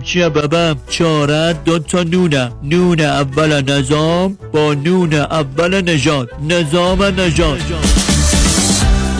چیه بابم چاره دو تا نونه. نون اول نظام با نون اول نژاد نظام نژاد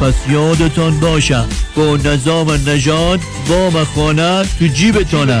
پس یادتان باشم با نظام نژاد وام خانه تو جیبتانه.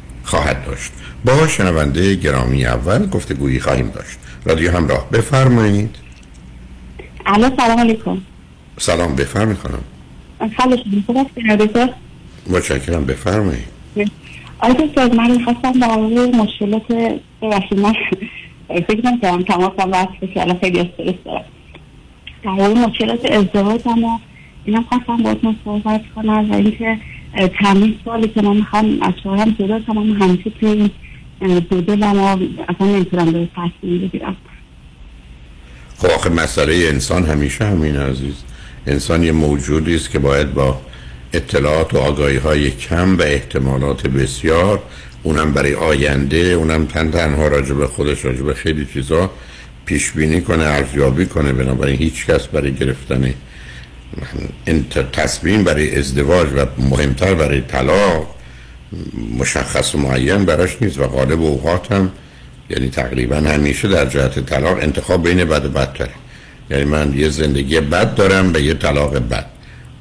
خواهد داشت. با شنونده گرامی اول گفتگویی خواهیم داشت. رادیو همراه بفرمایید. الو سلام علیکم. سلام خوب هستین متشکرم بفرمایید. آقای دکتر من می‌خواستم در مورد مشکلات ببخشید من فکر نمی‌کنم تماسم وصل بشه الان خیلی استرس دارم. در مورد مشکلات ازدواجم و اینا خواستم باهاتون صحبت کنم و اینکه چندین سالی که من می‌خوام از شوهرم جدا کنم همیشه توی این دلم و اصلا نمی‌تونم به تصمیم بگیرم. خب آخه مسئله انسان همیشه همین عزیز. انسان یه موجودی است که باید با اطلاعات و آگاهی های کم و احتمالات بسیار اونم برای آینده اونم تن تنها راجع به خودش راجع به خیلی چیزا پیش بینی کنه ارزیابی کنه بنابراین هیچ کس برای گرفتن تصمیم برای ازدواج و مهمتر برای طلاق مشخص و معین براش نیست و غالب اوقات هم یعنی تقریبا همیشه در جهت طلاق انتخاب بین بد و بدتره. یعنی من یه زندگی بد دارم به یه طلاق بد.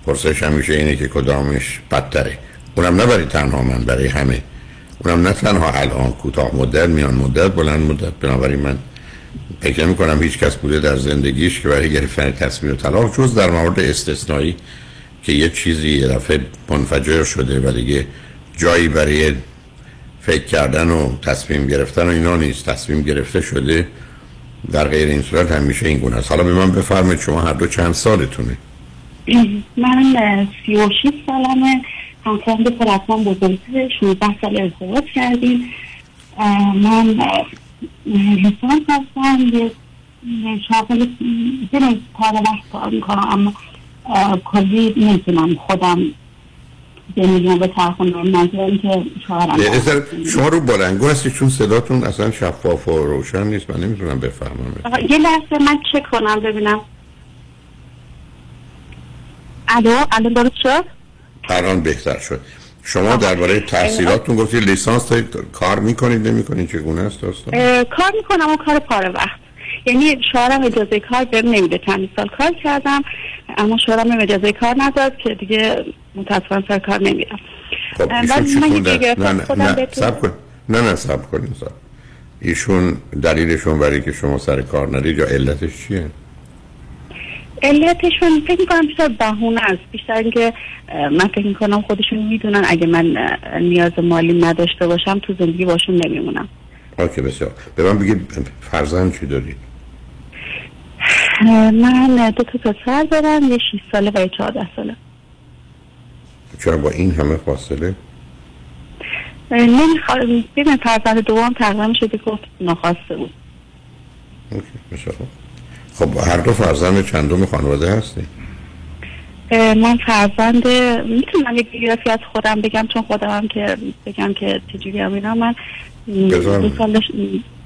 پرسش همیشه اینه که کدامش بدتره. اونم نه برای تنها من برای همه. اونم نه تنها الان کوتاه مدت میان مدت بلند مدت. بنابراین من فکر نمی کنم هیچ کس بوده در زندگیش که برای گرفتن تصمیم طلاق جز در مورد استثنایی که یه چیزی یه دفعه منفجر شده و دیگه جایی برای فکر کردن و تصمیم گرفتن و اینا نیست. تصمیم گرفته شده در غیر این صورت همیشه این گونه است. حالا به من بفرمایید شما هر دو چند سالتونه؟ من سی و شیست سالمه. همسرم دو سال از من بزرگتر 16 سال ازدواج کردیم. من لیسانس هستم یه شاغل یه کار وقت کار می‌کنم اما کلی نمی‌تونم خودم زندگیم به چرخونم نظرم که شوهرم شما رو بلنگو هستی چون صداتون اصلا شفاف و روشن نیست من نمی‌تونم بفهمم. یه لحظه من چک کنم ببینم. الو الان درست شد؟ الان بهتر شد. شما درباره تحصیلاتتون گفتید لیسانس دارید کار می‌کنید نمی‌کنید؟ چگونه است داستان؟ کار می‌کنم و کار پاره وقت. یعنی شوهرم اجازه کار بهم نمیده. چند سال کار کردم اما شوهرم اجازه کار نداد که دیگه متاسفانه سر کار نمیرم. خب ایشون چی نه نه نه سب کن. نه نه سب کنید ایشون دلیلشون برای که شما سر کار ندید یا علتش چیه؟ علتشون فکر می‌کنم بیشتر بهونه است. بیشتر اینکه من فکر می‌کنم خودشون می‌دونن اگه من نیاز مالی نداشته باشم تو زندگی باشون نمیمونم. آکه بسیار. به من بگید فرزند چی دارید من دو تا پسر دارم یه 6 ساله و یه 14 ساله. چرا با این همه فاصله؟ نمی‌خوام. ببین فرزند دوم تقریبا که گفت ناخواسته بود. اوکی بسیار. خب هر دو فرزند چندم خانواده هستی؟ من فرزند می‌تونم یک بیوگرافی از خودم بگم چون خودم هم که بگم که چجوری هم اینا من. دو سالش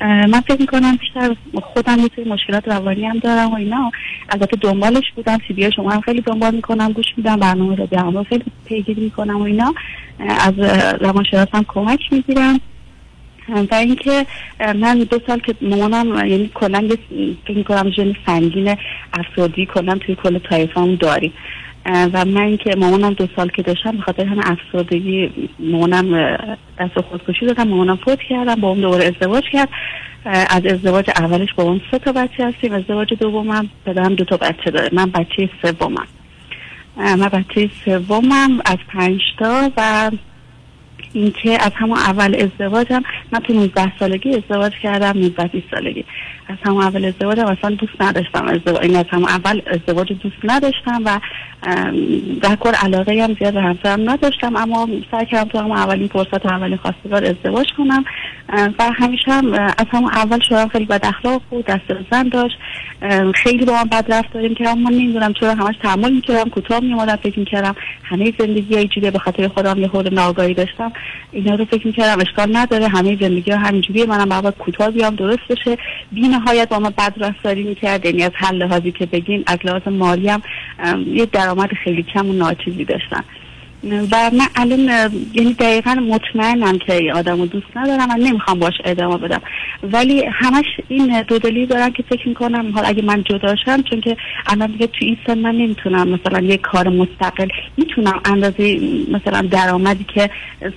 من فکر می‌کنم بیشتر خودم یه مشکلات روانی هم دارم و اینا. البته دنبالش بودم سی بی شما هم خیلی دنبال می‌کنم گوش میدم برنامه رو هم خیلی پیگیری می‌کنم و اینا. از اه، روانشناس هم کمک می‌گیرم. و اینکه من دو سال که مامانم یعنی کلا یه فکر می‌کنم ژن سنگین افسردگی کلا توی کل طایفمون داریم. اه، و من که مامانم دو سال که داشتم به خاطر همه افسردگی مامانم دست خودکشی دادم مامانم فوت کردم با اون دوباره ازدواج کرد. از ازدواج اولش با اون سه تا بچه هستیم ازدواج دومم پدرم دو تا بچه داره. من بچه سومم. من بچه سومم از پنج تا و اینکه از همون اول ازدواجم من تو 19 سالگی ازدواج کردم 19 20 سالگی. از همون اول ازدواجم اصلا دوست نداشتم ازدواج این از همون اول ازدواج دوست نداشتم و در کل علاقه هم زیاد به همسرم نداشتم اما سعی کردم تو همون اولین فرصت اولین خواستگار ازدواج کنم. و همیشه هم از همون اول شوهرم خیلی بد اخلاق بود دست زن داشت. خیلی با من بد رفتاری که من نمی‌دونم چرا همش تحمل می‌کردم کوتاه میومدم فکر می‌کردم همه زندگی های جوریه به خاطر خودم یه خورده ناآگاهی داشتم. اینا رو فکر می‌کردم اشکال نداره همه زندگی ها همینجوریه. منم باید کوتاه بیام درست بشه. بی نهایت با ما بد رفتاری می‌کرد. یعنی از هر لحاظی که بگیم از لحاظ مالی هم یه درآمد خیلی کم و ناچیزی داشتن. و من الان یعنی دقیقا مطمئنم که این آدم رو دوست ندارم و نمی‌خوام باش ادامه بدم. ولی همش این دودلی دارم که فکر می‌کنم حالا اگه من جدا شم چون که الان دیگه تو این سن من نمی‌تونم مثلا یه کار مستقل می‌تونم اندازه مثلا درآمدی که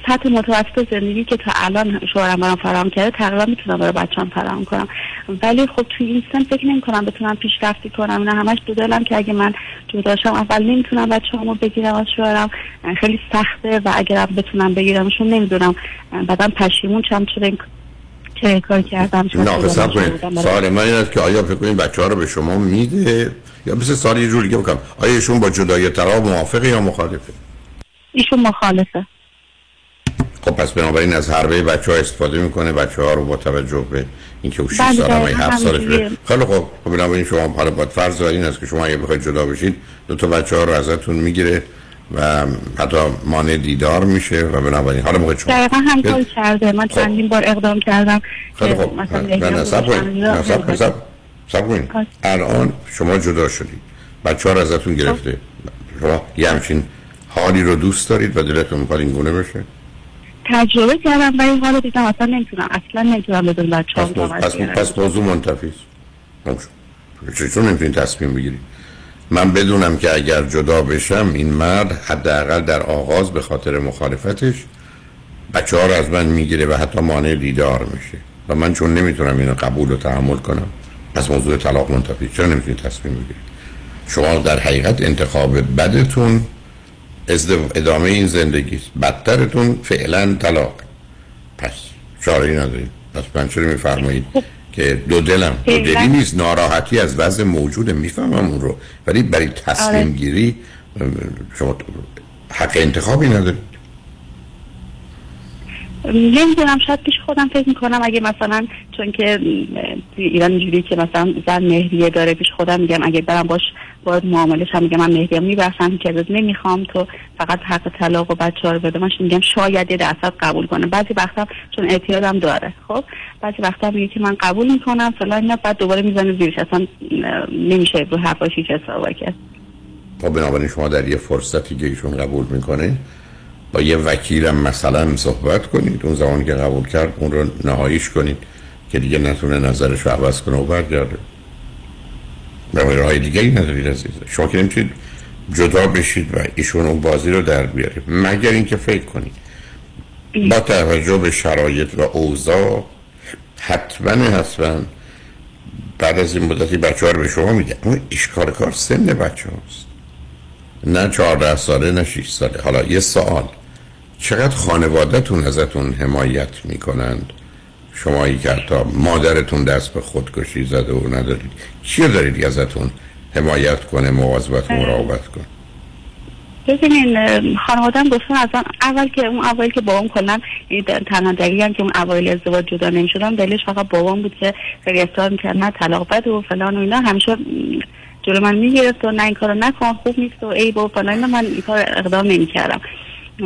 سطح متوسط زندگی که تا الان شوهرم برام فراهم کرده تقریبا می‌تونم برای بچه‌ام فراهم کنم. ولی خب تو این سن فکر نمی‌کنم بتونم پیشرفتی کنم. نه همش دو دلم که اگه من جدا شم اول نمی‌تونم بچه‌امو بگیرم از شوهرم. خیلی سخته و اگر بتونم بگیرمشون نمی‌دونم. بعدا پشیمون چم چرا این چه کار کردم نه کنید. سوال من این است که آیا فکر کنید بچه ها رو به شما میده؟ یا مثل سال یه جور دیگه بکنم آیا ایشون با جدای طلاق موافقه یا مخالفه؟ ایشون مخالفه. خب پس بنابراین از حربه بچه ها استفاده می‌کنه بچه ها رو با توجه به اینکه او 6 بله، سال هم دقیقاً 7 سالش. بره خیلی خب خب بنابراین شما حالا باید فرض دارین است که شما اگه بخواید جدا بشید دو تا بچه ها رو ازتون می‌گیره. و حتی مانع دیدار میشه و بنابراین حالا موقع شما دقیقا هم کار بل- کرده. من خب. چندین بار اقدام کردم خیلی سب کنید. خب. الان شما جدا شدید. بچه ها رو ازتون گرفته. شما یه همچین حالی رو دوست دارید و دلتون می‌خواد این گونه بشه؟ تجربه کردم ولی حالا دیدم. اصلا نمی‌تونم اصلا نمی‌تونم بدون بچه موضوع, پس, پس موضوع منتفی است. تموم شد. چطور نمی‌تونید تصمیم بگیرید؟ من بدونم که اگر جدا بشم این مرد حداقل در آغاز به خاطر مخالفتش بچه رو از من می‌گیره و حتی مانع دیدار میشه. و من چون نمی‌تونم اینو قبول و تحمل کنم پس موضوع طلاق منتفی. چرا نمی‌تونید تصمیم بگیرید؟ شما در حقیقت انتخاب بدتون ادامه این زندگی بدترتون فعلا طلاق. پس چاره ای ندارید. پس من چرا میفرمایید؟ که دو دلم دو دلی نیست. ناراحتی از وضع موجوده می‌فهمم اون رو. ولی برای تصمیم آره. گیری شما حق انتخابی ندارید. نمی‌دونم شاید پیش خودم فکر می‌کنم. اگه مثلا چون که ایران اینجوری که مثلا زن مهریه داره پیش خودم میگم اگه برم باش باید معاملش هم میگم من مهریه میبرسم هیچ ازت نمی‌خوام تو فقط حق طلاق و بچه رو بده. من میگم شاید یه درصد قبول کنه بعضی وقتا چون اعتیادم داره خب؟ بعضی وقتا میگه که من قبول می‌کنم فلان اینا بعد دوباره می‌زنه زیرش. اصلا نمیشه رو حرفاش هیچ حساب کرد. خب بنابراین شما در یه فرصتی که ایشون قبول می‌کنه با یه وکیلم مثلا صحبت کنید. اون زمانی که قبول کرد اون رو نهاییش کنید که دیگه نتونه نظرش رو عوض کنه و برگرده. برای راه دیگه ای ندارید عزیز. شما که نمی‌تونید جدا بشید و ایشون اون بازی رو در بیارید. مگر اینکه فکر کنید. با توجه به شرایط و اوضاع حتما حتما بعد از این مدتی بچه ها رو به شما میده اون اشکار کار سن بچه هاست نه چهارده ساله نه شیش ساله. حالا یه سوال. چقدر خانوادهتون ازتون حمایت می‌کنند؟ شما که حتی مادرتون دست به خودکشی زده و ندارید چی دارید ازتون حمایت کنه مواظبت مراقبت کنه؟ ببینین خانوادم گفتن از اول که اون اول که بابام کلا تنها دلیلی هم که اون اوایل ازدواج جدا نمی‌شدم دلیلش فقط بابام بود که خیلی اصرار می‌کرد نه طلاق بد و فلان و اینا. همیشه جلو من می‌گرفت و نه این کارو نکن خوب نیست و ای با فلان من این کار اقدام نمی‌کردم.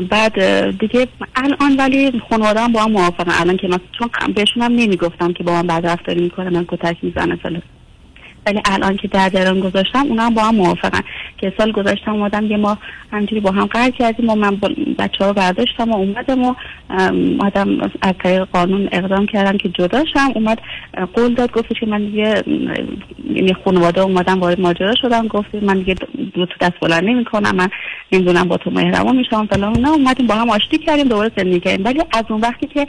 بعد دیگه الان ولی خانواده با هم موافقن. الان که من چون بهشون هم نمی‌گفتم که با من بد رفتاری می‌کنه من کتک می‌زنه فلان. ولی الان که در درون گذاشتم اونا هم با هم موافقن. که سال گذاشتم اومدم یه ما همجوری با هم قرار کردیم و من بچه رو برداشتم و اومدم و اومدم از طریق قانون اقدام کردم که جداشم. اومد قول داد گفتش که من دیگه یعنی خانواده اومدم وارد ماجرا شدم گفت من دیگه دو تو دست بلند نمی کنم من نمی‌دونم با تو مهربان میشم. فلان نه اومدیم با هم آشتی کردیم دوباره زندگی کردیم. ولی از اون وقتی که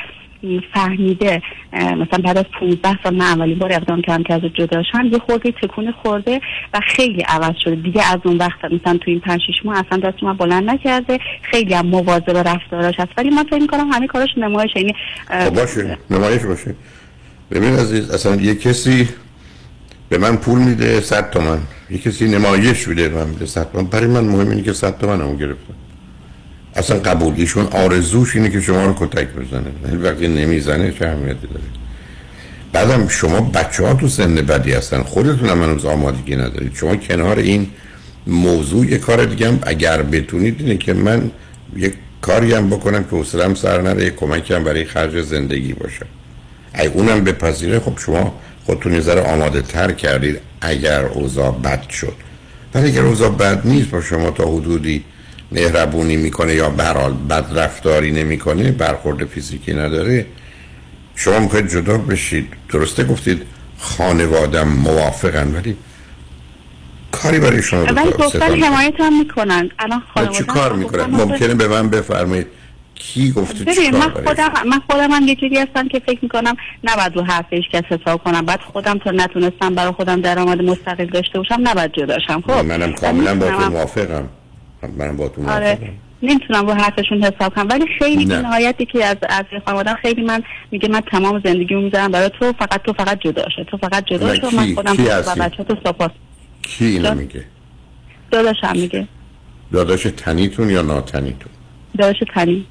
فهمیده مثلا بعد از 15 سال من اولین بار اقدام کردم که از جداشم یه خورده تکون خورده و خیلی عوض شده. دیگه از اون وقت مثلا تو این 5 6 ماه اصلا دست من بلند نکرده. خیلی هم مواظب رفتاراش هست. ولی من فکر می‌کنم همه کاراش نمایش یعنی خب باشه. نمایش باشه. ببین عزیز اصلا یه کسی به من پول میده 100 تومن. یه کسی نمایش میده من میده 100 تومن. برای من مهم اینه که 100 تومن هم گرفتم اصلا قبول. ایشون آرزوش اینه که شما رو کتک بزنه. وقتی نمی‌زنه چه اهمیتی داره؟ بعدم شما بچه ها تو سن بدی هستن. خودتون هم هنوز آمادگی ندارید. شما کنار این موضوع یه کار دیگه هم اگر بتونید اینه که من یک کاری هم بکنم که حسرم سر نره یک کمکی هم برای خرج زندگی باشه. ای اونم بپذیره خب شما خودتون یه ذره آماده تر کردید اگر اوضاع بد شد. ولی اگر اوضاع بد نیست با شما تا حدودی مهربونی می‌کنه یا برال بد رفتاری نمی‌کنه برخورد فیزیکی نداره. شما می‌خواید جدا بشید. درسته گفتید خانوادم موافقن ولی کاری برای شما ولی گفتن حمایت هم می‌کنن. الان خانواده چی کار می‌کنن؟ ممکنه به من بفرمایید کی گفته ببین من خودم من خودم هم جوری هستم که فکر می‌کنم نباید رو حرفش کس حساب کنم. بعد خودم تا نتونستم برای خودم درآمد مستقل داشته باشم نباید جداشم خب منم کاملا با تو موافقم. منم با تو آره. نمی‌تونم رو حرفشون حساب کنم. ولی خیلی نه. نهایتی که از از خانواده خیلی من میگه من تمام زندگیمو می‌ذارم برای تو فقط تو فقط جدا شو. تو فقط جدا شو. من خودم و بچه تو سپاس کی اینو میگه؟ داداشم میگه. داداش تنیتون یا ناتنیتون؟ داداش تنی.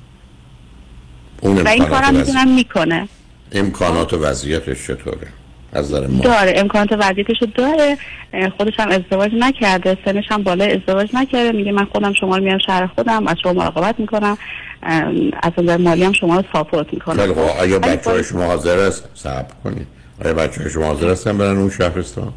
اون و این کارم می‌تونم می‌کنه. امکانات و وضعیتش چطوره؟ از ما. داره امکانات وضعیتشو داره. خودش هم ازدواج نکرده سنش هم بالا ازدواج نکرده. میگه من خودم شما رو میام شهر خودم از شما مراقبت می‌کنم. از نظر مالی هم شما رو ساپورت می‌کنم. خیلی خوب. آیا بچه های شما حاضر است؟ صبر کنید. آیا بچه های شما حاضر هستن برن اون شهرستان؟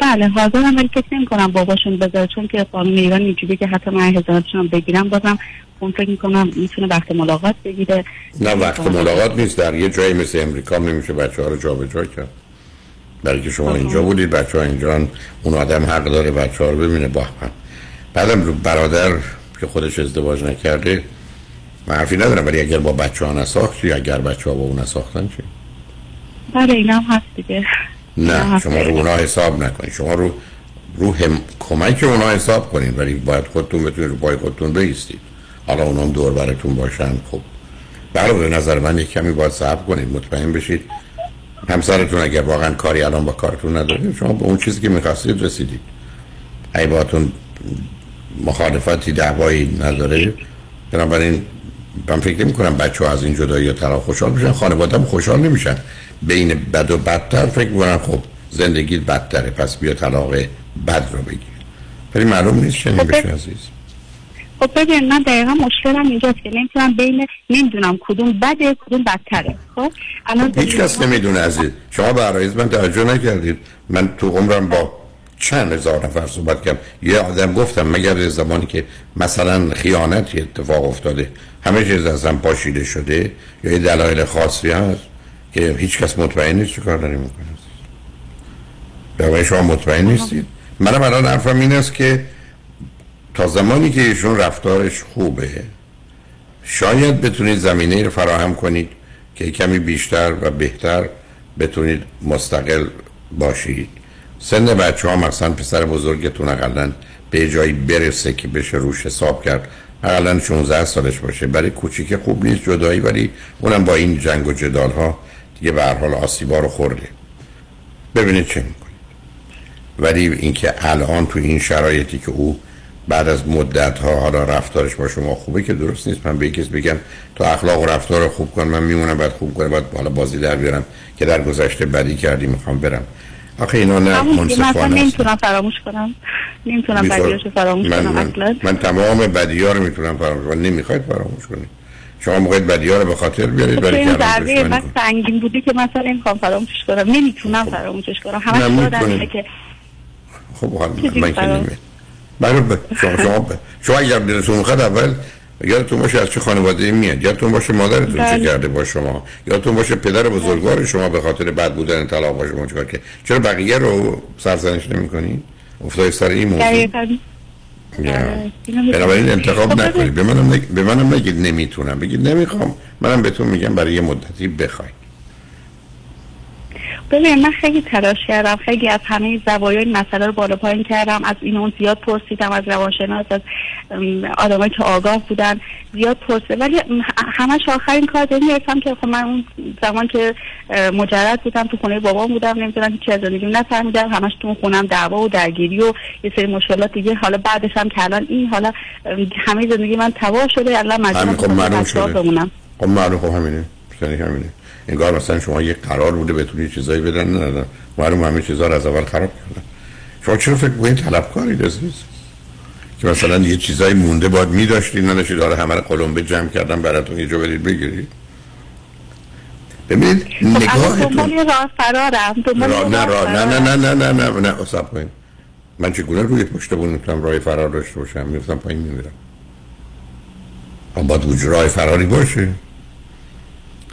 بله حاضر هم ولی فکر نمی کنم باباشون بذاره. چون که قانون ایران اینجوری که حتی من هزارتشون بگیرم بازم اون فکر می‌کنم می‌تونه وقت ملاقات بگیره. نه وقت ملاقات نیست. در یه جایی مثل امریکا نمیشه بچه ها رو جا به جا کرد. برای که شما اینجا بودید بچه ها اینجا اون آدم حق داره بچه ها رو ببینه. با هم. بعدم رو برادر که خودش ازدواج نکرده من حرفی ندارم. ولی اگر با بچه ها نساختی اگر بچه ها با اون نساختن چی؟ بله اینا هم هست دیگه. نه شما رو اونا حساب نکنید. شما رو رو هم... کمک اونا حساب کنید. ولی باید خودتون بتونید رو پای خودتون بیستید. حالا اونام دور براتون باشن. خب برای به نظر من یک کمی باید صبر کنید مطمئن بشید. همسرتون اگر واقعا کاری الان با کارتون نداره شما به اون چیزی که می‌خواستید رسیدید. ای باتون مخالفتی دعوایی نداره بنابراین من فکر نمی کنم بچه ها از این جدایی یا طلاق خوشحال میشن خانواده هم خوشحال نمیشن. بین بد و بدتر فکر می‌کنن خب زندگی بدتره پس بیا طلاق بد رو بگیر. ولی معلوم نیست چنین خب، بشه عزیز. خب ببین من دقیقا مشکلم اینجاست که نمی‌تونم بین نمی‌دونم کدوم بده کدوم بدتره. خب؟ الان هیچ کس نمی‌دونه عزیز. شما به عرایز من توجه نکردید. من تو عمرم با چند هزار نفر صحبت کردم. یه آدم گفتم مگر زمانی که مثلا خیانتی اتفاق افتاده همه چیز از هم پاشیده شده یا یه دلایل خاصی هست که هیچ کس مطمئن نیست چه کار داری می‌کنه شما مطمئن نیستید؟ منم الان حرفم این است که تا زمانی که ایشون رفتارش خوبه شاید بتونید زمینه رو فراهم کنید که کمی بیشتر و بهتر بتونید مستقل باشید. سن بچه ها مثلا پسر بزرگتون اقلا به جایی برسه که بشه روش حساب کرد. اقلا 16 سالش باشه. برای کوچیک خوب نیست جدایی ولی اونم با این جنگ و جدال ها دیگه به هر حال آسیبا رو خورده. ببینید چه می‌کنید. ولی اینکه الان تو این شرایطی که او بعد از مدت ها حالا رفتارش با شما خوبه که درست نیست. من به کسی بگم تو اخلاق و رفتار خوب کن من میمونم بعد خوب کنم بعد حالا بازی در بیارم که در گذشته بدی کردی می‌خوام برم. آخه اینا نه منصفانه. نمی‌تونم فراموش کنم. نمی‌تونم بدیاشو فراموش من, کنم من, اصلا. من تمام بدی ها رو می‌تونم فراموش کنم. نمی‌خواید فراموش کنید. شما موقعید بدی ها رو به خاطر بیارید خب ولی این ضربه من. سنگین بودی که مثلا نمی‌خوام فراموشش کنم. نمی‌تونم فراموشش کنم. همش نه، یادم که خب من که ب... شما شما. شما اگر دلتون می‌خواد اول یادتون باشه از چه خانواده میاد. یادتون باشه مادرتون چه بله. کرده با شما. یادتون باشه پدر بزرگوار شما به خاطر بد بودن طلاق با شما چیکار کرد. چرا بقیه رو سرزنش نمی‌کنید افتاد سر این موضوع. بنابراین انتخاب خب نکنید. به منم, نگ... به منم نگید نمی‌تونم. بگید نمی‌خوام. منم بهتون میگم برای یه مدتی بخواید. ببین من خیلی تلاش کردم خیلی از همه زوایای این مسئله رو بالا پایین کردم از این اون زیاد پرسیدم از روانشناس از آدمایی که آگاه بودن زیاد پرسیدم. ولی همش آخرین کار به این می‌رسم که خب من اون زمان که مجرد بودم تو خونه بابام بودم نمی‌دونم هیچ از زندگیم نفهمیدم همش تو خونم دعوا و درگیری و یه سری مشکلات دیگه. حالا بعدش هم که الان این حالا همه زندگی من تباه شده الان مجبورم خب خودم معلوم بچه‌ها شده. بمونم. خب معلوم خب همینه. همینه. انگار مثلا شما یه قرار بوده بتونی چیزایی بدن. نه نه. معلوم همه چیزا رو از اول خراب کردن. شما چرا فکر می‌کنید طلبکاری عزیز که مثلا یه چیزایی مونده باید می‌داشتید نداشتید داره همه رو قلمبه جمع کردن براتون یه جا برید بگیرید. ببینید خب نگاهتون یه راه فرارم. را نه را نه. نه نه نه نه نه نه. اصاب کنید من چگونه روی پشت بون می‌تونم راه فرار داشته باشم؟ میفتم پایین میمیرم. اما باید وجود راه فراری باشه.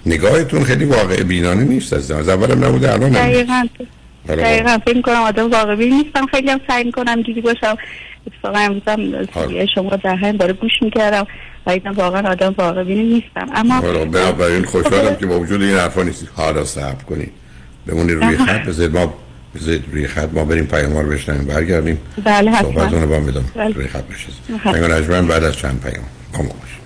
نگاهتون خیلی واقع بینانه نیست از از اولم نبوده الان هم نیست. دقیقا. حالا دقیقا فکر می‌کنم آدم واقعی نیستم خیلی هم سعی می‌کنم جوری باشم. اتفاقا امروزم. سریع شما در همین باره گوش می‌کردم و دیدم واقعا آدم واقعی نیستم اما حالا بنابراین خوشحالم که با وجود این حرفا نیستید حالا صبر کنید. بمونید روی. خط بذارید ما بذارید روی خط. ما بریم پیام رو بشنویم برگردیم. بله حتما. صحبتون رو با هم بدم. بله. روی خط بشید بعد از چند پیام. با ما باشید.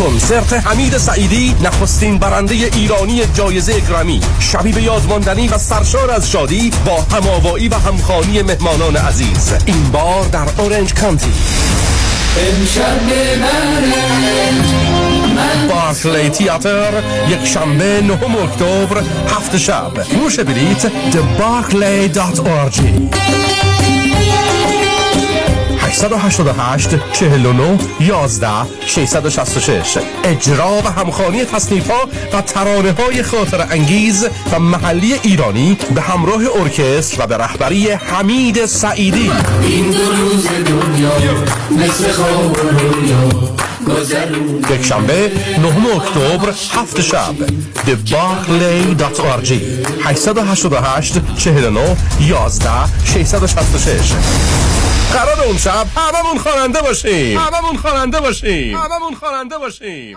کنسرت حمید سعیدی نخستین برنده ایرانی جایزه گرمی. شبی به یادماندنی و سرشار از شادی با هماوایی و همخانی مهمانان عزیز. این بار در اورنج کانتی. بارکلی تیاتر یک شنبه نهم اکتبر هفت شب فروش بلیت thebarclay.org 888 49 11 666 اجرا و همخانی تصنیف ها و ترانه های خاطر انگیز و محلی ایرانی به همراه ارکستر و به رهبری حمید سعیدی. یک شنبه 9 اکتبر هفت شب. Thebarclay.org 888 49 11 666 قرار اون شب هممون خواننده باشیم. هممون خواننده باشیم. هممون خواننده باشیم.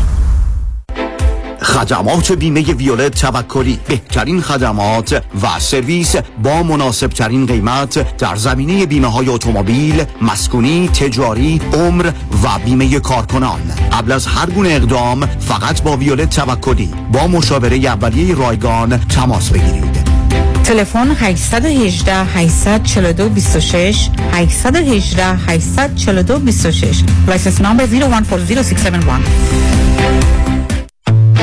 خدمات بیمه ویولت توکلی بهترین خدمات و سرویس با مناسب ترین قیمت در زمینه بیمه های اتومبیل، مسکونی، تجاری، عمر و بیمه کارکنان. قبل از هر گونه اقدام فقط با ویولت توکلی. با مشاوره اولیه رایگان تماس بگیرید. تلفن 818 842 26 818 842 26 license number 01406771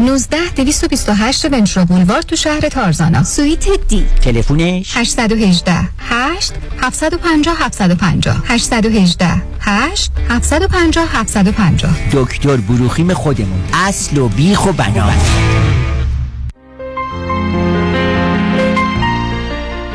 19 228 ونچرو بولوار تو شهر تارزانا. سویت دی. تلفونش؟ 818 8 750 750 818 8 750 750 دکتر بروخیم خودمون. اصل و بیخ و بنا.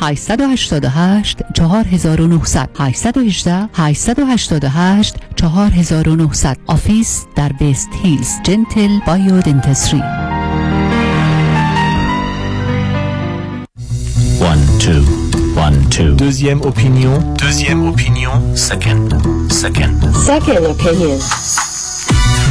888 4900 818 888 4900 آفیس در بیست هیلز جنتل بایو دنتسری One, two, one, two. Deuxième opinion. Deuxième opinion. Second, second. Second opinion.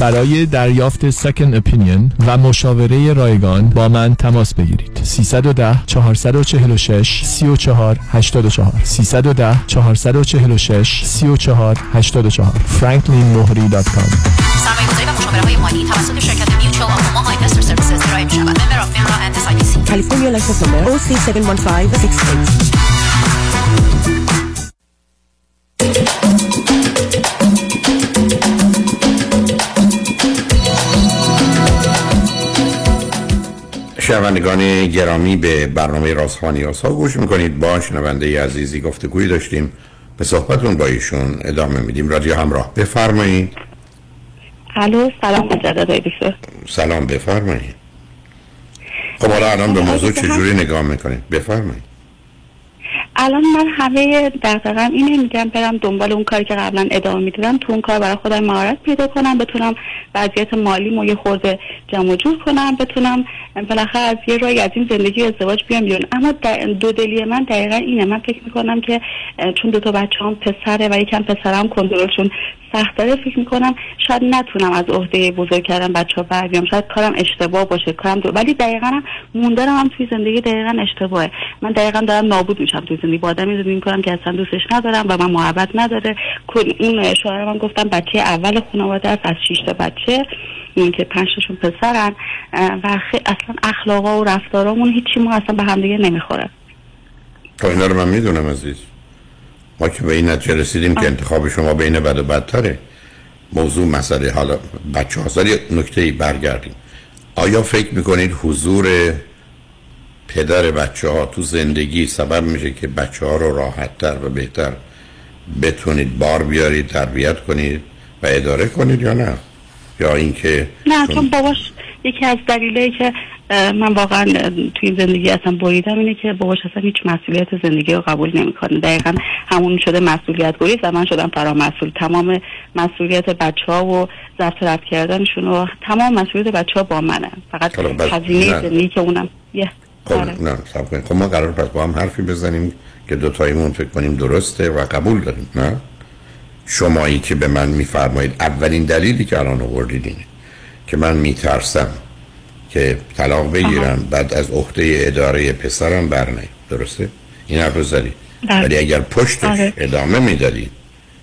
برای دریافت سکن اپینین و مشاوره رایگان با من تماس بگیرید 310 446 34 84 310 446 34 84 franklinmohri.com و مشاوره های مالی توسط شرکت SIPC. California license number OC71568. شنوندگان گرامی به برنامه رازخوانی ها گوش می‌کنید. با شنونده عزیزی گفتگوی داشتیم. به صحبتون با ایشون ادامه میدیم. رادیو همراه بفرمایید. الو سلام مجدد دکتر. سلام بفرمایید. خب حالا الان به موضوع چجوری نگاه می‌کنید؟ بفرمایید. الان من همه دقیقا اینه میگم برم دنبال اون کاری که قبلا ادامه می‌دادم تو اون کار برای خودم مهارت پیدا کنم بتونم وضعیت مالی مو یه خورده جمع جور کنم بتونم بالاخره از یه رای از این زندگی ازدواج بیام بیرون. اما دو دلی من دقیقا اینه. من فکر می‌کنم که چون دو تا بچه پسره و یکم پسرم کنترلشون سخت داره فکر می‌کنم شاید نتونم از عهده بزرگ کردن بچه ها بر بیام. شاید کارم اشتباه باشه کارم دو... ولی دقیقا هم موندنم هم توی زندگی دقیقا اشتباهه. من دقیقا دارم نابود میشم توی زندگی. با آدمی زندگی می‌کنم که اصلا دوستش ندارم و من محبت نداره. اون شوهر من گفتم بچه اول خانواده است از شش تا بچه. این که پنج تاشون پسرن. و. اصلا اخلاقا و رفتارامون هیچی ما اصلا به همدیگه نمی‌خوره. تا اینا رو من می‌دونم عزیز. ما که به این نتیجه رسیدیم که انتخاب شما بین بد و بدتره. موضوع مسئله حالا بچه ها یه نکته ای برگردیم. آیا فکر می‌کنید حضور پدر بچه ها تو زندگی سبب میشه که بچه ها رو راحت تر و بهتر بتونید بار بیارید تربیت کنید و اداره کنید یا نه؟ یا اینکه نه چون باباش یکی از دلیلی که من واقعا توی این زندگی اصلا بریدم اینه که باباش اصلا هیچ مسئولیت زندگی رو قبول نمی‌کنه. دقیقا همون شده مسئولیت گریز و من شدم فرامسئول تمام مسئولیت بچه ها و ضبط رفت کردنشون و تمام مسئولیت بچه ها با منه. فقط هزینه نه. زندگی که اونم. یه. خب نه سب کنید. خب ما قرار پس با هم حرفی بزنیم که دوتاییمون فکر کنیم درسته و قبول داریم نه؟ شمایی که به من میفرمایید اولین دلیلی که الان آوردید اینه که من میترسم که طلاق بگیرم بعد از عهده اداره پسرم برنه. درسته؟ این حرف رو زدید بله. ولی اگر پشتش آره. ادامه می‌دادید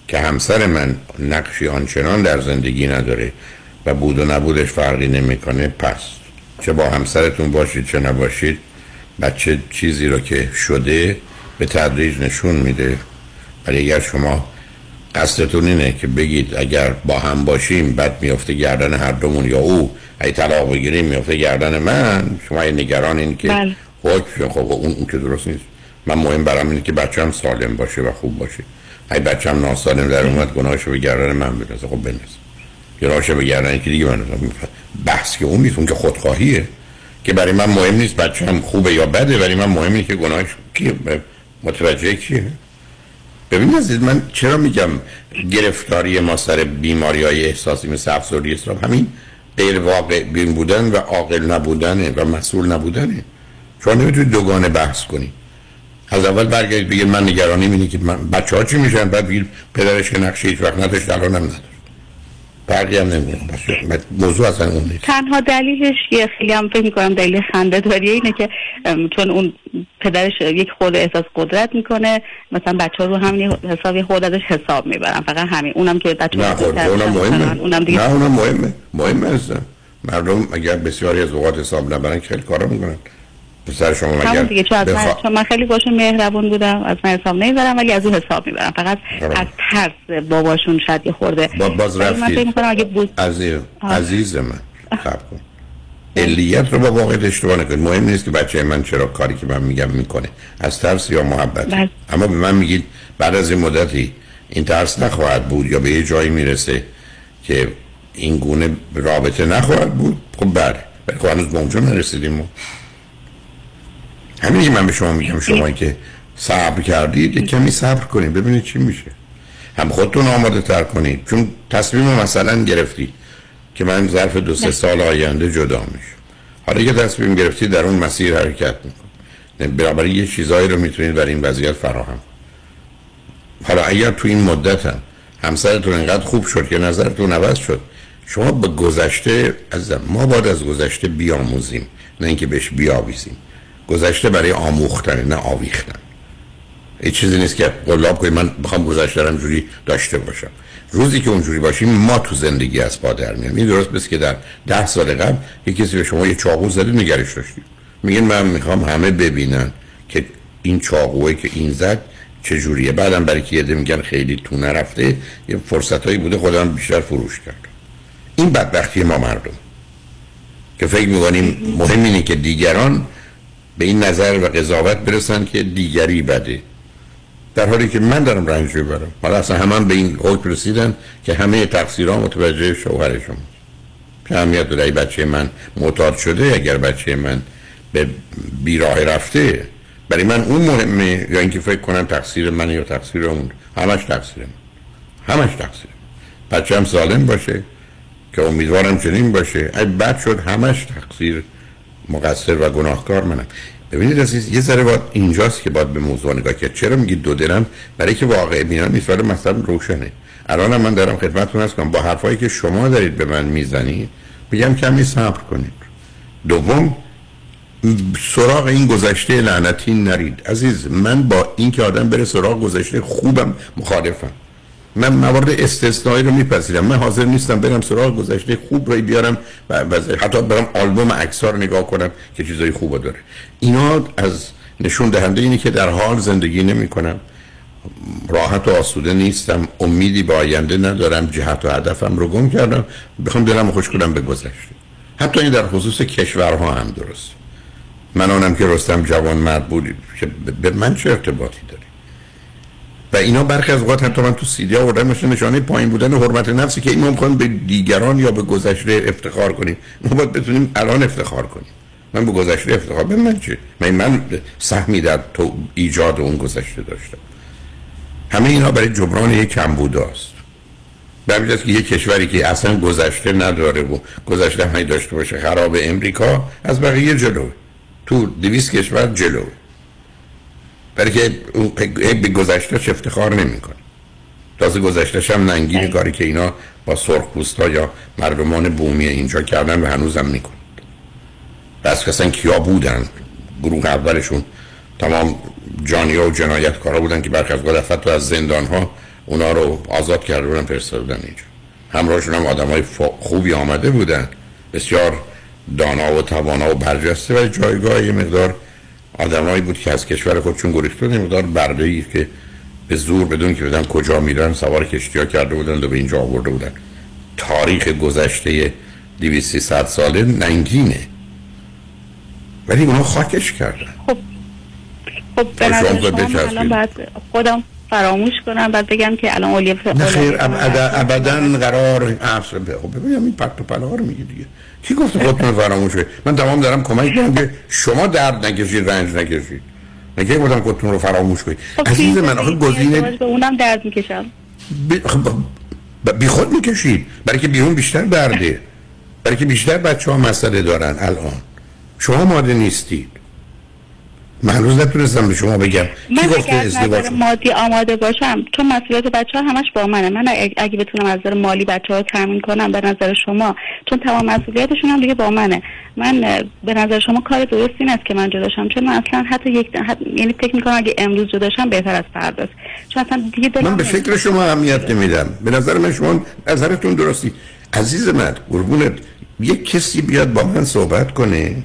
که همسر من نقشی آنچنان در زندگی نداره و بود و نبودش فرقی نمی‌کنه پس چه با همسرتون باشید چه نباشید بچه چیزی رو که شده به تدریج نشون میده. ولی اگر شما قصدتون اینه که بگید اگر با هم باشیم بعد میفته گردن هر دومون یا او ای طلاق بگیریم میفته گردن من. شما نگران این که بله. خب خب اون, اون که درست نیست. من مهم برام اینه که بچه هم سالم باشه و خوب باشه. ای بچه هم ناسالم در اومد گناهشو به گردن من بندازه خب بندازه گناهشو به گردن که دیگه من بحث که اون نیست اون که خودخواهیه. که برای من مهم نیست بچه هم خوبه یا بده ولی من مهم که گناهش کیه متوجه کیه؟ ببین عزیز من چرا میگم گرفتاری ما سر بیماری های احساسی مثل افسردگی استراب همین غیر واقع بین بودن و عاقل نبودنه و مسئول نبودنه. شما نمی‌تونید دوگانه بحث کنید از اول برگردید بگید من نگرانیم اینه که من بچه ها چی میشن؟ بعد بگید پدرش که نقشه هیچ وقت نداشت الان هم نداشت فرقی هم بس موضوع اصلا اون نیست. تنها دلیلش یه خیلی هم فکر می‌کنم دلیل خنده داریه اینه که چون اون پدرش یک خود احساس قدرت می‌کنه مثلا بچه ها رو همین حساب خود ازش حساب می‌برن. فقط همین. اونم که بچه نه خب اونم مهمه. اونم دیگه نه اونم مهمه. مهمه هستن مردم اگر بسیاری از اوقات حساب نبرن که خیلی کارا می‌کنن. پسر شما مگر دیگه چون بخوا- چون من خیلی باشون مهربون بودم از من حساب نمی‌برم ولی از اون حساب می‌برم. فقط. از ترس باباشون شاید یه خورده. با باز من رفتید اگه بود عزیز. عزیز من کن علیت رو با واقعیت اشتباه نکنید. مهم نیست که بچه من چرا کاری که من میگم می‌کنه. از ترس یا محبت. بله. اما به من میگید بعد از این مدتی این ترس نخواهد بود یا به یه جایی می‌رسه که این گونه رابطه نخواهد بود؟ خب بله. ولی خب هنوز به اونجا نرسیدیم همین که من به شما میگم شما که صبر کردید یک کمی صبر کنید ببینید چی میشه. هم خودتون آماده تر کنید چون تصمیم مثلا گرفتید که من ظرف دو سه سال آینده جدا میشم. حالا که تصمیم گرفتید در اون مسیر حرکت می‌کنید. بنابراین یه چیزایی رو می‌تونید برای این وضعیت فراهم حالا اگر تو این مدت هم همسرتون انقدر خوب شد که نظرتون عوض شد شما به گذشته از ما باید از گذشته بیاموزیم نه اینکه بهش بیاویزیم. گذشته برای آموختن نه آویختن. هیچ چیزی نیست که قلاب کنید من بخوام گذشته رو جوری داشته باشم. روزی که اونجوری باشیم ما تو زندگی از پا در میام این درست بس که در ده سال قبل یه کسی به شما یه چاقو زده نگرش داشتید میگن من می‌خوام همه ببینن که این چاقوه که این زد چجوریه. بعدم برای که یه میگن خیلی تو نرفته یه فرصت هایی بوده خودم بیشتر فروش کرد این بدبختی ما مردم. که فکر می‌کنیم مهم اینه که دیگران به این نظر و قضاوت برسن که دیگری بده. در حالی که من دارم رنج می‌برم. حالا اصلا همه به این حکم رسیدن که همه تقصیرها متوجه شوهرشون که اهمیت داره. بچه من معتاد شده اگر بچه من به بیراه رفته برای من اون مهمه. یا اینکه فکر کنم تقصیر من یا تقصیر اون. همش تقصیر من. همش تقصیر بچه هم سالم باشه که امیدوارم چنین باشه. ای بد شد همش تقصیر مقصر و گناهکار منم. ببینید عزیز یه ذره باید اینجاست که باید به موضوع نگاه کرد. چرا میگید دو دلم برای که واقع بینان نیست ولی مثلا روشنه. الان من دارم خدمتتون هست کنم با حرفایی که شما دارید به من می‌زنید میگم کمی صبر کنید. دوم سراغ این گذشته لعنتی نرید. عزیز من با این که آدم بره سراغ گذشته خوبم مخالفم. من موارد استثنایی رو میپذیرم. من حاضر نیستم برم سراغ گذشته خوب رو بیارم و حتی برم آلبوم عکس‌ها رو نگاه کنم که چیزای خوب داره. اینا از نشون دهنده اینه که در حال زندگی نمی کنم راحت و آسوده نیستم. امیدی به آینده ندارم. جهت و هدفم رو گم کردم. بخوام دلم خوش کنم به گذشته. حتی این در خصوص کشورها هم درست. من آنم که رستم جوان مرد بود که به من چه ارتباطی داری و اینا برخی از اوقات حتی من تو سیدی آوردم مثل نشانه پایین بودن حرمت نفسی که ما می‌خوایم به دیگران یا به گذشته افتخار کنیم. ما باید بتونیم الان افتخار کنیم. من به گذشته افتخار به من چه؟ من من سهمی در تو ایجاد اون گذشته داشتم. همه اینا برای جبران یک کمبوداست. به همین که یک کشوری که اصلا گذشته نداره و گذشته همه داشته باشه خراب امریکا از بقیه جلوه. تو دویست کشور جلوه. برای که به گذشتهش افتخار نمی‌کنه. تازه گذشتهش هم ننگین کاری که اینا با سرخ یا مردمان بومی اینجا کردن و هنوزم می‌کنن بس کسان کیا بودن؟ گروه اولشون تمام جانیا و جنایت کارا بودن که برخی از حتی از زندان ها اونا رو آزاد کرده بودن فرستاده بودن اینجا. همراهشون هم آدم های خوبی آمده بودن. بسیار دانا و توانا و برجسته و جایگاه یه مقدار آدمایی بود که از کشور خودشون بودن مقدار برده ای که به زور بدون که بدن کجا میرن سوار کشتی ها کرده بودن و به اینجا آورده بودن. تاریخ گذشته 200 ساله ننگینه. ولی اونا خاکش کردن. خب خب به نظر شما الان باید خودم فراموش کنم بعد بگم که الان اولیه نه خیر ابدا قرار خب ببینم این پرت و پلا رو میگه دیگه. کی گفت خودتون فراموش من تمام دارم کمک کنم که شما درد نکشید رنج نکشید. نگه بودم خودتون رو فراموش کنید؟ خب عزیز من آخه گزینه به اونم درد می‌کشم. بی خود می‌کشید. برای که بیرون بیشتر درده. برای که بیشتر بچه ها مسئله دارن الان. شما ماده نیستید. من هنوز نتونستم به شما بگم. من اگر از نظر مادی آماده باشم چون مسئولیت بچه ها همش با منه. من اگه بتونم از نظر مالی بچه ها تامین کنم به نظر شما چون تمام مسئولیتشون هم دیگه با منه. من به نظر شما کار درست این است که من جداشم چون من اصلا حتی یک یعنی فکر می‌کنم اگه امروز جداشم بهتر از فرداست چون اصلا دیگه من به فکر شما اهمیت نمیدم. به نظر من شما نظرتون درستی. عزیز من قربونت. یک کسی بیاد با من صحبت کنه؟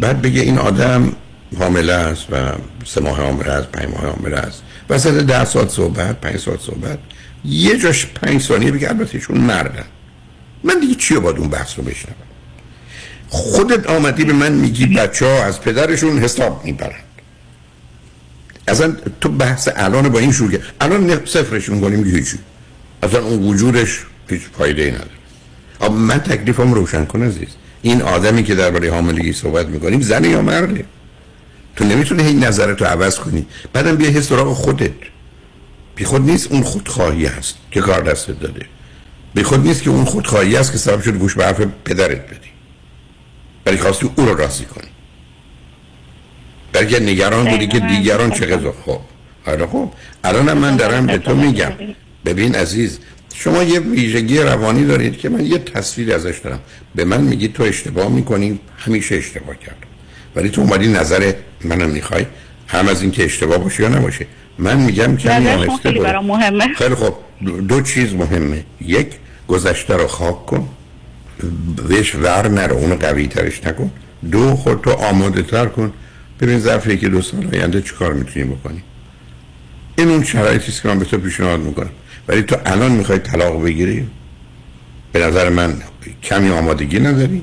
بعد بگه این آدم حامله است و سه ماه حامله است پنج ماه حامله است. وسط ده ساعت صحبت پنج ساعت صحبت. یه جاش پنج ثانیه بگه البته ایشون مردن من دیگه چی باید اون بحث رو بشنم خودت آمدی به من میگی بچه ها از پدرشون حساب می‌برند اصلا تو بحث الان با این شروع کرد الان صفرشون کنیم هیچی. اصلا اون وجودش هیچ فایده ای نداره. اما من تکلیفم روشن کن عزیز. این آدمی که درباره حاملگی صحبت می‌کنیم زن یا مرده تو نمی‌تونه این نظرتو عوض کنی. بعدم بیا سراغ خودت. بی خود نیست اون خودخواهی هست که کار دستت داده. بی خود نیست که اون خودخواهی هست که سبب شد گوش به حرف پدرت بدی. ولی خواستی او رو راضی کنی. بلکه نگران بودی که دیگران چه خب حالا خب الان من دارم به تو میگم. ببین عزیز شما یه ویژگی روانی دارید که من یه تصویر ازش دارم. به من میگی تو اشتباه می‌کنی همیشه اشتباه کردم ولی تو اومدی نظر منم می‌خوای هم از اینکه اشتباه باشه یا نباشه. من میگم که خیلی برام مهمه. خیلی خب دو چیز مهمه. یک گذشته رو خاک کن. بهش ور نرو اونو قوی ترش نکن. دو خود تو آماده تر کن. ببین ظرف یکی دو سال آینده چیکار می‌تونی بکنی. این اون شرایطی که من به تو پیشنهاد می‌کنم. ولی تو الان می‌خوای طلاق بگیری؟ به نظر من کمی آمادگی نداری.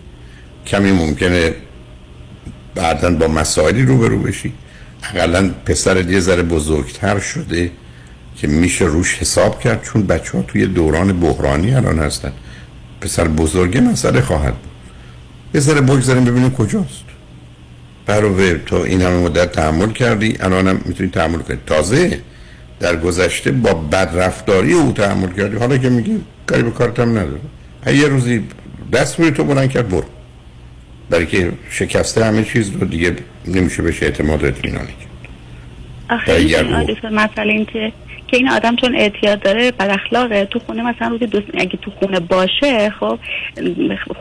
کمی ممکنه بعدا با مسائلی روبرو بشی. اقلا پسر یه ذره بزرگتر شده که میشه روش حساب کرد چون بچه ها توی دوران بحرانی الان هستن. پسر بزرگه مسئله خواهد بود. یه ذره بگذاریم ببینیم کجاست. برای تو این همه مدت تحمل کردی الانم می‌تونی تحمل کنی. تازه در گذشته با بدرفتاری او تحمل کردی. حالا که میگی کاری به کارت هم نداره. یه روزی دست روی تو بلند کرد برو. برای که شکسته همه چیز رو دیگه نمیشه بهش اعتماد و اطمینانی کرد. آخه این مثلا این که که این آدم چون اعتیاد داره بد اخلاقه تو خونه مثلا روزی دو اگه تو خونه باشه خب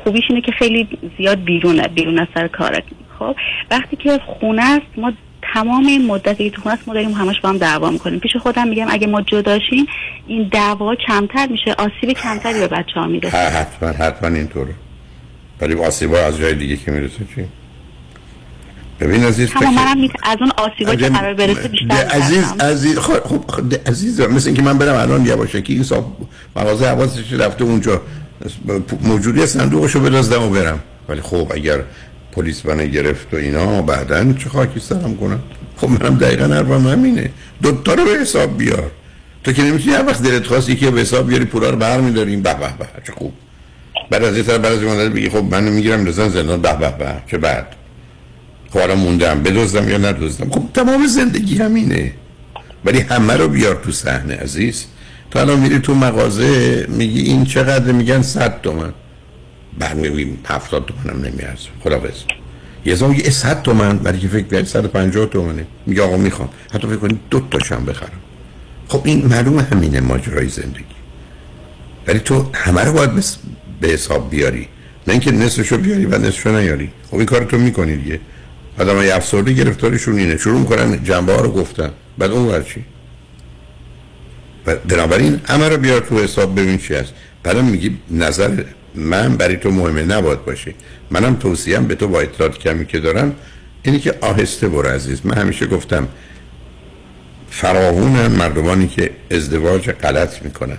خوبیش اینه که خیلی زیاد بیرونه بیرون از سر کاره خب وقتی که خونه است ما تمام این مدتی که تو خونه ما داریم همش با هم دعوا می‌کنیم. پیش خودم میگم اگه ما جداشیم این دعوا کمتر میشه آسیب کمتری به بچه ها می‌رسه حتما حتما اینطوره ولی آسیبا از جای دیگه که می‌رسه چی؟ ببین عزیز فکر- منم می- از اون آسیبا که قرار برسه بیشتر عزیز. عزیز خب خب خب، عزیز مثل اینکه من برم الان یواشکی این صاحب مغازه حواسش رفته اونجا. موجودی صندوقشو بدزدم و برم. ولی خب اگر پلیس منو گرفت و اینا بعدا چه خاکی سرم کنم؟ خب منم دقیقا حرفم همینه. دوتا رو به حساب بیار. تو که نمی‌تونی هر وقت دلت خواست یکی به حساب بیاری پولا رو برمیداریم. به به به. چه خوب. بعد از یه طرف بعد از این بگی خب منو می‌گیرم رسن زندان. به به به. چه بعد خب الان موندم. بدزدم یا ندزدم؟ خب تمام زندگی همینه. ولی همه رو بیار تو صحنه عزیز. تو الان میری تو مغازه میگی این چقدر؟ میگن 100 تومن. بعد میگیم 70 تومن هم نمیارزه. خدافظ یه زمان میگه 100 تومن. برای که فکر کنی 150 تومنه. میگه آقا می‌خوام. حتی فکر کنی دو تاشم بخرم. خب این معلومه همینه ماجرای زندگی. ولی تو همه رو باید بس- به حساب بیاری. نه اینکه نصفشو بیاری و نصفشو نیاری. خب این کار تو می‌کنی دیگه. آدم های افسرده گرفتارشون اینه. شروع می‌کنن جنبه ها رو گفتن. بعد اون ور بنابراین همه رو بیار تو حساب ببین چی هست. بعدم میگی نظر من برای تو مهمه نباید باشه منم توصیم به تو با اطلاعات کمی که دارم اینه که آهسته برو عزیز. من همیشه گفتم فراوونن مردمانی که ازدواج غلط می‌کنن.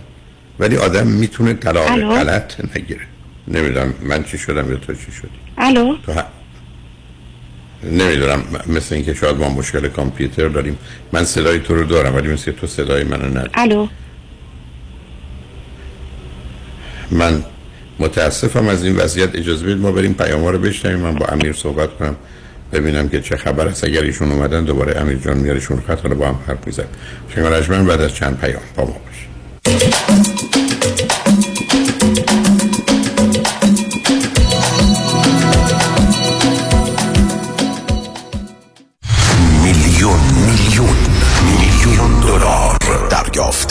ولی آدم می‌تونه طلاق؟ غلط نگیره. نمی‌دونم من چی شدم یا تو چی شدی. الو؟ تو ه... نمی‌دونم. مثل اینکه شاید ما مشکل کامپیوتر داریم. من صدای تو رو دارم ولی مثل تو صدای منو نداری الو؟ من متاسفم از این وضعیت. اجازه بدید ما بریم پیام رو بشنویم. من با امیر صحبت کنم. ببینم که چه خبر است. اگر ایشون اومدن دوباره امیر جان میارشون خط حالا با هم حرف میزن شنگ رجمن بعد از چند پیام با ما باش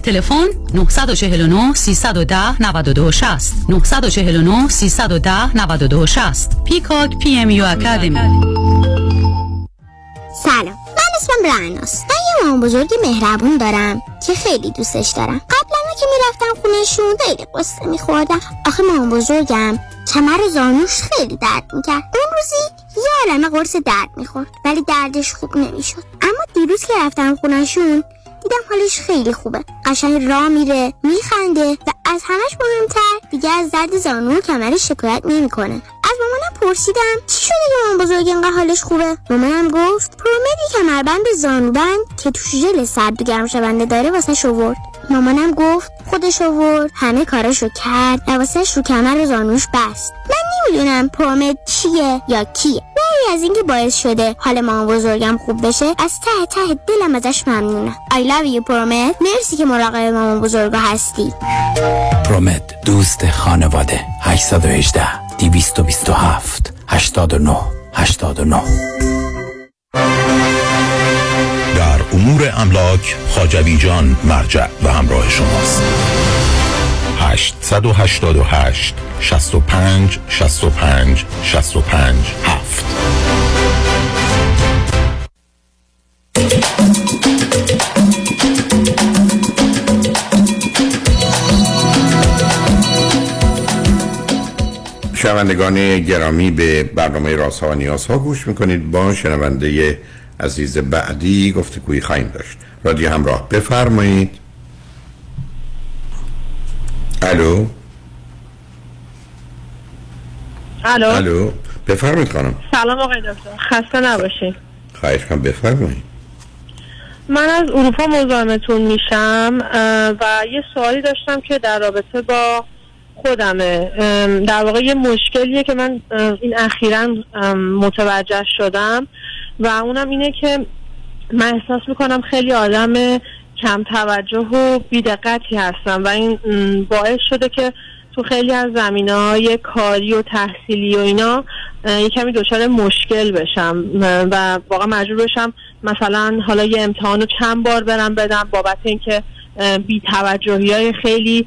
تلفن 949 310 92 60 949 310 92 60 پیکاک پی ام یو اکادمی. سلام من اسمم رعناست. من یه مامان بزرگ مهربون دارم که خیلی دوستش دارم. قبلا که می‌رفتم خونهشون خیلی قصه میخوردم. آخه مامان بزرگم کمر و زانوش خیلی درد می‌کرد. اون روزی یه عالمه قرص درد می‌خورد ولی دردش خوب نمی‌شد. اما دیروز که رفتم خونهشون دیدم حالش خیلی خوبه. قشنگ راه میره میخنده و از همش مهمتر دیگه از درد زانو و کمرش شکایت نمی‌کنه. از مامانم پرسیدم چی شده که مامان بزرگ اینقدر حالش خوبه؟ مامانم گفت پرومدی کمربند زانوبند که توش ژل سرد و گرم شونده داره واسه شورد مامانم گفت خودش آورد همه کاراشو کرد و واسهش رو کمر و زانوش بست. من نمی‌دونم پرومد چیه یا کیه. از اینکه باعث شده حال مامان بزرگم خوب بشه از ته ته دلم ازش ممنونم I love you پرومد مرسی که مراقب مامان بزرگا هستی. پرومد دوست خانواده. 818 227 89 89 در امور املاک خاجوی جان مرجع و همراه شماست. 888 65 65 65 7 شنوندگان گرامی به برنامه راست ها و نیاز ها گوش می‌کنید. با شنونده عزیز بعدی گفتگویی خواهیم داشت. رادیو همراه بفرمایید. الو؟ الو؟ الو؟ بفرمایید خانم. سلام آقای دکتر. خسته نباشین خواهش کنم بفرمایید. من از اروپا مزاحمتون میشم و یه سوالی داشتم که در رابطه با خودمه. در واقع یه مشکلیه که من این اخیرا متوجه شدم و اونم اینه که من احساس می‌کنم خیلی آدم کم توجه و بیدقتی هستم و این باعث شده که تو خیلی از زمینه های کاری و تحصیلی و اینا یه کمی دچار مشکل بشم. و واقعا مجبور بشم مثلا حالا یه امتحان رو چند بار برم بدم بابت اینکه بی توجهی های خیلی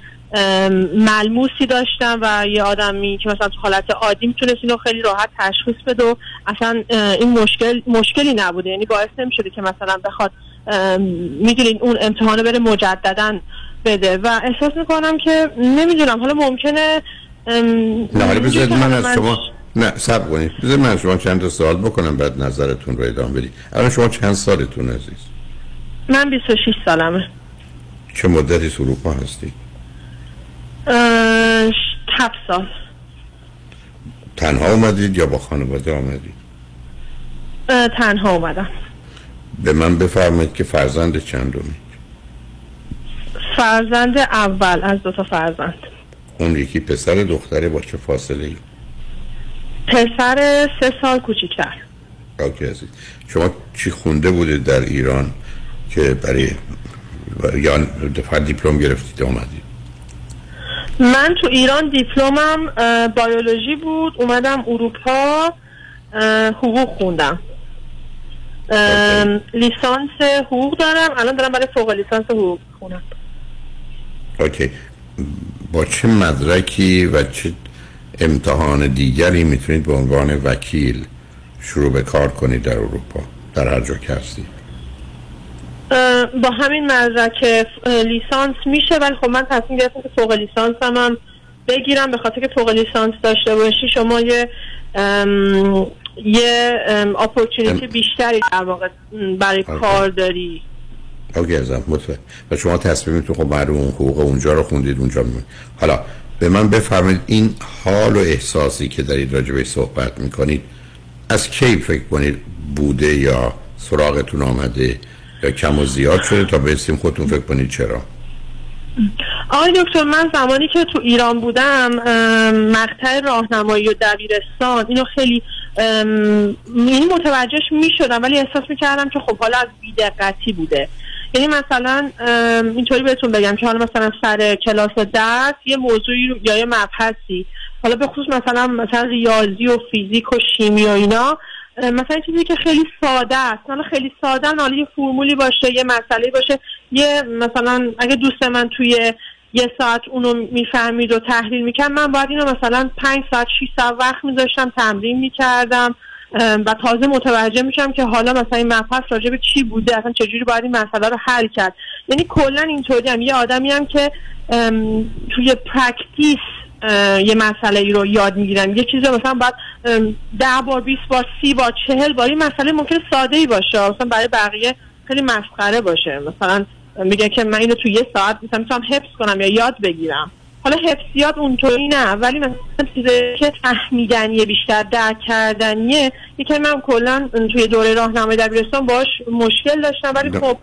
ملموسی داشتم و یه آدمی که مثلا تو حالت عادی می‌تونست اینو خیلی راحت تشخیص بده و اصلا این مشکل مشکلی نبوده. یعنی باعث نمی‌شده که مثلا بخواد می‌دونین اون امتحان رو بره مجددا بده. و احساس می‌کنم که نمی‌دونم حالا ممکنه نه حالا من از شما نه سب کنید. بذارید من شما چند تا سوال بکنم بعد نظرتون رو ادامه بدید. الان شما چند سالتون عزیز؟ من 26 سالمه. چه مدتی اروپا هستید؟ اه، هفت سال. تنها اومدید یا با خانواده آمدید؟ اه، تنها اومدم. به من بفرمایید که فرزند چندمی فرزند اول از دو تا فرزند. اون یکی پسر دختره با چه فاصله ای پسر سه سال کوچیکتر. اوکی عزیز. شما چی خونده بودید در ایران که برای یا فقط دیپلم گرفتید اومدید؟ من تو ایران دیپلمم بیولوژی بود اومدم اروپا حقوق خوندم. لیسانس حقوق دارم الان دارم برای فوق لیسانس حقوق خونم اوکی. با چه مدرکی و چه امتحان دیگری می‌تونید به عنوان وکیل شروع به کار کنید در اروپا در هر جا که هستید. با همین مدرک لیسانس میشه ولی خب من تصمیم گرفتم که فوق لیسانس هم, هم بگیرم به خاطر که فوق لیسانس داشته باشی شما یه ام، یه اپورتونیتی بیشتری در واقع برای آره. کار داری. اوکی ازم مطمئن. و شما تصمیمتون خب معلوم حقوق اونجا رو خوندید اونجا میمونید حالا به من بفرمایید این حال و احساسی که دارید راجع بهش صحبت می‌کنید از کی فکر کنید بوده یا سراغتون آمده یا کم و زیاد شده تا برسیم خودتون فکر کنید چرا؟ آقای دکتر من زمانی که تو ایران بودم مقطع راهنمایی و دبیرستان اینو خیلی ام، یعنی متوجهش می شدم ولی احساس می کردم که خب حالا از بیدقتی بوده. یعنی مثلا اینطوری بهتون بگم که حالا مثلا سر کلاس درس یه موضوعی رو- یا یه مبحثی. حالا به خصوص مثلا مثلا ریاضی و فیزیک و شیمی و اینا مثلا چیزی که خیلی ساده است. حالا خیلی ساده حالا یه فرمولی باشه یه مسئله باشه. یه مثلا اگه دوست من توی یه ساعت اونو می‌فهمید و تحلیل می‌کرد من باید اینو مثلا پنج ساعت شیش ساعت وقت میذاشتم تمرین می‌کردم. و تازه متوجه میشم که حالا مثلا این مبحث راجع به چی بوده اصلا چجوری باید این مسئله رو حل کرد. یعنی کلا اینطوری هم یه آدمی هم که توی practice یه مسئله ای رو یاد می‌گیرم. یه چیزی مثلا ام، ده بار بیست بار سی بار چهل بار این مسئله ممکن ساده ای باشه مثلا برای بقیه خیلی مسخره باشه. مثلا میگه که من اینو تو یه ساعت مثلا می‌تونم حفظ کنم یا یاد بگیرم. حالا حفظیات اونطوری نه ولی مثلا چیزی که فهمیدنیه بیشتر درک کردنیه یکی من کلا توی دوره راهنمای دبیرستان باش مشکل داشتم ولی خب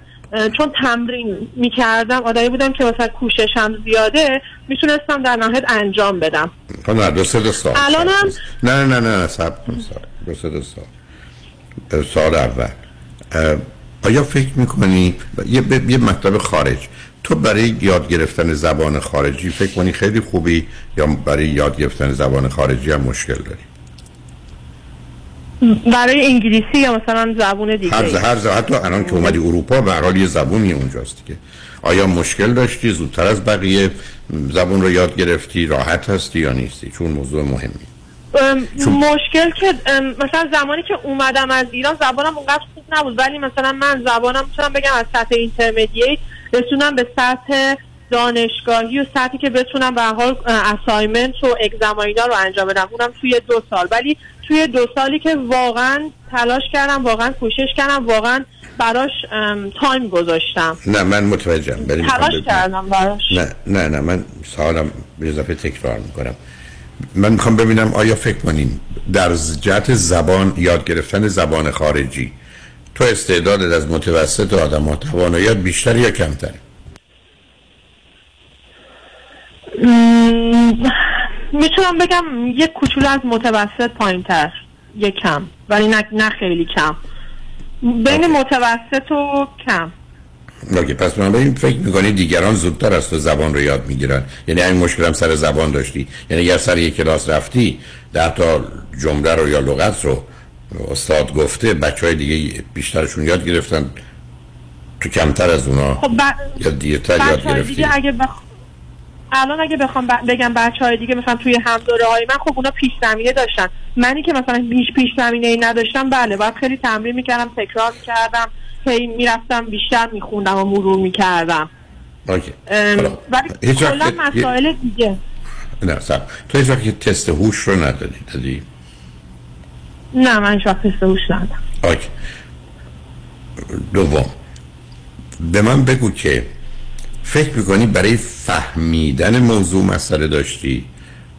چون تمرین می‌کردم آدمی بودم که مثلا کوششم زیاده می‌تونستم در نهایت انجام بدم. خب نه دو سه دو سال. الانم؟ نه نه نه نه سب کن سال دو سه دو سال. سال اول. آیا فکر می‌کنی؟ یه, یه مطلب خارج. تو برای یاد گرفتن زبان خارجی فکر کنی خیلی خوبی یا برای یاد گرفتن زبان خارجی هم مشکل داری؟ برای انگلیسی یا مثلا زبون دیگه هر هر ز- حتی الان که اومدی اروپا به هر حال یه زبونی اونجاست که آیا مشکل داشتی؟ زودتر از بقیه زبون رو یاد گرفتی؟ راحت هستی یا نیستی؟ چون موضوع مهمی چون- مشکل که مثلا زمانی که اومدم از ایران زبانم اونقدر خوب نبود. ولی مثلا من زبانم می‌تونم بگم از سطح اینترمدییت رسونم به سطح دانشگاهی و سطحی که بتونم به حال assignment و exam اینا رو انجام بدم. اونم توی دو سال. ولی توی دو سالی که واقعا تلاش کردم واقعا کوشش کردم واقعا براش تایم گذاشتم. نه من متوجهم. تلاش. کردم براش. نه نه نه من سوالم به اضافه تکرار می‌کنم. من می‌خوام ببینم آیا فکر کنیم در جهت زبان یاد گرفتن زبان خارجی تو استعدادت از متوسط آدم ها تواناییت بیشتر یا کمتره م، می‌تونم بگم یک کوچولو از متوسط پایین تر یک کم ولی نه, نه خیلی کم. بین متوسط و کم. اوکی پس من این فکر می‌کنی دیگران زودتر از تو زبان رو یاد می‌گیرن. یعنی این مشکل هم سر زبان داشتی. یعنی اگر سر یک کلاس رفتی ده تا جمله رو یا لغت رو استاد گفته بچه های دیگه بیشترشون یاد گرفتن. تو کمتر از اونا. خب ب... یا دیرتر یاد گرفتی دیگه اگه بخ... الان اگه بخوام ب... بگم بچه های دیگه مثلا توی هم دوره های من خب اونا پیش زمینه داشتن. منی که مثلا بیش پیش زمینه ای نداشتم بله باید خیلی تمرین می‌کردم تکرار می‌کردم هی می‌رفتم بیشتر میخوندم و مرور می‌کردم. ولی کلا مسائل دیگه. نه سب تو هیچ وقت تست هوش رو ندادی دادی؟ نه من هیچ وقت هوش ندادم اوکی دوم. به من بگو که فکر می‌کنی برای فهمیدن موضوع مسئله داشتی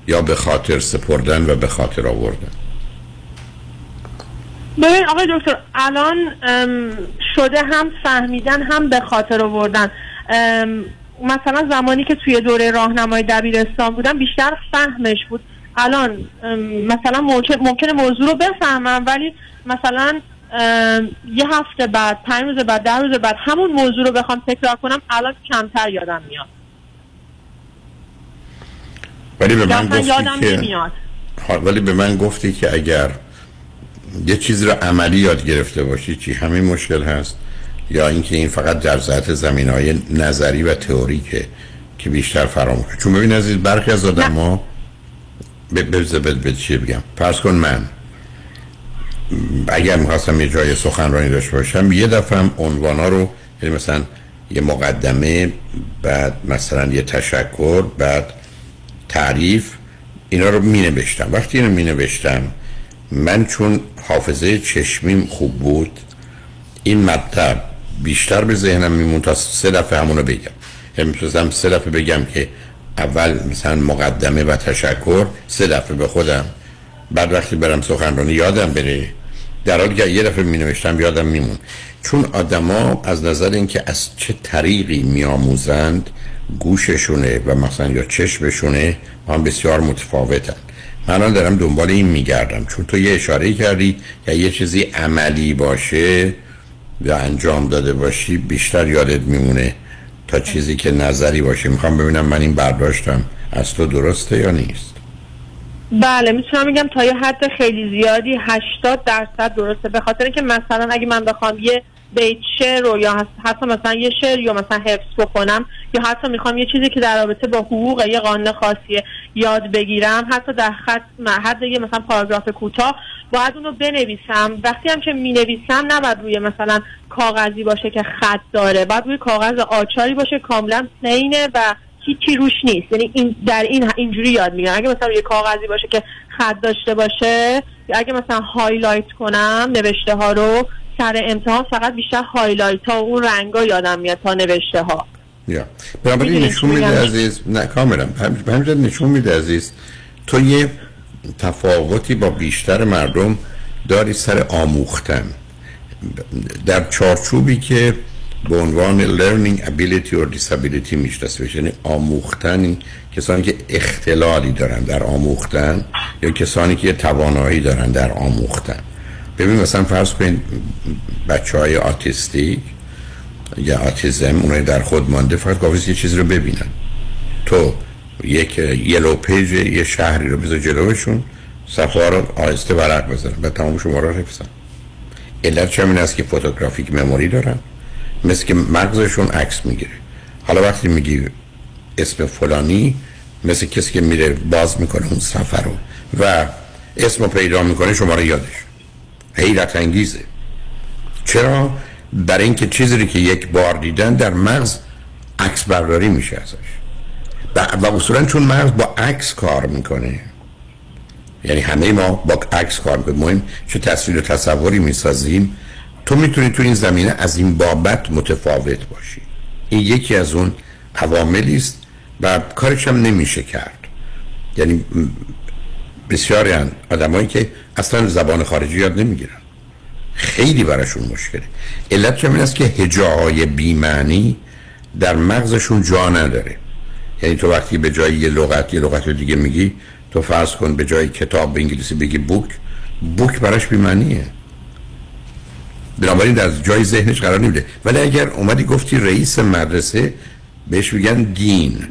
یا به خاطر سپردن و به خاطر آوردن؟ ببین آقای دکتر الان شده هم فهمیدن هم به خاطر آوردن. مثلا زمانی که توی دوره راهنمای دبیرستان بودم بیشتر فهمش بود. الان مثلا ممکن ممکنه موضوع رو بفهمم ولی مثلا یه هفته بعد پنج روز بعد ده روز بعد همون موضوع رو بخوام تکرار کنم الان کمتر یادم میاد. ولی به من گفتی یادم که نمیاد. ها، ولی به من گفتی که اگر یه چیزی رو عملی یاد گرفته باشی چی؟ همین مشکل هست؟ یا اینکه این فقط در ذات زمین های نظری و تئوریکه که بیشتر فراموشه چون ببین عزیز برخی از آدم ها بذار به چی بگم؟ فرض کن من. اگر می‌خواستم یه جای سخنرانی داشته باشم یه دفعه هم عنوانا رو یعنی مثلا یه مقدمه بعد مثلا یه تشکر بعد تعریف اینا رو می نوشتم وقتی اینو می نوشتم من چون حافظه چشمیم خوب بود این مطلب بیشتر به ذهنم میمون تا سه دفعه همونو بگم. یعنی سه دفعه بگم که اول مثلا مقدمه و تشکر سه دفعه به خودم. بعد وقتی برم سخنرانی یادم بره. در حالی که یه دفعه می نوشتم یادم میمون. چون آدما از نظر اینکه از چه طریقی میآموزند گوششونه و مثلا یا چشمشونه هم بسیار متفاوتن. من الان دارم دنبال این میگردم. چون تو یه اشاره کردی یا یه چیزی عملی باشه یا انجام داده باشی بیشتر یادت میمونه. تا چیزی که نظری باشه. می‌خوام ببینم من این برداشتم از تو درسته یا نیست؟ بله می‌تونم بگم تا یه حد خیلی زیادی 80 درصد درسته. به خاطر که مثلا اگه من بخوام یه بیت شعر رو یا حتی مثلا یه شعر یا مثلا حفظ بکنم یا حتی می‌خوام یه چیزی که در رابطه با حقوق یه قانون خاصیه یاد بگیرم حتی در خط حد یه مثلا پاراگراف کوتاه باید اونو بنویسم. وقتی هم که می‌نویسم نباید روی مثلا کاغذی باشه که خط داره باید روی کاغذ آچاری باشه کاملا پلینه و هیچی روش نیست. یعنی این در این اینجوری یاد می‌گیرم. اگه مثلا روی کاغذی باشه که خط داشته باشه اگه مثلا هایلایت کنم نوشته ها رو سر امتحان فقط بیشتر هایلایت ها و اون رنگا یادم میاد تا نوشته ها یا. بنابراین نشون میده؟ عزیز نه کاملا. هم- به همین جهت نشون میده عزیز تو یه تفاوتی با بیشتر مردم داری سر آموختن. در چارچوبی که به عنوان learning ability or disability می‌شناسه بشه یعنی آموختن کسانی که اختلالی دارن در آموختن یا کسانی که توانایی دارن در آموختن. ببین مثلا فرض کنید بچه های autistic یا autism اونایی در خود مانده فقط کافیست یه چیزی رو ببینن. تو یک yellow page یه شهری رو بذار جلوشون صفحه رو آهسته ورق بزنن و تمام شما رو حفظن. علت چه این است که photographic memory دارن مثل که مغزشون عکس می‌گیره. حالا وقتی میگی اسم فلانی مثل کسی که میره باز می‌کنه اون صفحه رو و اسم رو پیدا می‌کنه شما رو یادش. حیرت انگیزه. چرا؟ برای اینکه چیزی که یک بار دیدن در مغز عکس برداری میشه ازش. و, اصولا چون مغز با عکس کار می‌کنه. یعنی همه ما با عکس کار می‌کنیم. مهم چه تصویر و تصوری می‌سازیم؟ تو می‌تونی تو این زمینه از این بابت متفاوت باشی. این یکی از اون عواملی است و کارش هم نمیشه کرد. یعنی بسیاری هن آدمایی که اصلا زبان خارجی یاد نمی‌گیرن. خیلی براشون مشکله. علت چه است که هجاهای بیمعنی در مغزشون جا نداره. یعنی تو وقتی به جای یه لغت یه لغت دیگه میگی تو فرض کن به جای کتاب به انگلیسی بگی بوک بوک براش بیمعنیه. بنابراین در جای ذهنش قرار نمیده. ولی اگر اومدی گفتی رئیس مدرسه بهش میگن دین.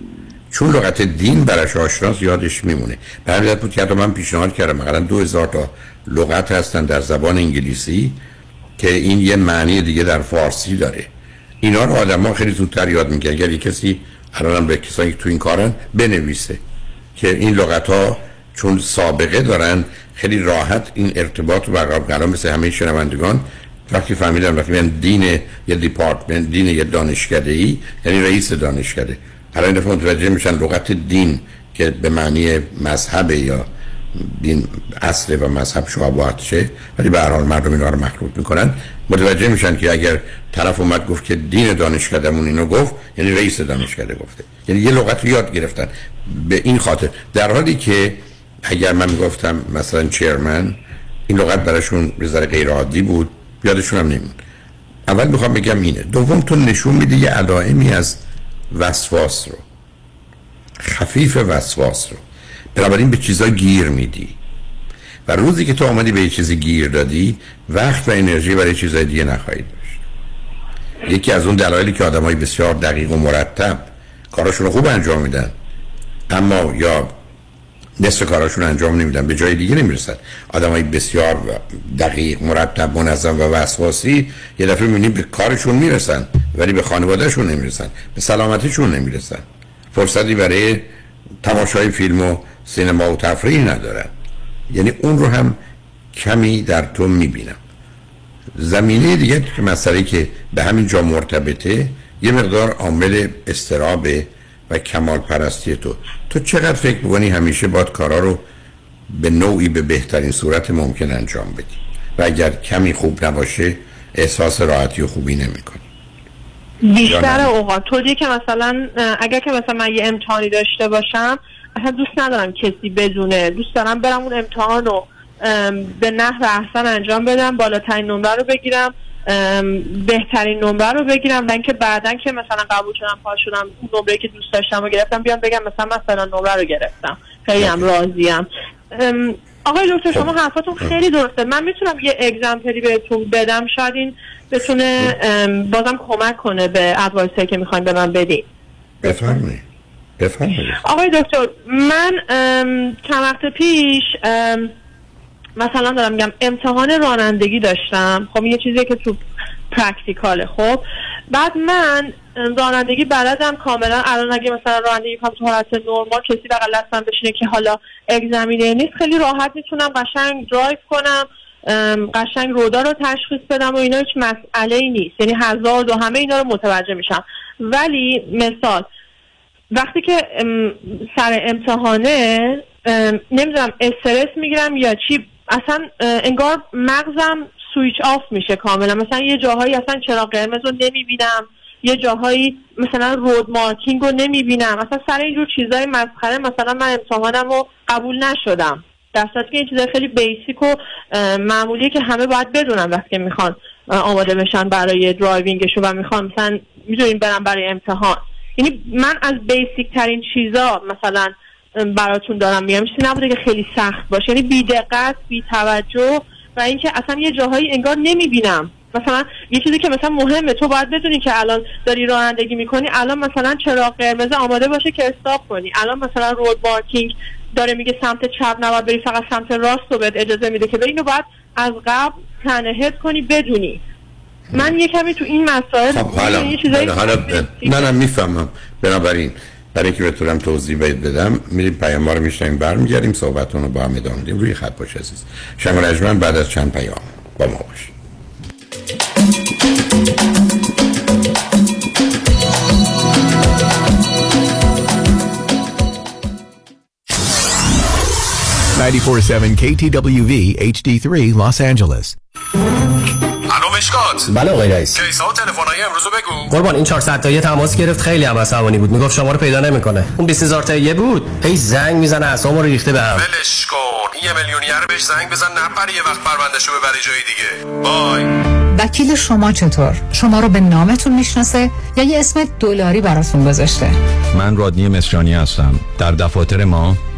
چون لغت دین براش آشناس یادش میمونه. به همین بود که من پیشنهاد کردم مثلا دو هزار تا لغت هستن در زبان انگلیسی که این یه معنی دیگه در فارسی داره. اینا رو آدم ها خیلی زودتر یاد میگن اگر یه کسی الان به کسانی که تو این کارن بنویسه که این لغت ها چون سابقه دارن خیلی راحت این ارتباط برقرار کردن مثل همه شنوندگان وقتی فهمیدن وقتی میگن دین یه دیپارتمنت دین یه دانشکده یعنی رئیس دانشکده. الان این دفعه متوجه میشن لغت دین که به معنی مذهب یا دین اصل و مذهب شعبات شه ولی به هر حال مردم اینا رو مخلوط می‌کنن. متوجه میشن که اگر طرف اومد گفت که دین دانشکدهمون اینو گفت یعنی رئیس دانشکده گفته. یعنی یه لغت رو یاد گرفتن. به این خاطر. در حالی که اگر من می‌گفتم مثلا چیرمن این لغت براشون به ذره غیر عادی بود یادشون هم نمون اول می‌خوام بگم اینه. دوم تو نشون میده یه علائمی از وسواس رو. خفیف وسواس رو. بنابراین به چیزا گیر میدی. و روزی که تو آمدی به یه چیزی گیر دادی وقت و انرژی برای چیزای دیگه نخواهید داشت. یکی از اون دلایلی که آدمای بسیار دقیق و مرتب کاراشون رو خوب انجام میدن. اما یا نصف کاراشون انجام نمیدن به جای دیگه نمی‌رسن. آدمای بسیار دقیق مرتب منظم و وسواسی یه دفعه می‌بینیم به کارشون می‌رسن ولی به خانوادهشون نمی‌رسن به سلامتیشون نمی‌رسن. فرصتی برای تماشای فیلم و سینما و تفریح ندارن. یعنی اون رو هم کمی در تو می‌بینم. زمینه دیگه که مسئله که به همین جا مرتبطه یه مقدار عامل استرابه و کمال پرستی تو. تو چقدر فکر می‌کنی همیشه باید کارا رو به نوعی به بهترین صورت ممکن انجام بدی؟ و اگر کمی خوب نباشه احساس راحتی و خوبی نمی‌کنی. بیشتر اوقات. طوریه که مثلا اگر که مثلا من یه امتحانی داشته باشم اصلا دوست ندارم کسی بدونه. دوست دارم برم اون امتحان رو به نحو احسن انجام بدم بالاترین نمره رو بگیرم. بهترین نمره رو بگیرم و اینکه بعدا که مثلا قبول شدم پاس شدم اون نمره که دوست داشتم رو گرفتم بیام بگم مثلا من فلان نمره رو گرفتم. خیلی هم راضیم. آقای دکتر شما حرفاتون خیلی درسته. من می‌تونم یه اگزمپلی بهتون بدم. شاید این بتونه بازم کمک کنه به ادوایسی که می‌خواین به من بدین. بفرمایید. بفرمایید. آقای دکتر من چند وقت پیش ام، مثلا دارم میگم امتحان رانندگی داشتم. خب یه چیزی که تو practical ه. خب بعد من رانندگی بلدم کاملا. الان اگه مثلا رانندگی کنم تو حالت نرمال کسی بغل دستم بشینه که حالا examiner نیست خیلی راحت می‌تونم قشنگ درایو کنم قشنگ road ا رو تشخیص بدم و اینا هیچ مسئله ای نیست. یعنی hazard و همه اینا رو متوجه میشم. ولی مثال وقتی که سر امتحانه ام، نمی‌دونم استرس می‌گیرم یا چی اصلا انگار مغزم switch off میشه کاملا. مثلا یه جاهایی اصلا چراغ قرمز رو نمی‌بینم. یه جاهایی مثلا road marking رو نمی‌بینم. اصلا سر اینجور چیزای مسخره مثلا من امتحانم رو قبول نشدم. در که این چیزای خیلی basic و معمولیه که همه باید بدونن وقتی می‌خوان آماده بشن برای driving شون و می‌خوان مثلا می‌دونین برن برای امتحان. یعنی من از بیسیک ترین چیزا مثلا براتون دارم میگم. چیزی نبوده که خیلی سخت باشه. یعنی بی دقت بی توجه و اینکه اصلا یه جاهایی انگار نمی‌بینم. مثلا یه چیزی که مثلا مهمه. تو باید بدونی که الان داری رانندگی می‌کنی. الان مثلا چراغ قرمز آماده باشه که استاپ کنی. الان مثلا رود بارکینگ داره میگه سمت چپ نباید بری فقط سمت راست رو بهت اجازه میده که بری. اینو باید از قبل تنهد کنی بدونی. من یه کمی تو این مسائل خب حالا. نه نه می‌فهمم. بنابراین برای که بتونم توضیح بهت بدم میریم پیام رو میشنیم برمیگردیم صحبتون رو با هم ادامه میدیم. روی خط باش عزیز. شنگ بعد از چند پیام با ما 947 KTWV HD3 Los Angeles. مشکات بله آقای رئیس. کیسا و تلفن‌های امروز رو بگو. قربان این 400 تایی تماس گرفت خیلی هم عصبانی بود. می‌گفت شما رو پیدا نمی‌کنه. اون 20000 تایی بود. هی زنگ می‌زنه اعصابمو رو ریخته بهم ولش کن. این یه میلیونیر بهش زنگ بزن نپره یه وقت پروندهشو ببری جای دیگه. بای وکیل شما چطور؟ شما رو به نامتون می‌شناسه یا یه اسم دلاری براتون گذاشته؟ من رادنی مصریانی هستم. در دفاتر ما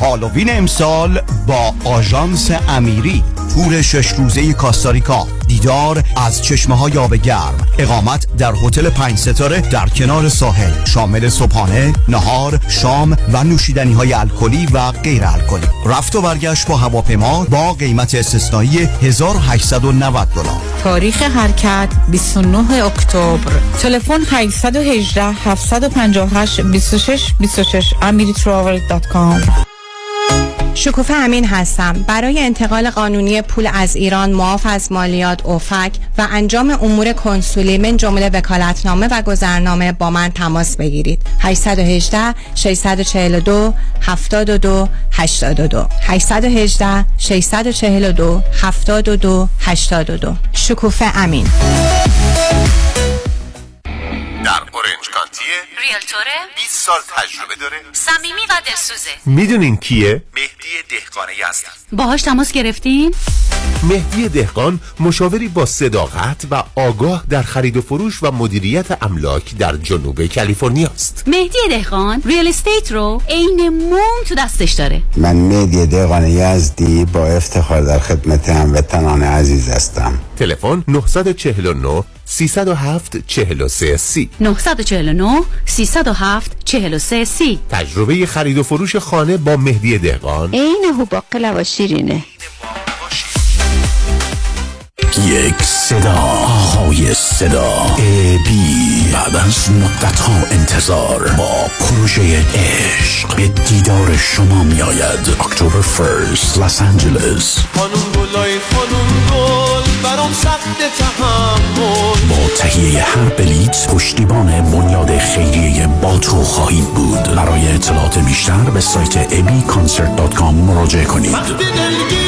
هالووین امسال با آژانس امیری. تور شش روزه کاستاریکا. دیدار از چشمه های آب گرم. اقامت در هتل پنج ستاره در کنار ساحل. شامل صبحانه نهار شام و نوشیدنی های الکلی و غیر الکلی. رفت و برگشت با هواپیما با قیمت استثنایی 1890 دلار. تاریخ حرکت 29 اکتبر. تلفن 818 758 26 26 amiritravel.com شکوفه امین هستم. برای انتقال قانونی پول از ایران معاف از مالیات اوفک و انجام امور کنسولی من جمله وکالتنامه و گذرنامه با من تماس بگیرید. 818 642 72 82 818 642 72 82 شکوفه امین. در اورنج کانتیه ریلتوره 20 سال تجربه داره. صمیمی و دلسوزه. می‌دونین کیه؟ مهدی دهقان یزدی باهاش تماس گرفتین؟ مهدی دهقان مشاوری با صداقت و آگاه در خرید و فروش و مدیریت املاک در جنوب کالیفرنیا است. مهدی دهقان ریل استیت رو عین موم تو دستش داره. من مهدی دهقان یزدی با افتخار در خدمت هموطنان عزیز هستم. تلفن 949 307 43 سی. 949 307 43 سی. تجربه خرید و فروش خانه با مهدی دهقان. عین هوباقلا و شیرینه. یک صدا آهای صدا. ای بی. بعد از مدت ها انتظار با پروژه عشق به دیدار شما می آید اکتبر فرست لس آنجلس. خانم گلای خانم گل. برام سخت تحمل. با تهیه هر بلیت پشتیبان بنیاد خیریه با تو خواهید بود. برای اطلاعات بیشتر به سایت abconcert.com مراجعه کنید.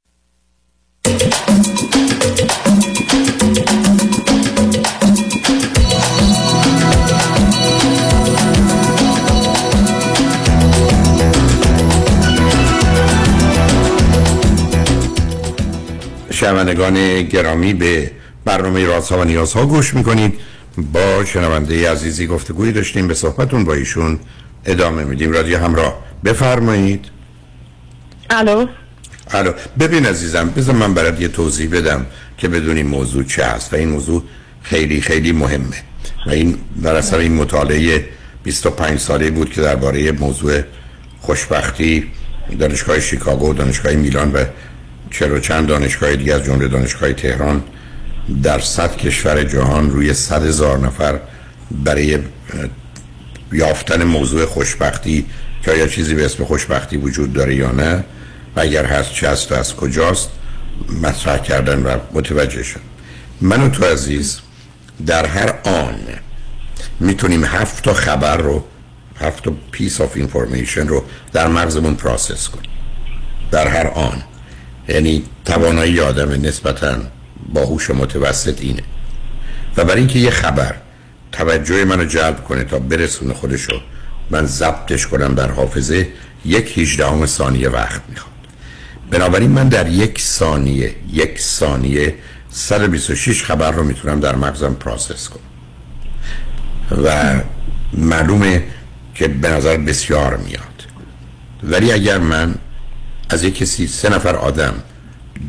شنوندگان گرامی به برنامه رازها و نیازها گوش می‌کنید. با شنونده عزیزی گفتگویی داشتیم به صحبتون با ایشون ادامه میدیم. رادیو همراه بفرمایید. الو؟ الو ببین عزیزم بذار من برات یه توضیح بدم که بدونی موضوع چه هست و این موضوع خیلی خیلی مهمه. و این در اثر این مطالعه 25 ساله بود که درباره موضوع خوشبختی دانشگاه شیکاگو دانشگاه میلان و چلو چند دانشگاه دیگه از جمله دانشگاه تهران در صد کشور جهان روی صد هزار نفر برای یافتن موضوع خوشبختی که آیا چیزی به اسم خوشبختی وجود داره یا نه و اگر هست چه هست و از کجاست مطرح کردن و متوجه شد. من و تو عزیز در هر آن می‌تونیم هفت تا خبر رو هفت تا piece of information رو در مغزمون process کنیم. در هر آن. یعنی توانایی آدم نسبتا باهوش و متوسط اینه. و برای اینکه یه خبر توجه منو جلب کنه تا برسونه خودشو من ضبطش کنم در حافظه یک هیچدهم ثانیه وقت می‌خواد بنابراین من در یک ثانیه یک ثانیه 126 خبر رو می‌تونم در مغزم پروسس کنم. و معلومه که به نظر بسیار میاد. ولی اگر من از یک کسی سه نفر آدم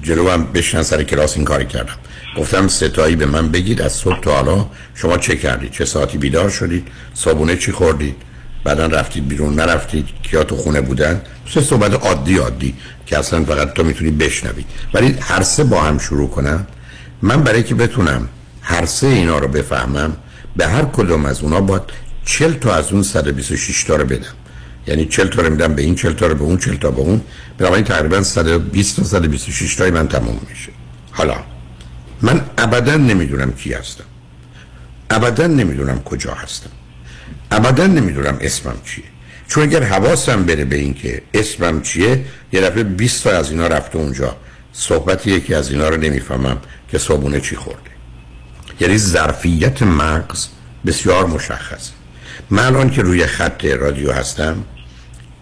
جلو هم بشنن سر کلاس این کاری کردم گفتم ستایی به من بگید از صبح تا حالا شما چه کردید؟ چه ساعتی بیدار شدید؟ صابونه چی خوردید؟ بعدا رفتید بیرون نرفتید کیا تو خونه بودن. سه صحبت عادی عادی که اصلا فقط تو می‌تونی بشنوید ولی هر سه با هم شروع کنم من برای که بتونم هر سه اینا رو بفهمم به هر کدوم از اونا باید 40 تا از اون 126 تا رو بدم. یعنی 40 تا رو میدم به این 40 تا رو به اون 40 تا به اون. بنابراین تقریبا 120 تا 126 تای من تموم میشه. حالا من ابدا نمی‌دونم کی هستم. ابدا نمی‌دونم کجا هستم. ابدا نمی‌دونم اسمم چیه. چون اگر حواسم بره به این که اسمم چیه یه دفعه 20 تا از اینا رفته اونجا. صحبت یکی از اینا رو نمی‌فهمم که صابونه چی خورده. یعنی ظرفیت مغز بسیار مشخص. من الان که روی خط رادیو هستم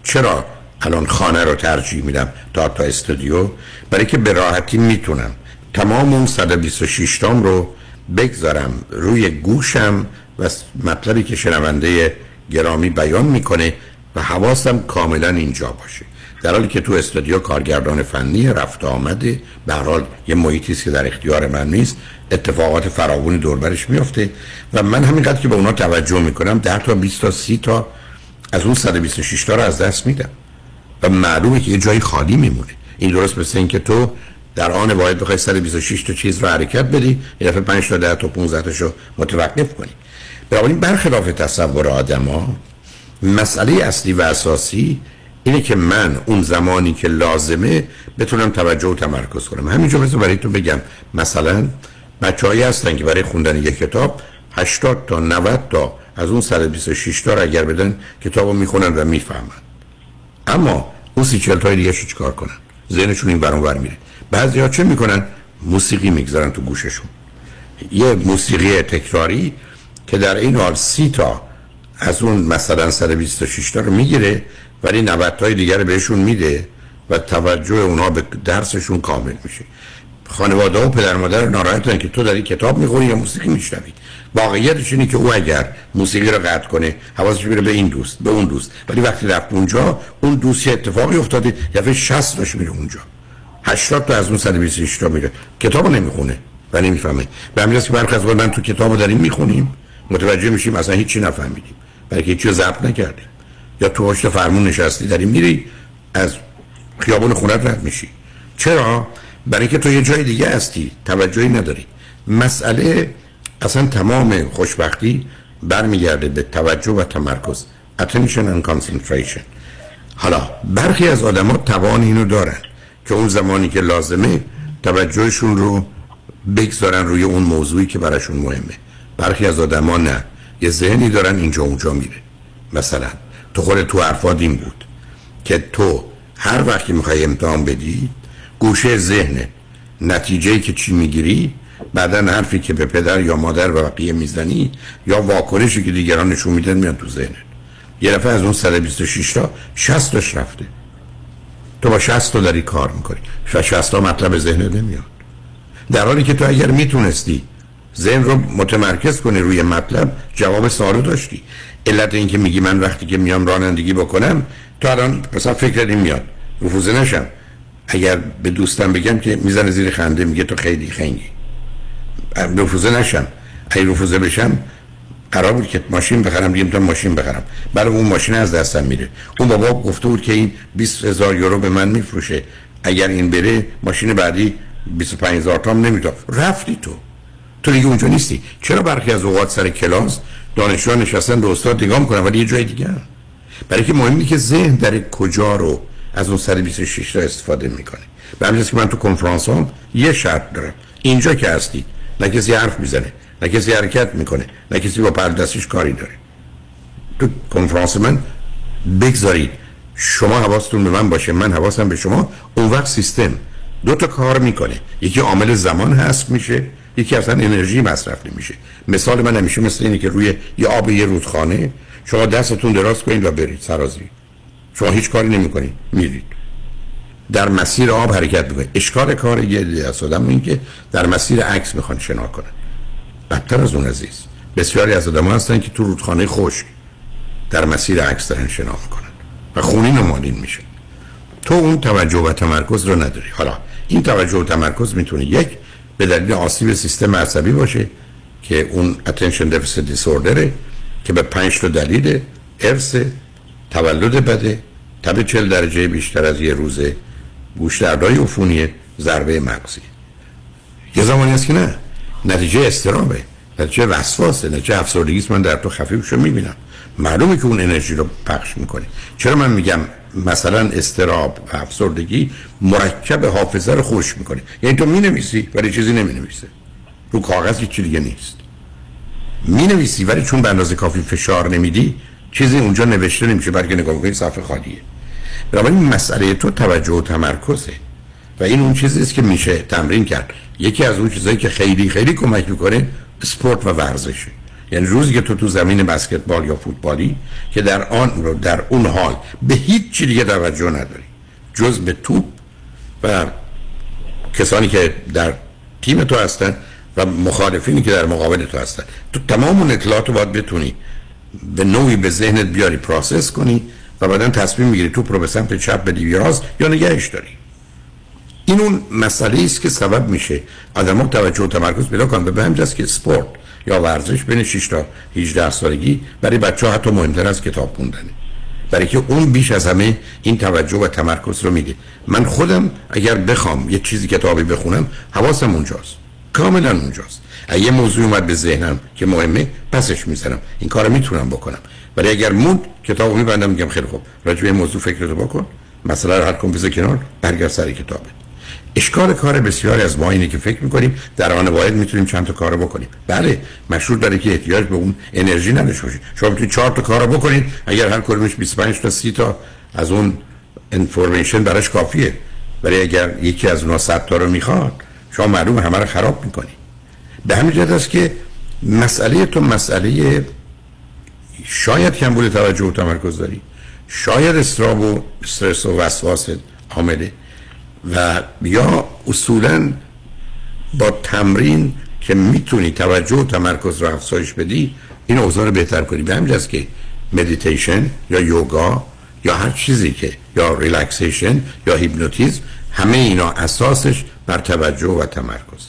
چرا الان خانه رو ترجیح میدم تا تا استودیو؟ برای که به راحتی می‌تونم تمام اون 126 تام رو بگذارم روی گوشم و مطلبی که شنونده گرامی بیان می‌کنه و حواسم کاملا اینجا باشه. در حالی که تو استودیو کارگردان فنی رفت آمده به حال یه محیطی که در اختیار من نیست. اتفاقات فراوانی دوربرش میفته و من همینقدر که به اونا توجه می‌کنم 10 تا 20 تا 30 تا از اون 126 تا رو از دست میدم. و معلومه که یه جایی خالی میمونه. این درست مثل اینکه تو در آن واحد بخوای 126 تا چیز رو حرکت بدی یه دفعه 5 تا 10 تا 15 تاشو متوقف کنی. بنابراین برخلاف تصور آدما مسئله اصلی و اساسی اینه که من اون زمانی که لازمه بتونم توجه و تمرکز کنم. همینجا مثل برای تو بگم مثلا بچه هستن که برای خوندن یک کتاب 80 تا 90 تا از اون 126 تا رو اگر بدن کتاب رو می‌خونن و می‌فهمن. اما اون سی چل تای دیگه چیکار کنن؟ ذهنشون این برون ور میره. بعضی ها چه می‌کنن؟ موسیقی می‌گذارن تو گوششون. یه موسیقی تکراری که در این حال سی تا از اون مثلا 126 تا رو می‌گیره ولی 90 تای دیگر بهشون میده و توجه اونا به درسشون کامل میشه. خانواده و پدر مادر ناراحتن که تو داری کتاب می‌خونی یا موسیقی میشنوی. واقعیتش اینه که او اگر موسیقی رو قطع کنه حواسش میره به این دوست به اون دوست. ولی وقتی رفت اونجا اون دوست یه اتفاقی افتاده دفعه 60 تاش میره اونجا. 80 تا از اون 126 تا میره. کتابو نمی‌خونه و نمی‌فهمه. به همین که برخی از من تو کتابو داریم می‌خونیم. متوجه میشیم اصلا هیچی نفهمیدیم. برای هیچی ضبط نکردیم. یا تو پشت فرمون نشستی داری میری از خیابون خونت رد میشی. چرا؟ برای که تو یه جای دیگه هستی توجهی نداری. مسئله اصلا تمام خوشبختی برمیگرده به توجه و تمرکز. Attention and concentration. حالا برخی از آدما توان اینو دارن که اون زمانی که لازمه توجهشون رو بگذارن روی اون موضوعی که براشون مهمه. برخی از آدما نه. یه ذهنی دارن اینجا اونجا میره. مثلا تو خود تو حرفات این بود که تو هر وقتی می‌خوای امتحان بدی گوشه ذهن نتیجه که چی می‌گیری؟ بعدا حرفی که به پدر یا مادر و بقیه می‌زنی یا واکنشی که دیگران نشون میدن میاد تو ذهنت. یه دفعه از اون 126 تا 60 تاش رفته. تو با 60 تا داری کار می‌کنی. و 60 تا مطلب ذهن نمیاد. در حالی که تو اگر می‌تونستی ذهن رو متمرکز کنی روی مطلب. جواب سوالو داشتی. علت این که میگی من وقتی که میام رانندگی بکنم تو الان مثلا فکر این میاد. رفوزه نشم. اگر به دوستم بگم که می‌زنه زیر خنده میگه تو خیلی خنگی. رفوزه نشم. اگه رفوزه بشم قرار بود که ماشین بخرم دیگه می‌تونم ماشین بخرم. برای اون ماشین از دستم میره. اون بابا گفته بود که این 20 هزار یورو به من میفروشه. اگر این بره ماشین بعدی 25 هزار تام نمی‌تونم رفتی تو. تو دیگه اونجا نیستی. چرا برخی از اوقات سر کلاس دانشجو نشستن به استاد نگاه می‌کنن ولی یه جای دیگه. برای که مهمی که ذهن در کجا رو از اون سر 26 تا استفاده می‌کنه. به همین که من تو کنفرانس هم یه شرط دارم. اینجا که هستی نه کسی حرف می‌زنه نه کسی حرکت می‌کنه نه کسی با پردستش کاری داره. تو کنفرانس من بگذارید. شما حواستون به من باشه من حواسم به شما. اون وقت سیستم دو تا کار می‌کنه. یکی عامل زمان هست میشه. یکی اصلا انرژی مصرف نمیشه. مثال من همیشه مثل اینه که روی یه آب یه رودخانه شما دستتون دراز کنید و برید سرازی شما هیچ کاری نمی‌کنید میرید. در مسیر آب حرکت می‌کنید اشکال کار یه از آدم این که در مسیر عکس می‌خوان شنا کنن. بدتر از اون عزیز. بسیاری از آدم هستن که تو رودخانه خشک در مسیر عکس دارن شنا می‌کنن و خونین و مالین میشه. تو اون توجه و تمرکز رو نداری. حالا این توجه و تمرکز می‌تونه یک به دلیل آسیب سیستم عصبی باشه که اون attention deficit disorder که به پنج تا دلیل ارث تولد بده تب چل درجه بیشتر از یه روزه گوش دردای عفونی ضربه مغزی. یه زمانی هست که نه. نتیجه استرابه. نتیجه وسواسه نتیجه افسردگی من در تو خفیفشو می‌بینم. معلومه که اون انرژی رو پخش می‌کنه. چرا من میگم مثلا استراب و افسردگی مرکب حافظه رو خوش می‌کنه. یعنی تو می‌نویسی ولی چیزی نمی‌نویسه. رو کاغذ هیچ دیگه نیست. می‌نویسی ولی چون به اندازه کافی فشار نمیدی چیزی اونجا نوشته نمیشه بلکه نگاه می‌کنی صفحه خالیه. بنابراین مسئله تو توجه و تمرکزه. و این اون چیزی است که میشه تمرین کرد. یکی از اون چیزایی که خیلی خیلی کمک می‌کنه سپورت و ورزشه. یعنی روزی که تو تو زمین بسکتبال یا فوتبالی که در آن رو در اون حال به هیچ چی دیگه توجه نداری. جز به توپ و کسانی که در تیم تو هستن و مخالفینی که در مقابل تو هستن. تو تمام اون اطلاعات رو باید بتونی. به نوعی به ذهنت بیاری process کنی و بعدا تصمیم می‌گیری توپ رو به سمت چپ بدی یا یا نگهش داری. این اون مسئله است که سبب میشه آدم توجه و تمرکز پیدا کنن. به همین که سپورت یا ورزش بین 6 تا 18 سالگی. برای بچه ها حتی مهمتر از کتاب خوندنه برای که اون بیش از همه این توجه و تمرکز رو میده. من خودم اگر بخوام یه چیزی کتابی بخونم حواسم اونجاست. کاملا اونجاست. اگه موضوع اومد به ذهنم که مهمه پسش می‌زنم. این کارو می‌تونم بکنم. ولی اگر موند کتابو میبندم میگم خیلی خوب. راجع به موضوع فکرتو بکن. مثلا هر کن کنار. برگرد سر کتابت. اشکال کار بسیاری از ما اینه که فکر می‌کنیم در آن واحد می‌تونیم چند تا کارو بکنیم. بله مشهور داره که احتیاج به اون انرژی نداشته باشید شما می‌تونید چهار تا کارو بکنید اگر هر کدومش 25 تا 30 تا از اون انفورمیشن براش کافیه. ولی اگر یکی از اونها 100 تا رو می‌خواد شما معلوم همه رو خراب می‌کنید به همین جهت است که مسئله تو مسئله شاید کمبود توجه و تمرکز داری. شاید استراب و استرس و وسواس عامله و یا اصولا با تمرین که می‌تونی توجه و تمرکز رو افزایش بدی این اوضاع رو بهتر کنی. به همین که مدیتیشن یا یوگا یا هر چیزی که یا relaxation یا هیپنوتیزم همه اینا اساسش بر توجه و تمرکز.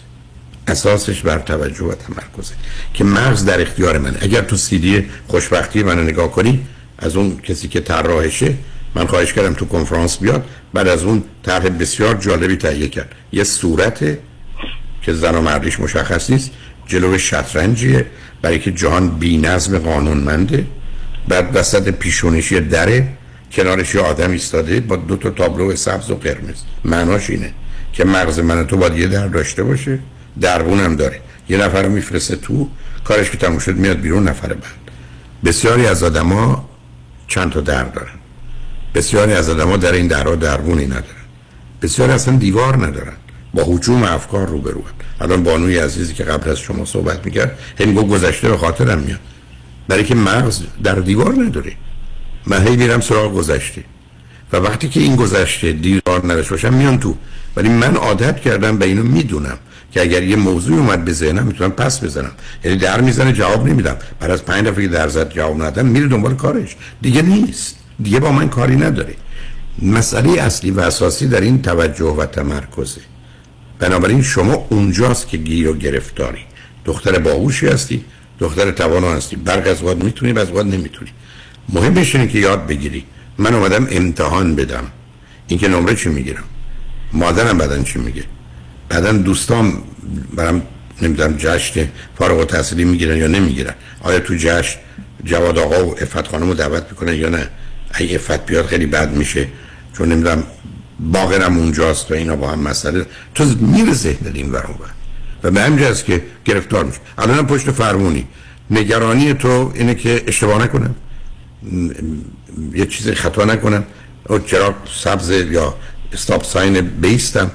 اساسش بر توجه و تمرکزه که مغز در اختیار منه. اگر تو سیدی خوشبختی منو نگاه کنی از اون کسی که طراحشه من خواهش کردم تو کنفرانس بیاد بعد از اون طرح بسیار جالبی تهیه کرد. یه صورت که زن و مردیش مشخص نیست جلو شطرنجیه برای که جهان بی نظم قانونمنده. بعد وسط پیشونشی دره کنارش یه آدم ایستاده با دو تا تابلو سبز و قرمز. معناش اینه که مغز من تو باید یه در داشته باشه. دربون هم داره. یه نفر میفرسته تو کارش که تموم شد میاد بیرون نفر بعد. بسیاری از آدما چند تا در دارن. بسیاری از آدما در این درها دربونی ندارن. بسیاری اصلا دیوار ندارن. با حجوم افکار روبرو الان بانوی عزیزی که قبل از شما صحبت می‌کرد گفت گذشته به خاطرم میاد. برای که مغز در دیوار نداره من هی میرم سراغ گذشته. و وقتی که این گذشته دیوار نداشته باشم میان تو. ولی من عادت کردم به اینو می‌دونم که اگر یه موضوع اومد به ذهنم می‌تونم پس بزنم. یعنی در می‌زنه جواب نمیدم. بعد از پنج دفعه که در زد جواب ندادم میره دنبال کارش. دیگه نیست. دیگه با من کاری نداره مسئله اصلی و اساسی در این توجه و تمرکزه. بنابراین شما اونجاست که گیر و گرفتاری. دختر باهوشی هستی دختر توانا هستی. برق از وقت می‌تونی از وقت نمی‌تونی. مهمش اینه که یاد بگیری. من اومدم امتحان بدم. اینکه نمره چی می‌گیرم؟ مادرم بدن چی میگه؟ بعدا دوستان برام نمی‌دونم جشن فارغ و تحصیلی می‌گیرن یا نمی‌گیرن. آیا تو جشن جواد آقا و افت خانم رو دعوت می‌کنن یا نه؟ اگه افت بیاد خیلی بد میشه چون نمی‌دونم باقرم اونجاست و اینا با هم مسئله. تو میره ذهن این ور و به همین که گرفتار میشه. الان پشت فرمونی. نگرانی تو اینه که اشتباه نکنم. یه چیزی خطا نکنم. او چرا سبز یا استاپ ساین بیستم؟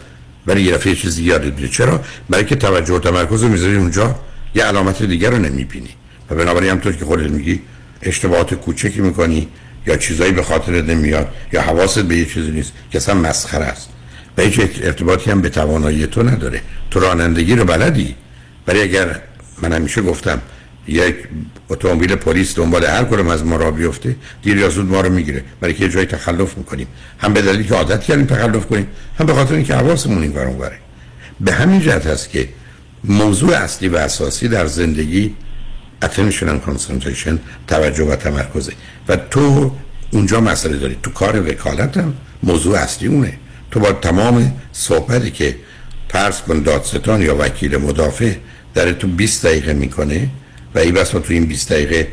ولی یه دفعه چیزی یاد چرا؟ برای که توجه و تمرکز رو می‌ذاری اونجا یه علامت دیگر رو نمی‌بینی. و بنابراین همطور که خودت میگی اشتباهات کوچکی می‌کنی. یا چیزایی به خاطر نمیاد یا حواست به یه چیزی نیست که اصلا مسخره است. و هیچ ارتباطی هم به توانایی تو نداره. تو رانندگی رو بلدی. ولی اگر من همیشه گفتم یک اتومبیل پلیس دنبال هر کدوم از ما را بیفته دیر یا زود ما رو می‌گیره. برای که جای تخلف می‌کنیم. هم به دلیلی که عادت کردیم تخلف کنیم هم به خاطر اینکه حواسمون این بره به همین جهت هست که موضوع اصلی و اساسی در زندگی attention and concentration توجه و تمرکزه و تو اونجا مسئله داری. تو کار وکالت هم موضوع اصلی اونه. تو با تمام صحبتی که پرس کن دادستان یا وکیل مدافع در تو 20 دقیقه می‌کنه و این بس تو این 20 دقیقه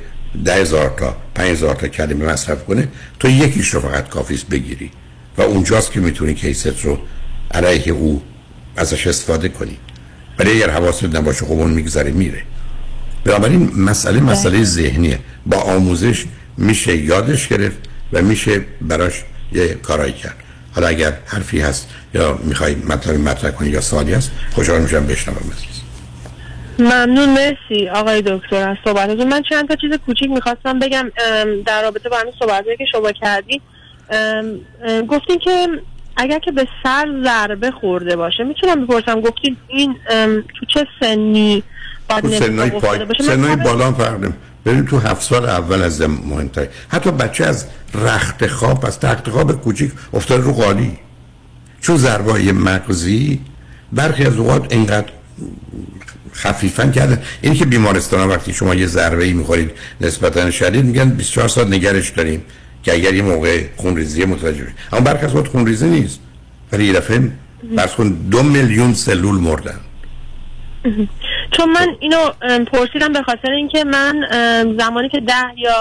ده هزار تا پنج هزار تا کلمه مصرف کنه تو یکیش رو فقط کافیست بگیری. و اونجاست که می‌تونی کیست رو علیه او ازش استفاده کنی. ولی اگر حواست نباشه خب اون میگذره میره. بنابراین مسئله مسئله ذهنیه. با آموزش میشه یادش گرفت و میشه براش یه کارایی کرد. حالا اگر حرفی هست یا می‌خوای مطلبی مطرح کنی یا سوالی هست خوشحال میشم بشنوم ممنون مرسی آقای دکتر. از صحبتتون من چند تا چیز کوچیک می‌خواستم بگم در رابطه با همین صحبتی که شما کردی. گفتین که اگر که به سر ضربه خورده باشه می‌تونم بپرسم گفتین این تو چه سنی باید سنهای پای سنهای بالا فرق ببین تو هفت سال اول از مهمتر حتی بچه از رخت خواب از تخت خواب کوچیک افتاد رو قالی چون ضربای مغزی برخی از اوقات اینقدر خفیفن کردن اینی که بیمارستان وقتی شما یه ضربه ای می‌خورید نسبتا شدید میگن 24 ساعت نگرش داریم. که اگر یه موقع خونریزی متوجه بشید اما برخی از خونریزی نیست ولی یه دفعه فرض کن دو میلیون سلول مردن چون من اینو پرسیدم به خاطر اینکه من زمانی که ده یا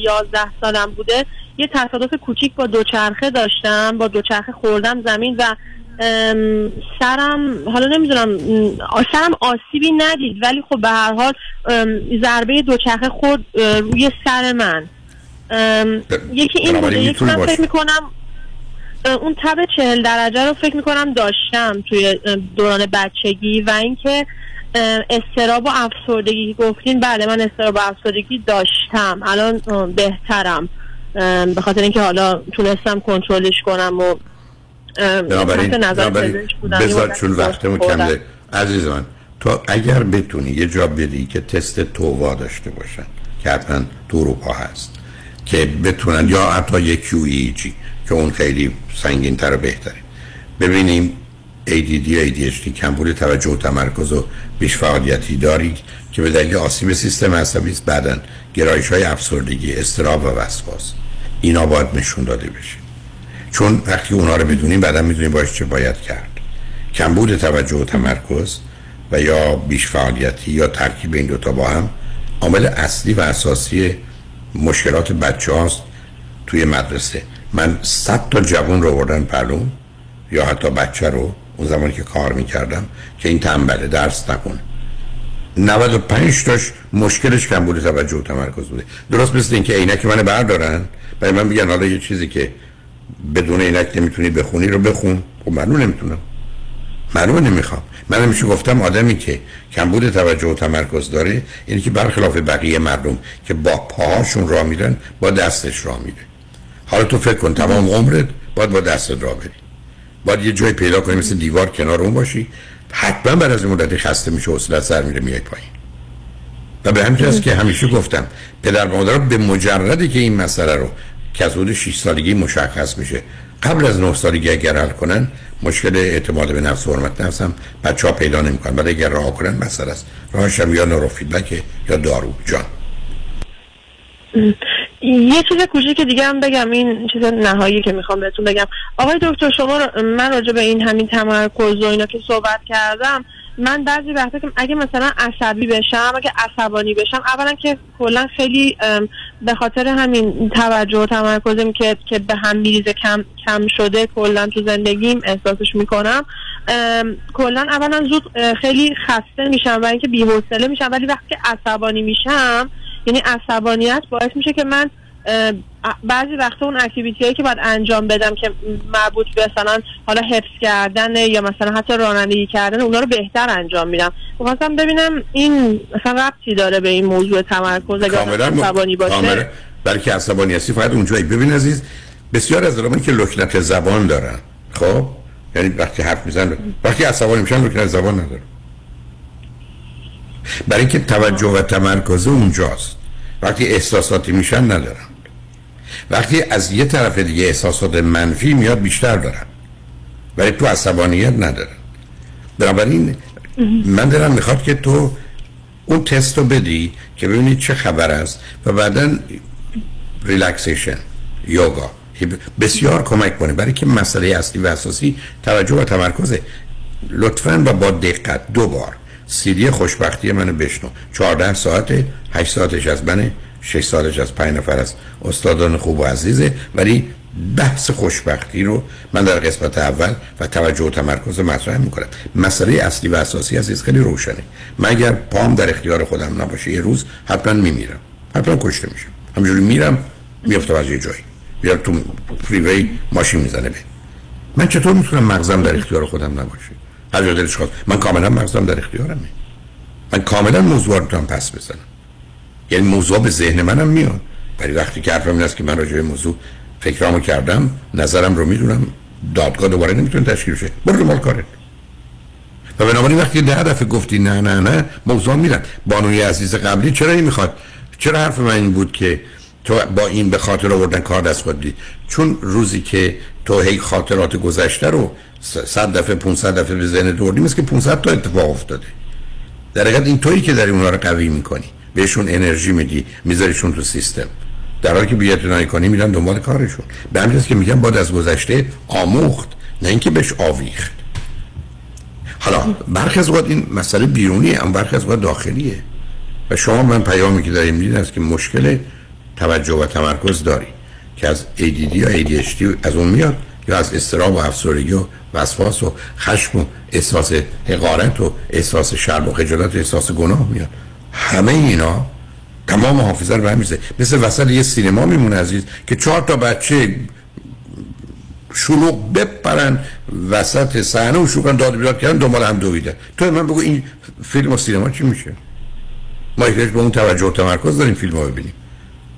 یازده سالم بوده یه تصادف کوچیک با دوچرخه داشتم. با دوچرخه خوردم زمین و سرم حالا نمی‌دونم سرم آسیبی ندید. ولی خب به هر حال ضربه دوچرخه خورد روی سر من. یکی این بوده یکی من. فکر می‌کنم اون تب چهل درجه رو فکر می‌کنم داشتم توی دوران بچگی و اینکه استراب و افسردگی که گفتین بله من استراب و افسردگی داشتم الان بهترم به خاطر اینکه حالا تونستم کنترلش کنم و بنابراین بذار چون وقتمون خوردم. کمه عزیز من تو اگر بتونی یه جا بدی که تست تووا داشته باشن که حتما تو اروپا هست که بتونن یا حتی یک QEEG که اون خیلی سنگین تر و بهتره. ببینیم ADD و ADHD کمبود توجه و تمرکز و بیش فعالیتی داری که به دلیل آسیب سیستم عصبی است. بعدا گرایش های افسردگی استراب و وسواس. اینا باید نشون داده بشه. چون وقتی اونا رو بدونیم بعدا می‌دونیم باش چه باید کرد. کمبود توجه و تمرکز و یا بیش فعالیتی یا ترکیب این دوتا با هم عامل اصلی و اساسی مشکلات بچه هاست توی مدرسه. من صد تا جوان رو بردن پلوم یا حتی بچه رو اون زمانی که کار می‌کردم که این تنبله درس نکنه 95 تاش مشکلش کمبود توجه و تمرکز بوده. درست مثل اینکه عینک من بردارن برای من میگن حالا یه چیزی که بدون عینک نمی‌تونی بخونی رو بخون. خب معلوم نمی‌تونم. معلومه نمی‌خوام. من همیشه گفتم آدمی که کمبود توجه و تمرکز داره اینه که برخلاف بقیه مردم که با پاهاشون راه میرن با دستش راه میره. حالا تو فکر کن تمام عمرت باید با دستت راه بری. باید یه جای پیدا کنی مثل دیوار کنار اون باشی. حتما بعد از مدتی خسته میشه حوصلت سر میره میای پایین. و به همین که همیشه گفتم پدر و مادرها به مجردی که این مسئله رو که از حدود 6 سالگی مشخص میشه قبل از 9 سالگی اگر حل کنن مشکل اعتماد به نفس و حرمت نفس هم بچه ها پیدا نمی‌کنن. ولی اگر راه کنن مسئله است. راهش هم یا نورو فیدبک یا دارو. جان. یه چیز کوچیک دیگه هم بگم. این چیز نهایی که می‌خوام بهتون بگم. آقای دکتر شما من راجع به این همین تمرکز و اینا که صحبت کردم من بعضی وقتا که اگه مثلا عصبی بشم اگه عصبانی بشم اولا که کلا خیلی به خاطر همین توجه و تمرکزم که که به هم میریزه کم کم شده کلا تو زندگیم احساسش می‌کنم. کلا اولا زود خیلی خسته میشم و اینکه بی‌حوصله میشم. ولی وقتی که عصبانی میشم یعنی عصبانیت باعث میشه که من بعضی وقتا اون اکتیویتی هایی که باید انجام بدم که مربوط به مثلا حالا حفظ کردن یا مثلا حتی رانندگی کردن اونا رو بهتر انجام میدم. می‌خواستم ببینم این مثلا ربطی داره به این موضوع تمرکز اگر عصبانی باشه. کاملا. بلکه عصبانی هستی فقط اونجایی. ببین عزیز بسیار از آدمایی که لکنت زبان دارن. خب؟ یعنی وقتی حرف می‌زنن وقتی عصبانی میشن لکنت زبان ندارن. برای اینکه توجه و تمرکز اونجاست. وقتی احساساتی میشن ندارن. وقتی از یه طرف دیگه احساسات منفی میاد بیشتر دارن. ولی تو عصبانیت ندارن. بنابراین من دارم می‌خواد که تو اون تست رو بدی که ببینید چه خبر است و بعدا ریلکسیشن یوگا بسیار کمک کنه. برای که مسئله اصلی و اساسی توجه و تمرکزه. لطفا و با دقت دو بار. سیدی خوشبختی منو بشنو. 14 ساعت 8 ساعتش از منه. 6 ساعتش از 5 نفر از استادان خوب و عزیزه ولی بحث خوشبختی رو من در قسمت اول و توجه و تمرکز مطرح می‌کنم. مسئله اصلی و اساسی عزیز خیلی روشنه. من اگر پام در اختیار خودم نباشه یه روز حتما میمیرم. حتما کشته میشم. همجوری میرم میافتم از یه جایی. یا تو فریوی ماشین می‌زنه به من چطور می‌تونم مغزم در اختیار خودم نباشه؟ هر جا دلش خواست. من کاملا مغزم در اختیارمه. من کاملا موضوع رو پس بزنم. یعنی موضوع به ذهن منم میاد. ولی وقتی که حرفم این است که من راجع به موضوع فکرامو کردم نظرم رو می‌دونم دادگاه دوباره نمی‌تونه تشکیل شه برو مال کارت. و بنابراین وقتی ده دفعه گفتی نه نه نه موضوع میرن بانوی عزیز قبلی چرا این می‌خواد؟ چرا حرف من این بود که تو با این به خاطر آوردن کار دست خودی چون روزی که تو هی خاطرات گذشته رو صد دفعه 500 دفعه به ذهن دوردی که 500 تا اتفاق افتاده. در حقیقت این تویی که داری اونها رو قوی می‌کنی. بهشون انرژی میدی میذاریشون تو سیستم. در حالی که بیعتنایی کنی میرن دنبال کارشون. به همین که میگم باید از گذشته آموخت نه اینکه بهش آویخت. حالا برخی از این مسئله بیرونیه اما برخی از داخلیه. و شما من پیامی که داریم میدین است که مشکل توجه و تمرکز داری. که از ADD یا ADHD از اون میاد یا از استراب و افسردگی و وسواس و خشم و احساس حقارت و احساس شرم و خجالت و احساس گناه میاد. همه اینا تمام حافظه رو برمیزه مثل وسط یه سینما میمونه عزیز که چهار تا بچه شلوغ بپرن وسط صحنه و شوکن داد بیداد کردن دنبال هم دویدن. تو من بگو این فیلم و سینما چی میشه؟ ما به اون توجه و تمرکز داریم فیلم رو ببینیم.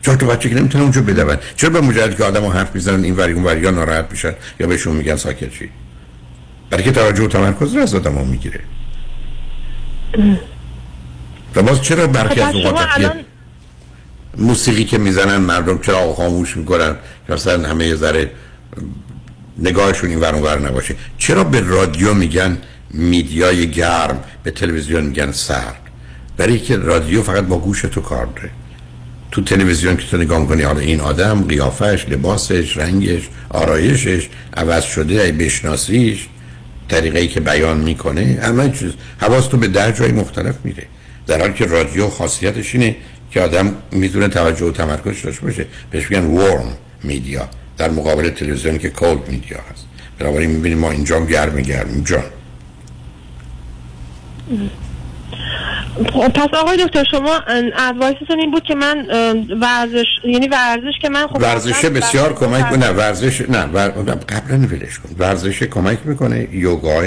چهار تا بچه که نمی‌تونن اونجا بدون. چرا به مجرد که آدم حرف می‌زنن این وری اون وری ناراحت میشن یا بهشون میگن ساکت شید؟ برای که توجه و تمرکز رو از آدم ها می‌گیره. و باز چرا برخی از اوقات موسیقی که می‌زنن مردم چرا خاموش می‌کنن؟ که مثلا همه یه ذره نگاهشون این ور نباشه. چرا به رادیو میگن میدیای گرم به تلویزیون میگن سرد؟ برای که رادیو فقط با گوش تو کار داره. تو تلویزیون که تو نگاه می‌کنی حالا این آدم قیافش لباسش رنگش آرایشش عوض شده ای بشناسیش طریقه ای که بیان می‌کنه همه چیز. حواس تو به در جای مختلف میره. در حالی که رادیو خاصیتش اینه که آدم می‌تونه توجه و تمرکز داشته باشه. بهش میگن ورم میدیا در مقابل تلویزیون که کولد میدیا هست. بنابراین می‌بینیم ما اینجا گرم گرم. اینجا پس آقای دکتر شما ادوایستون این بود که من ورزش یعنی ورزش که من خب ورزش بسیار کمک نه ورزش نه ور... قبلا ولش کن. ورزش کمک می‌کنه یوگا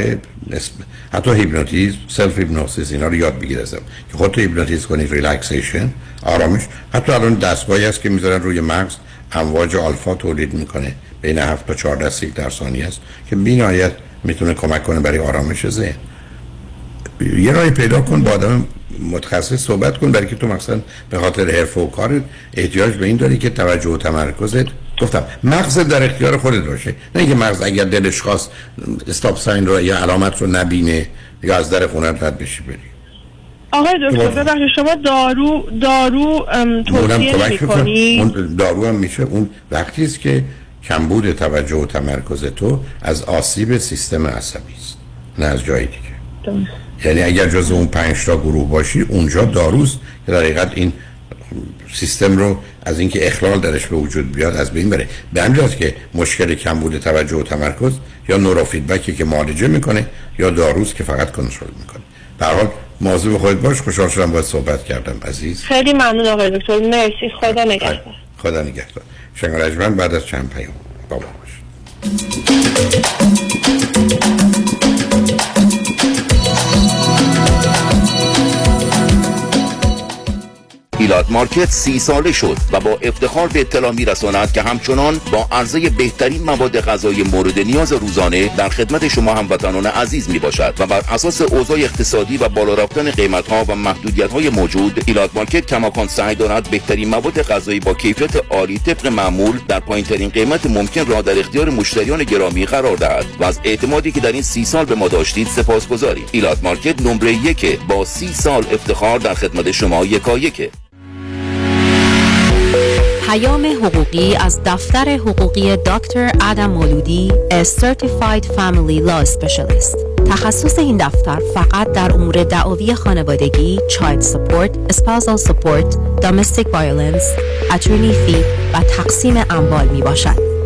حتی هیپنوتیزم self hypnosis اینا رو یاد بگیر ازم. که خودت هیپنوتیز کنی relaxation آرامش. حتی الان دستگاهی هست که می‌ذارن روی مغز امواج آلفا تولید می‌کنه. بین 7 تا 14 سیک در ثانیه است که بی‌نهایت می‌تونه کمک کنه برای آرامش ذهن. یه راهی پیدا کن با آدم متخصص صحبت کن برای که تو مثلا به خاطر حرف و کار احتیاج به این داری که توجه و تمرکزت گفتم مغز در اختیار خودت باشه. نه اینکه مغز اگر دلش خواست استاپ ساین رو یا علامت رو نبینه یا از در خونه رد بشی بری. آقای دکتر ببخشید شما دارو دارو توصیه می‌کنی اون دارو هم میشه. اون وقتی است که کمبود توجه و تمرکز تو از آسیب سیستم عصبی است نه از جای دیگه. یعنی اگر جز اون پنج تا گروه باشی اونجا داروست که در حقیقت این سیستم رو از اینکه اخلال درش به وجود بیاد از بین بره. به همین که مشکل کم بوده توجه و تمرکز یا نورو فیدبکی که معالجه می‌کنه یا داروست که فقط کنترل می‌کنه. در حال موضوع خودت باش. خوشحال شدم باید صحبت کردم عزیز. خیلی ممنون آقای دکتر. مرسی. خدا نگهدار. خدا نگهدار. شنگ بعد از چند پیام بابا باش میلاد مارکت سی ساله شد و با افتخار به اطلاع می رساند که همچنان با عرضه بهترین مواد غذایی مورد نیاز روزانه در خدمت شما هموطنان عزیز می باشد و بر اساس اوضاع اقتصادی و بالا رفتن قیمت ها و محدودیت های موجود میلاد مارکت کماکان سعی دارد بهترین مواد غذایی با کیفیت عالی طبق معمول در پایین ترین قیمت ممکن را در اختیار مشتریان گرامی قرار دهد و از اعتمادی که در این سی سال به ما داشتید سپاسگزاریم میلاد مارکت نمره یک با سی سال افتخار در خدمت شما یکایک پیام حقوقی از دفتر حقوقی دکتر ادم مولودی A Certified Family Law Specialist تخصص این دفتر فقط در امور دعاوی خانوادگی، child support، spousal support، domestic violence، attorney fee و تقسیم اموال می باشد.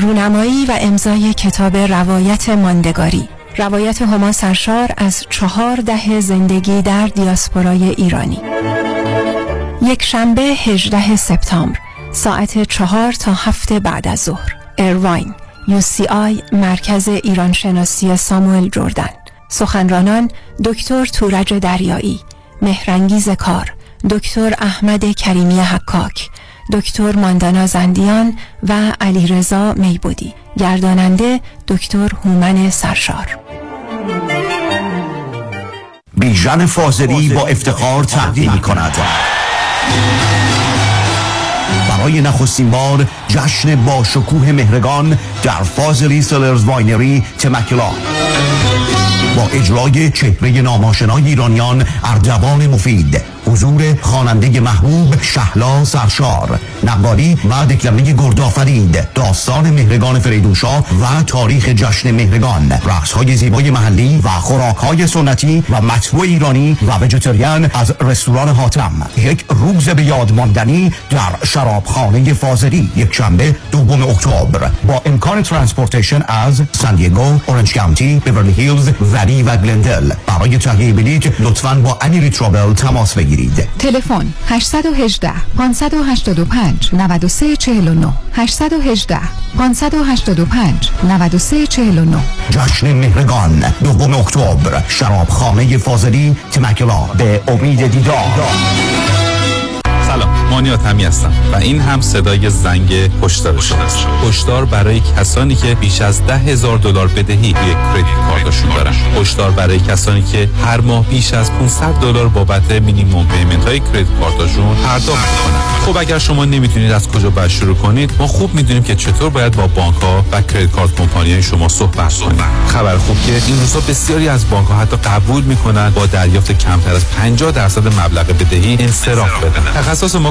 رونمایی و امضای کتاب روایت ماندگاری. روایت هما سرشار از چهار ده زندگی در دیاسپورای ایرانی. یک شنبه 18 سپتامبر ساعت چهار تا هفت بعد از ظهر. ایرواین آی مرکز ایران شناسی ساموئل جردن سخنرانان دکتر تورج دریایی. مهرنگیز کار دکتر احمد کریمی حکاک. دکتر ماندانا زندیان و علیرضا میبودی. گرداننده دکتر هومن سرشار. بیژن فاضلی با افتخار تقدیم می کند برای نخستین بار جشن با شکوه مهرگان در فاضلی Cellars Winery Temecula. با اجرای چهره نام‌آشنای ایرانیان اردوان مفید. حضور خواننده محبوب شهلا سرشار نقالی و دکلمه گردآفرید داستان مهرگان فریدون شاه و تاریخ جشن مهرگان. رقص های زیبای محلی و خوراک های سنتی و مطبوع ایرانی و vegetarian از رستوران حاتم. یک روز به یاد ماندنی در شرابخانه فاضلی یک شنبه دوم اکتبر. با امکان transportation از سان دیگو، اورنج کانتی، بیورلی هیلز، ولی و گلندل. برای تهیه بلیط لطفاً با انیری ترابل تماس بگیرید. تلفن 818 585 9349 818 585 9349 جشن مهرگان دوم اکتبر. شرابخانه فاضلی تمکلا به امید دیدار. مانیات همی هستم و این هم صدای زنگ هشدار شماست هشدار برای کسانی که بیش از ده هزار دلار بدهی روی کردیت کارتشون دارن. هشدار برای کسانی که هر ماه بیش از 500 دلار بابت minimum payment های credit card شون پرداخت می‌کنن. خب اگر شما نمی‌تونید از کجا باید شروع کنید ما خوب می‌دونیم که چطور باید با بانک ها و credit card company های شما صحبت کنید خبر خوب که این روزا بسیاری از بانک ها حتی قبول می‌کنن با دریافت کمتر از 50 درصد مبلغ بدهی انصراف بدن. تخصص ما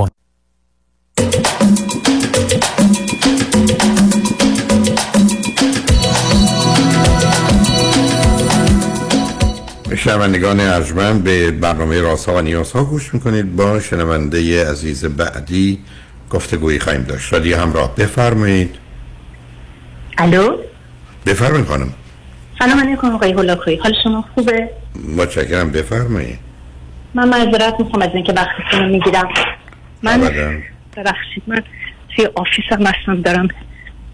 شنوندگان ارجمند به برنامه راسا و نیازها گوش می‌کنید. با شنونده عزیز بعدی گفتگویی خواهیم داشت. رادیو همراه. بفرمایید. الو؟ بفرمایید خانم. سلام علیکم آقای هولاکویی حال شما خوبه؟ متشکرم. بفرمایید. من معذرت می‌خوام از اینکه وقتتون می‌گیرم. من. ببخشید من توی آفیسم هستم دارم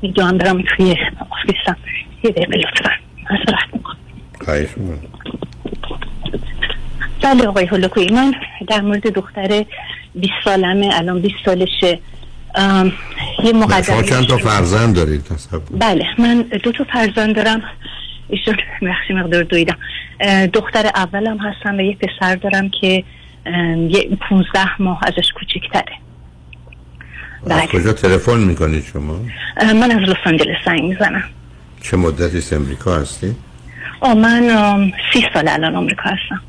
می‌دونم دارم توی آفیسم. یه دقیقه لطفا. می‌کنم. بله آقای هولوکویی من در مورد دختر 20 سالمه الان 20 سالشه. یه شما مقدمه چند تا فرزند دارید؟ بله من دو تا فرزند دارم. ایشون بخشی مقدار دویدم. دختر اولم هستم و یه پسر دارم که یه 15 ماه ازش کوچیکتره از کجا تلفن می‌کنید شما؟ من از لس آنجلس زنگ می‌زنم. چه مدتی است؟ امریکا هستی؟ آه من سی سال الان آمریکا هستم.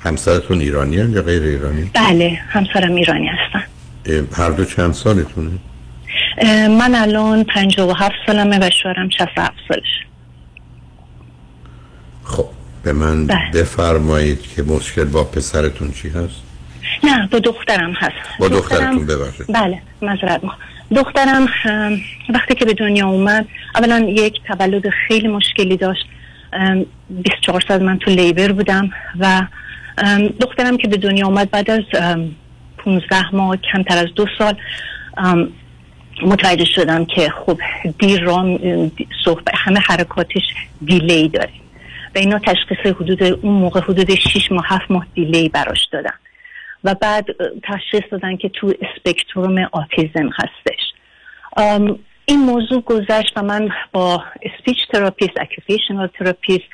همسرتون ایرانی یا غیر ایرانی؟ بله همسرم ایرانی هستن. هر دو چند سالتونه؟ من الان 57 سالمه و شوهرم 67 سالش خب به من بله. بفرمایید که مشکل با پسرتون چی هست؟ نه با دخترم هست. با دخترتون ببخشید. بله معذرت می‌خوام. دخترم وقتی که به دنیا اومد اولا یک تولد خیلی مشکلی داشت. ام، 24 ساعت من تو لیبر بودم و دخترم که به دنیا اومد بعد از ام، 15 ماه کمتر از دو سال متوجه شدم که خب دیر را صحبت همه حرکاتش دیلی داره. و اینا تشخیص حدود اون موقع حدود 6 ماه 7 ماه delay براش دادن و بعد تشخیص دادن که تو spectrum autism هستش. این موضوع گذشت و من با speech therapist occupational therapist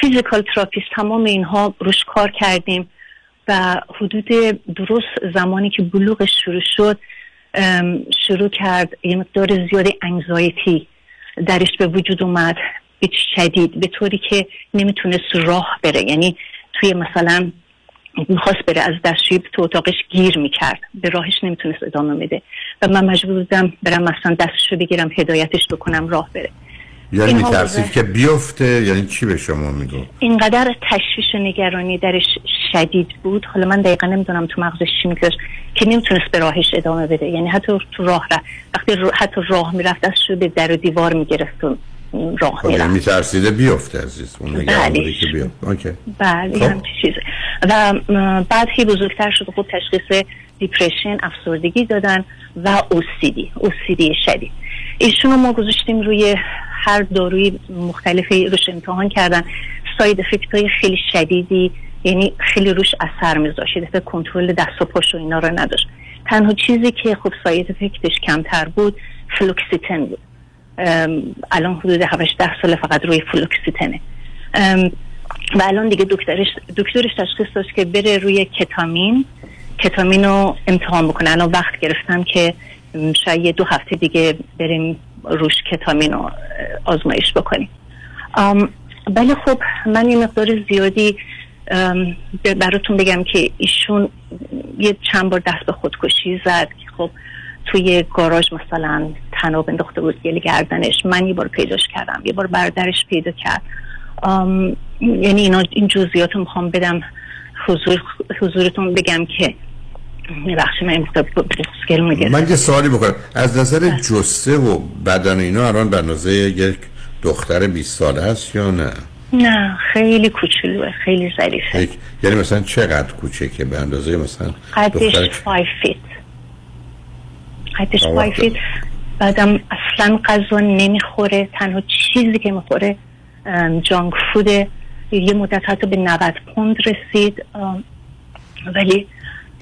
physical therapist تمام اینها روش کار کردیم و حدود درست زمانی که بلوغش شروع شد شروع کرد یه مقدار زیاد anxiety درش به وجود اومد به شدید به طوری که نمی‌تونست راه بره. یعنی توی مثلا می‌خواست بره از دستشویی تو اتاقش گیر می‌کرد. به راهش نمی‌تونست ادامه میده و من مجبور بودم برم مثلا دستشو بگیرم هدایتش بکنم راه بره. یعنی میترسید. که بیفته؟ یعنی چی به شما میگو؟ اینقدر تشویش و نگرانی درش شدید بود. حالا من دقیقا نمی‌دونم تو مغزش چی میگذاشت که نمی‌تونست به راهش ادامه بده. یعنی حتی تو راه رفت. وقتی رو- حتی راه می‌رفت دستشو به در و دیوار می‌گرفت و راه خب یعنی می‌رفت میترسیده بیفته عزیز. اون بله. که بیفته okay. بله خب. همچین چیزه. و بعد که بزرگتر شد خب تشخیص depression افسردگی دادن و OCD OCD شدید. ایشون رو ما گذاشتیم روی هر داروی مختلفی روش امتحان کردن. side effect های خیلی شدیدی یعنی خیلی روش اثر میذاشت. دفعه کنترل دست و پاش و اینا رو نداشت. تنها چیزی که خب side effect ش کمتر بود fluoxetine بود. الان حدود 7 ده سال فقط روی fluoxetine ه. و الان دیگه دکترش دکترش تشخیص داشت که بره روی کتامین. کتامین رو امتحان بکنه. الان وقت گرفتم که شاید دو هفته دیگه بریم روش کتامین رو آزمایش بکنیم. ولی خب من یه مقدار زیادی براتون بگم که ایشون یه چند بار دست به خودکشی زد. خب توی گاراژ مثلا تناب انداخته بود گل گردنش. من یه بار پیداش کردم یه بار برادرش پیدا کرد. یعنی اینا این جزئیات رو می‌خوام بدم حضور حضورتون بگم که ببخشید من من یه سوالی بکنم. از نظر جسته و بدن اینا الان به اندازه یک دختر 20 ساله است یا نه؟ نه خیلی کوچولوه خیلی ظریفه. یعنی مثلا چقدر کوچکه؟ به اندازه مثلا قدش دختر 5 feet قدش آه، 5 feet بعدم اصلا غذا نمی‌خوره تنها چیزی که می‌خوره junk food ه یه مدت حتی به 90 پوند رسید. ولی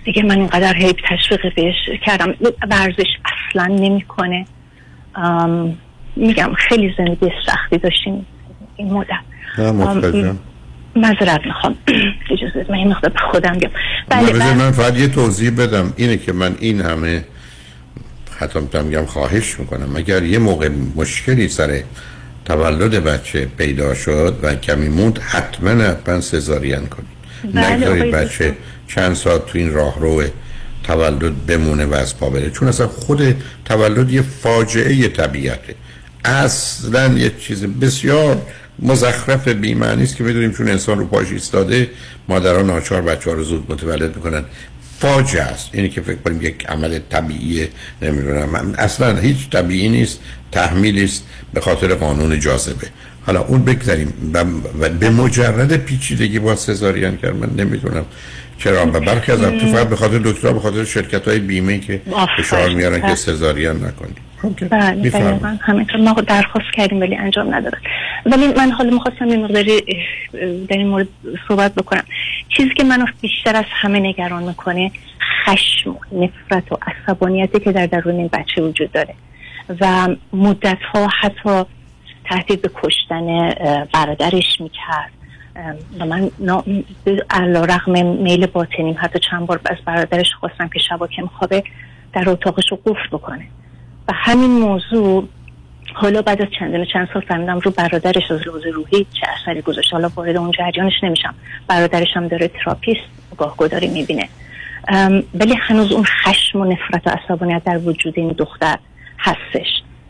دیگه من اینقدر هیپ تشویق بهش کردم. ورزش اصلا نمی‌کنه. میگم خیلی زندگی سختی داشتیم این مدت. مذارت می‌خوام. اجازه من این مقدار به خودم بله بله من فقط یه توضیح بدم. اینه که من این همه حتی می‌تونم میگم خواهش می‌کنم. اگر یه موقع مشکلی سر تولد بچه پیدا شد و کمی موند حتما حتما سزارین کنید. بله، نگذارید بچه چند ساعت تو این راه رو تولد بمونه و از پا بره. چون اصلا خود تولد یه فاجعه طبیعته. اصلا یه چیز بسیار مزخرف بی‌معنی است که بدونیم چون انسان رو پاش ایستاده مادران ناچار بچه ها رو زود متولد می‌کنن. فاجعه است. اینی که فکر کنیم یک عمل طبیعی نمی‌دونم. اصلا هیچ طبیعی نیست تحمیلی است به خاطر قانون جاذبه. حالا اون بگذاریم. و به مجرد پیچیدگی با سزارین کرد من نمی‌دونم چرا. و برخی از فقط به خاطر دکترها به خاطر شرکت های بیمه که فشار میارن که سزارین نکنید. بله. بله همینطور ما درخواست کردیم ولی انجام ندادن. ولی من حالا می‌خواستم یه مقداری در این مورد صحبت بکنم. چیزی که منو بیشتر از همه نگران می‌کنه خشم و نفرت و عصبانیتی که در درون این بچه وجود داره و مدت ها حتی تهدید به کشتن برادرش می‌کرد. و من. علا رقم میل باطنیم. حتی چند بار از برادرش خواستم که شبا که میخوابه در اتاقش رو قفل بکنه. و همین موضوع حالا بعد از چندین و چند سال فهمیدم رو برادرش از لحاظ روحی چه اثری گذاشت. حالا وارد اون جریانش نمیشم. برادرش هم داره تراپیست گاهگداری می‌بینه. ولی هنوز اون خشم و نفرت و عصبانیت در وجود این دختر هستش.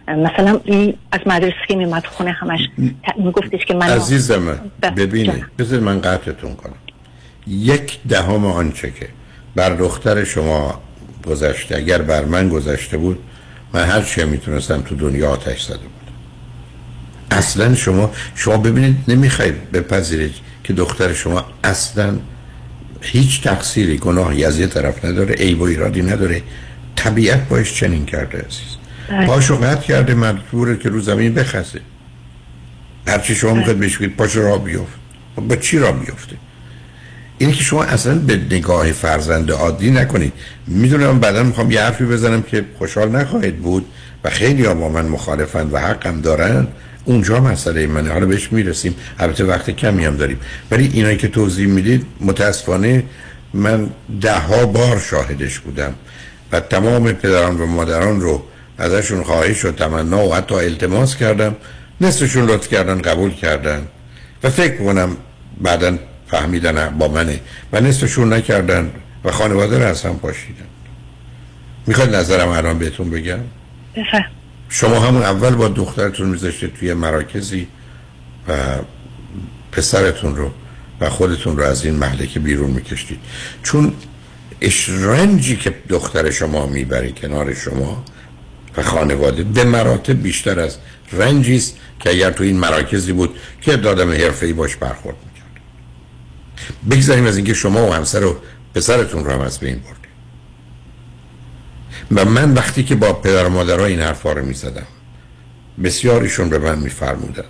مثلا از مدرسه که میمد خونه همش میگفتش که من عزیز من ببینید بذار من قطعتون کنم. یک دهم آنچه که بر دختر شما گذشته اگر بر من گذشته بود من هر چی می‌تونستم تو دنیا آتش زده بود. اصلا شما شما ببینید نمی‌خواید بپذیرید که دختر شما اصلا هیچ تقصیری گناهی از یه طرف نداره عیب و ایرادی نداره. طبیعت باش چنین کرده عزیز. بله. پاشو قطع کرده مجبوره که رو زمین بخزه. هرچی شما می‌خواید بهش بگید پاشو را بیفت. خب با چی را بیفته؟ اینه که شما اصلا به نگاه فرزند عادی نکنید می‌دونم بعدا می‌خوام یه حرفی بزنم که خوشحال نخواهید بود و خیلی ها با من مخالفند و حقم دارن اونجا مسئله منه. حالا بهش می‌رسیم. البته وقت کمی هم داریم. ولی اینایی که توضیح می‌دید متاسفانه من ده ها بار شاهدش بودم و تمام پدران و مادران رو ازشون خواهش و تمنا و حتی التماس کردم. نصفشون لطف کردن قبول کردن. و فکر کنم بعدا فهمیدن با منه. و نصفشون نکردن و خانواده رو از هم پاشیدن. می‌خواد نظرم الان بهتون بگم؟ بفهم. شما همون اول با دخترتون میذاشته توی مراکزی و پسرتون رو و خودتون رو از این مهلکه بیرون میکشتید. چون اشرنجی که دختر شما می‌بره کنار شما و خانواده به مراتب بیشتر از رنجی است که اگر تو این مراکزی بود که دادم حرفه‌ای باش برخورد بگذاریم از اینکه شما و همسر و پسرتون رو هم از بین بردید و من وقتی که با پدر و مادرها این حرفا رو می‌زدم بسیاریشون به من میفرمودن.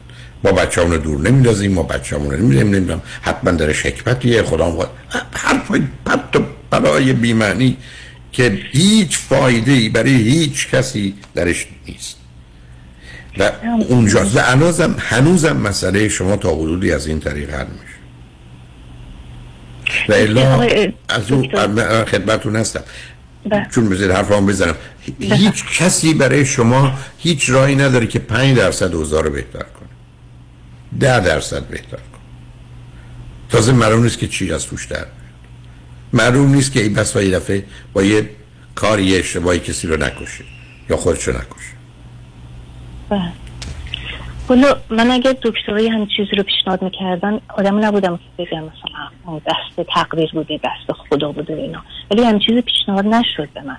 ما بچه رو دور نمیدازیم ما بچه رو نمیدیم نمی‌دونم حتما درش حکمتیه خدا هم حرفای پت و بلای بیمعنی که هیچ فایده ای برای هیچ کسی درش نیست. و اونجا و هنوزم هنوزم مسئله شما تا حدودی از این طریق حل میشه. و الا از اون خدمتون هستم. بله. چون بذارید حرفام بزنم. هیچ کسی برای شما هیچ راهی نداره که 5 درصد اوضاع رو بهتر کنه. ده درصد بهتر کنه. تازه معلوم نیست که چی از توش در. معلوم نیست که این بس یه دفعه با یه کاری یه اشتباهی کسی رو نکشه یا خودشو نکشه. بله. حالا من اگه دکترای هم چیزی رو پیشنهاد می‌کردن آدمی نبودم که بگم مثلا اون دست تقدیر بوده دست خدا بوده اینا. ولی هم چیزی پیشنهاد نشد به من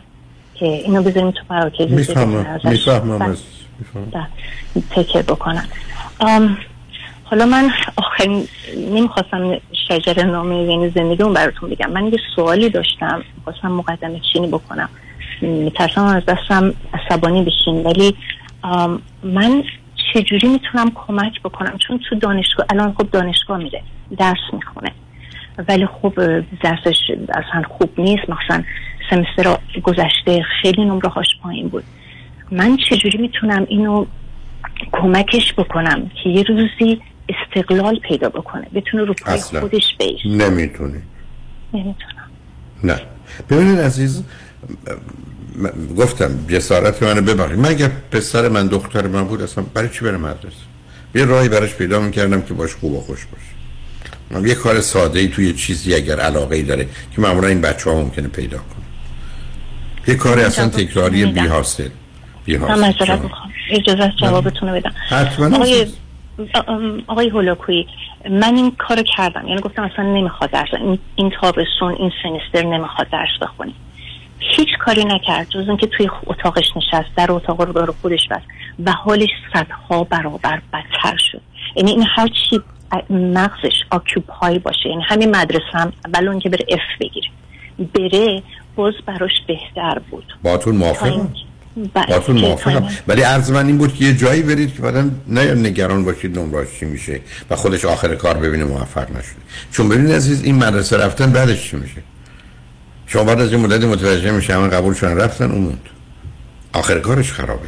که اینو بذاریم تو مراکز می‌فهمم می‌فهمم. تکر بکنن آم، حالا من آخرین نمی‌خواستم شجر نامه یعنی زندگیمون براتون بگم. من یه سوالی داشتم خواستم مقدمه چینی بکنم. میترسم از دستم عصبانی بشین ولی من چجوری می‌تونم کمک بکنم؟ چون تو دانشگاه الان خب دانشگاه میره درس می‌خونه. ولی خب درسش اصلا خوب نیست. مثلا سمستر گذشته خیلی نمره هاش پایین بود. من چجوری می‌تونم اینو کمکش بکنم که یه روزی استقلال پیدا بکنه بتونه رو پای. خودش بیست نمی‌تونی. نمی‌تونم. نه. ببینید عزیز گفتم جسارت منو ببخشید من اگر پسر من دختر من بود اصلا برای چی بره مدرسه؟ یه راهی براش پیدا می‌کردم که باش خوب و خوش باشه. من یه کار ساده ای توی چیزی اگر علاقه ای داره که معمولا این بچه ها ممکنه پیدا کنه یه کاری اصلا تکراری بی حاصل بی حاصل اجازه است جوابتون رو بدم. حتما. آقای آقای هولاکویی من این کارو کردم. یعنی گفتم اصلا نمی‌خواد درس این, این تابستون این سمستر نمی‌خواد درس بخونی. هیچ کاری نکرد. جز اینکه توی اتاقش نشست در اتاق رو برای خودش بست و حالش صدها برابر بدتر شد. یعنی این هر چی مغزش آکوپای باشه یعنی همین مدرسه هم اول اون که بره اف بگیره. بره باز براش بهتر بود. باتون موافقم؟ بله، باتون که موافقم. ولی عرض من این بود که یه جایی برید که بعدا نه نگران باشید نمراش چی میشه و خودش آخر کار ببینه موفق نشده. چون ببینید عزیز این مدرسه رفتن بعدش چی میشه؟ شما بعد از این مدت متوجه میشه همه قبول شدن رفتن اون موند. آخر کارش خرابه.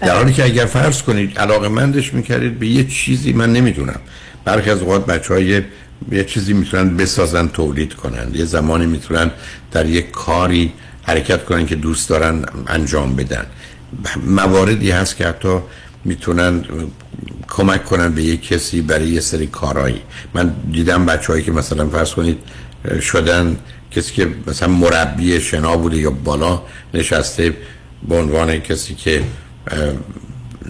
در حالی که اگر فرض کنید علاقه مندش می‌کردید به یه چیزی من نمی‌دونم. برخی از اوقات بچه های یه چیزی می‌تونن بسازن تولید کنن. یه زمانی می‌تونن در یک کاری حرکت کنن که دوست دارن انجام بدن. مواردی هست که حتی می‌تونن کمک کنن به یک کسی برای یه سری کارایی من دیدم بچه هایی که مثلا فرض کنید شدن کسی که مثلا مربی شنا بوده یا بالا نشسته به عنوان کسی که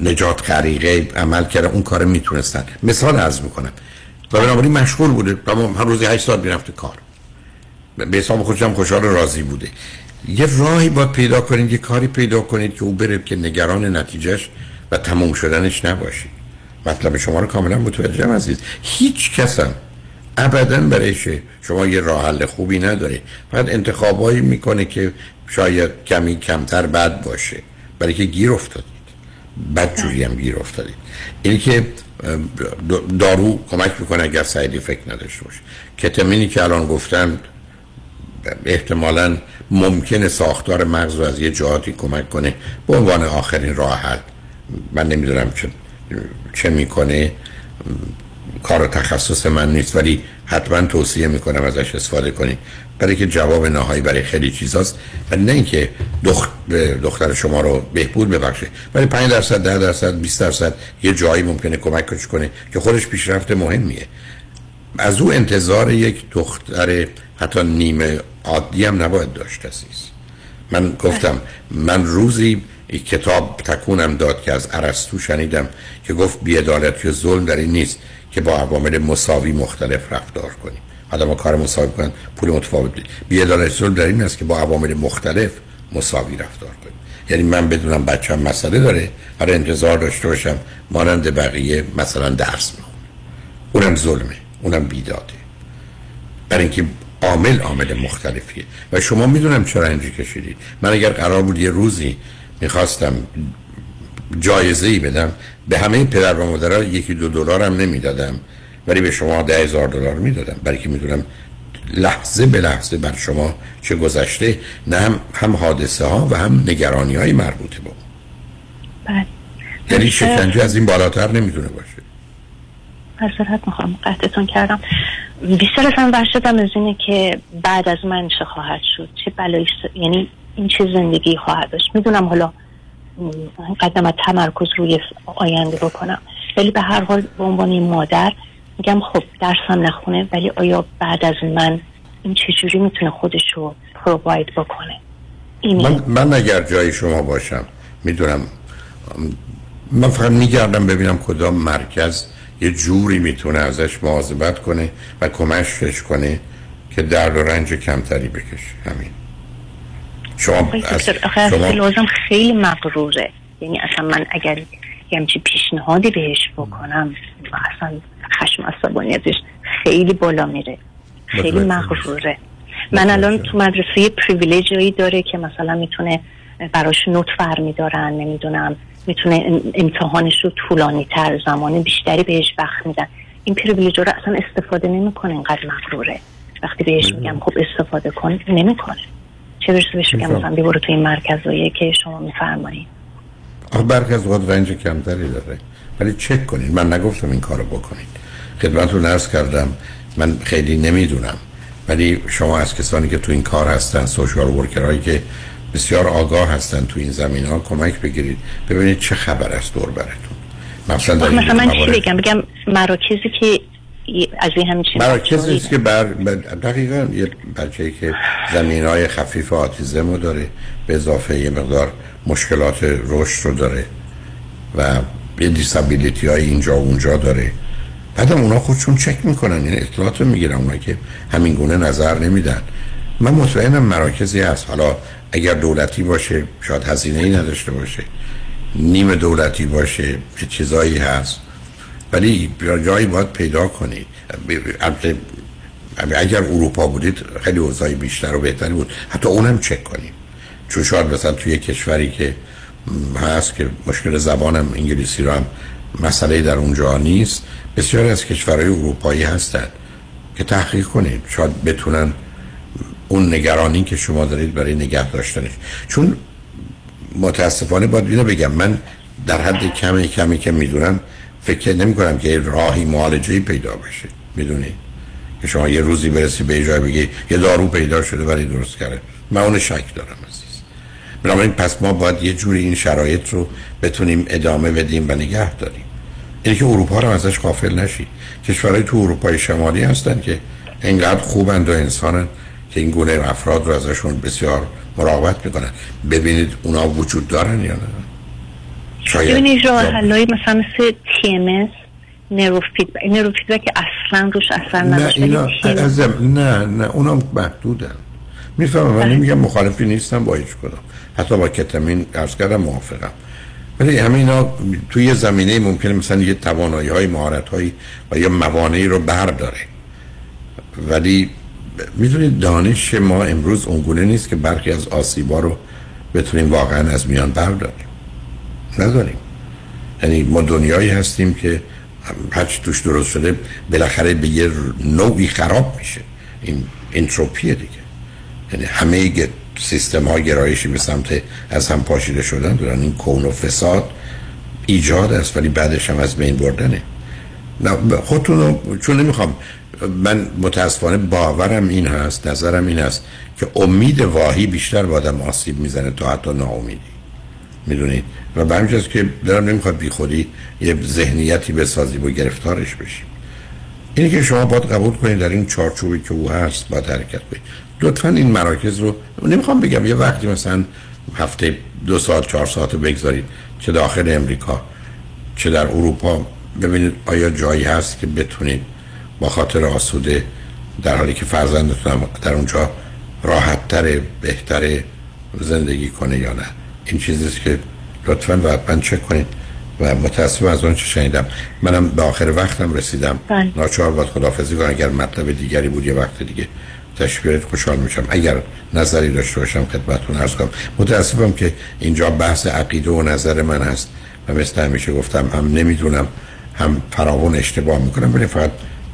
نجات غریقه عمل کرده اون کار می‌تونستن. مثال عرض می‌کنم. و بنابراین مشغول بوده. و هر روزی 8 ساعت می‌رفته کار. به حساب خودشم خوشحال راضی بوده. یه راهی باید پیدا کنید یه کاری پیدا کنید که او بره که نگران نتیجهش و تموم شدنش نباشید مطلب شما رو کاملا متوجهم عزیز. هیچ کسم ابدا برایش شما یه راه حل خوبی نداره فقط انتخابایی می‌کنه که شاید کمی کمتر بد باشه. برای که گیر افتادید. بد جوری هم گیر افتادید. اینی که دارو کمک می‌کنه اگر سعیدی فکر نداشته باشه. کتمینی که الان گفتم احتمالا ممکنه ساختار مغز رو از یه جهاتی کمک کنه. به عنوان آخرین راه حل. من نمی‌دونم چه, چه می‌کنه. کار تخصص من نیست ولی حتما توصیه می‌کنم ازش استفاده کنی. برای که جواب نهایی برای خیلی چیزاست و نه اینکه دخ... دختر شما رو بهبود ببخشه. ولی 5 درصد 10 درصد 20 درصد یه جایی ممکنه کمک کنه که خودش پیشرفت مهمیه. از او انتظار یک دختر حتی نیمه عادی هم نباید داشت عزیز. من گفتم من روزی یک کتاب تکونم داد که از عرستو شنیدم که گفت بیعدالت یا ظلم در این نیست. که با عوامل مساوی مختلف رفتار کنیم آدم کار مساوی کنن پول متفاوت بدید بیعدالت ظلم در این است که با عوامل مختلف مساوی رفتار کنیم یعنی من بدونم بچم مسئله داره برای انتظار داشته باشم مانند بقیه مثلا درس می‌خونه اونم ظلمه اونم بیداده. برای اینکه عامل عامل مختلفیه. و شما می‌دونم چرا اینجی کشیدید. من اگر قرار بود یه روزی می‌خواستم جایزه ای بدم. به همه پدر و مادرها یکی دو دلار هم نمی‌دادم. ولی به شما ده هزار دلار می‌دادم. برای که می‌دونم لحظه به لحظه بر شما چه گذشته نه هم, هم حادثه ها و هم نگرانی های مربوطه با. بله. یعنی شکنجه از این بالاتر نمی‌تونه باشه. معذرت می‌خوام قطعتون کردم. بیشتر اصلا وحشتم از اینه که بعد از من چه خواهد شد؟ چه بلایی یعنی این چه زندگی خواهد داشت؟ می‌دونم حالا قدم تمرکز روی آینده بکنم. ولی به هر حال به عنوان مادر میگم خب درسم نخونه ولی آیا بعد از من این چجوری می‌تونه خودش رو پروواید بکنه؟ من, من اگر جای شما باشم می‌دونم من فقط میگردم ببینم کدام مرکز یه جوری می‌تونه ازش مواظبت کنه و کمکش کنه که درد و رنج کمتری بکشه. همین. شما از شما لازم خیلی مغروره. یعنی اصلا من اگر یه همچی پیشنهادی بهش بکنم اصلا خشم عصبانی ازش خیلی بالا میره. خیلی مغروره. من الان تو مدرسه پریویلیجی داره که مثلا می‌تونه براش نوت فر میدارن نمی‌دونم می‌تونه امتحانش رو طولانی تر زمان بیشتری بهش وقت میدن. این پریویلیج رو اصلا استفاده نمی‌کنه اینقدر مغروره. وقتی بهش میگم خب استفاده کن نمی‌کنه. چه برسه بهش میگم مثلا برو تو این مرکزایی که شما میفرمایید برخی از اوقات رنج کمتری داره. ولی چک کنید من نگفتم این کارو بکنید خدمت رو نرس کردم. من خیلی نمی‌دونم. ولی شما از کسانی که تو این کار هستن سوشال ورکرهایی که بسیار آگاه هستن تو این زمین ها کمک بگیرید. ببینید چه خبر است دور براتون مثلا من چی بگم؟ بگم مراکزی که از این همچین مراکزی است که بر دقیقا یه بچه که زمین های خفیف آتیزم رو داره به اضافه یه مقدار مشکلات رشد رو داره و یه دیسابیلیتی های اینجا و اونجا داره. بعدم اونا خودشون چک می‌کنن این اطلاعات رو می‌گیرن اونا که همین گونه نظر نمیدن. من مطمئنم مراکزی هست. حالا اگر دولتی باشه شاید هزینه ای نداشته باشه. نیم دولتی باشه چه چیزایی هست. ولی جایی باید پیدا کنید اگر اروپا بودید خیلی اوضاعی بیشتر و بهتری بود. حتی اونم چک کنید چون شاید مثلا توی کشوری که هست که مشکل زبانم انگلیسی رو هم مسئله در اونجا نیست بسیاری از کشورهای اروپایی هستند که تحقیق کنید. شاید بتونن اون نگرانی که شما دارید برای نگه داشتنش. چون متاسفانه باید اینو بگم من در حد کمی کمی که می‌دونم فکر نمی کنم که راهی معالجه پیدا بشه. می‌دونید که شما یه روزی برسی به جای بگی یه دارو پیدا شده ولی درست کرده. من اون شک دارم عزیز. بنابراین پس ما باید یه جوری این شرایط رو بتونیم ادامه بدیم و نگه داریم. اینه که اروپا رو ازش غافل نشید کشورهای تو اروپای شمالی هستن که اینقدر خوبند و انسانن که این گونه افراد رو ازشون بسیار مراقبت می‌کنن. ببینید اونا وجود دارن یا نه. راه حلایی مثلا مثل TMS نروفیدبک که اصلا روش اثر نه اینا نه نه اونا محدودن. می‌فهمم من بله. نمیگم مخالفی نیستم با هیچ کدام. حتی با کتامین ارز کردم موافقم. ولی همه اینا توی زمینه ممکنه مثلا یه توانایی های مهارت هایی و یا موانعی رو برداره. ولی می‌دونید دانش ما امروز اونگونه نیست که برخی از آسیبا رو بتونیم واقعا از میان برداریم. نداریم. یعنی ما دنیایی هستیم که هرچی توش درست شده بالاخره به یه نوعی خراب میشه. این انتروپیه دیگه. یعنی همه سیستم ها گرایشی به سمت از هم پاشیده شدن دارن. این کون و فساد ایجاد است ولی بعدش هم از بین بردنه. نه خودتون رو چون نمی‌خوام من متاسفانه باورم این هست نظرم این هست که امید واهی بیشتر با آدم آسیب می‌زنه تا حتی ناامیدی. می‌دونید. و به همین که دارم نمی‌خواد بی خودی یه ذهنیتی بسازیم و گرفتارش بشیم. اینی که شما باید قبول کنید در این چارچوبی که او هست باید حرکت کنید. لطفا این مراکز رو نمی‌خوام بگم یه وقتی مثلا هفته دو ساعت چهار ساعت بگذارید چه داخل امریکا چه در اروپا. ببینید آیا جایی هست که بتونید با خاطر آسوده در حالی که فرزندتون در اونجا راحت بهتر زندگی کنه یا نه. این چیزیست که لطفا و حتما چک کنید و متاسف از اون چه شنیدم. منم به آخر وقتم رسیدم. بله. ناچار باید خدافزی کنم. اگر مطلب دیگری بود یه وقت دیگه تشکیلت خوشحال میشم. اگر نظری داشته باشم خدمتتون عرض کنم. متاسفم که اینجا بحث عقیده و نظر من هست و مثل همیشه گفتم هم نمی‌دونم هم فراوان اشتباه می‌کنم ولی فقط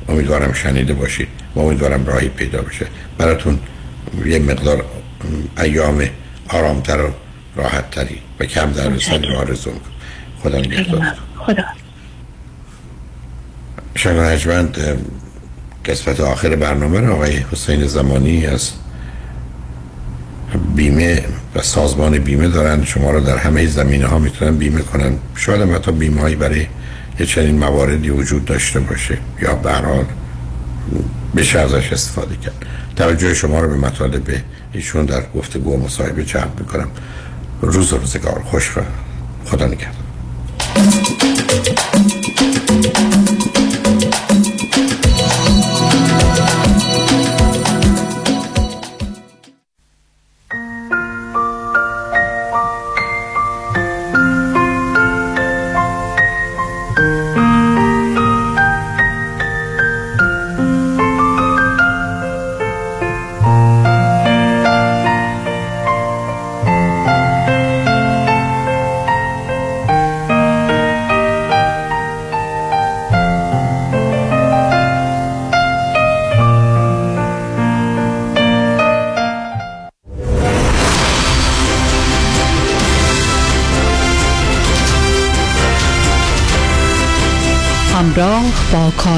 امیدوارم شنیده باشید و امیدوارم راهی پیدا بشه. براتون یه مقدار ایام آرامتر و راحت تری و کم در رسانی رو آرزو می‌کنم. خدا نگهدار. خدا. شنگ نجمند قسمت آخر برنامه رو آقای حسین زمانی از بیمه و سازمان بیمه دارن. شما رو در همه زمینه ها می‌تونن بیمه کنن. شاید هم حتی بیمه هایی برای یه چنین مواردی وجود داشته باشه یا برحال بشه ازش استفاده کرد. توجه شما رو به مطالب ایشون در گفتگو و مصاحبه جلب می‌کنم. روز روزگار خوش و خدا نگهدار.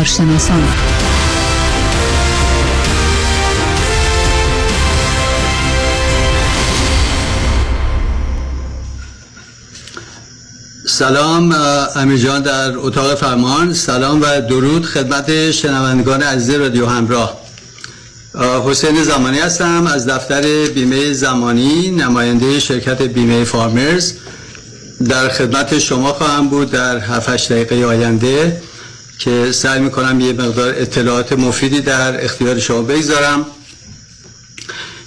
کارشناسان. سلام امیر جان در اتاق فرمان. سلام و درود خدمت شنوندگان عزیز رادیو همراه. حسین زمانی هستم از دفتر بیمه زمانی نماینده شرکت بیمه فارمرز. در خدمت شما خواهم بود در 7 دقیقه آینده. که سعی می‌کنم یه مقدار اطلاعات مفیدی در اختیار شما بگذارم.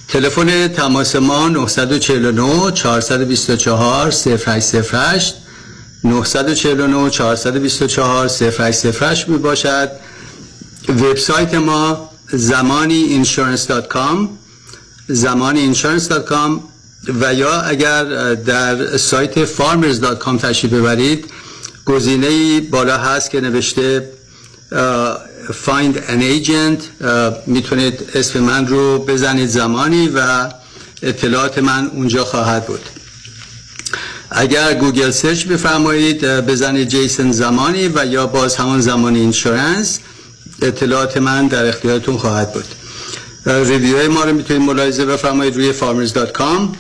تلفن تماس ما 949 424 0808 949 424 0808 می باشد وبسایت ما زمانی insurance.com زمانی insurance.com و یا اگر در سایت farmers.com تشریف ببرید گزینه بالا هست که نوشته find an agent می‌تونید اسم من رو بزنید زمانی و اطلاعات من اونجا خواهد بود. اگر گوگل search بفرمایید بزنید جیسن زمانی و یا باز همان زمانی insurance اطلاعات من در اختیارتون خواهد بود. ریویو ما رو می‌تونید ملاحظه بفرمایید روی farmers.com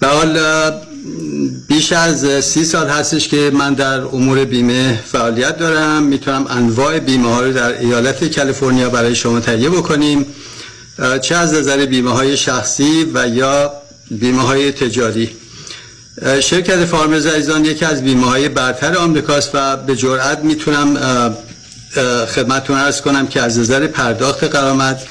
به حال بیش از سی سال هستش که من در امور بیمه فعالیت دارم. می‌تونم انواع بیمه ها رو در ایالت کالیفرنیا برای شما تهیه بکنیم. چه از نظر بیمه های شخصی و یا بیمه های تجاری. شرکت فارمز عزیزان یکی از بیمه های برتر آمریکاست و به جرئت می‌تونم خدمتتون عرض کنم که از نظر پرداخت غرامت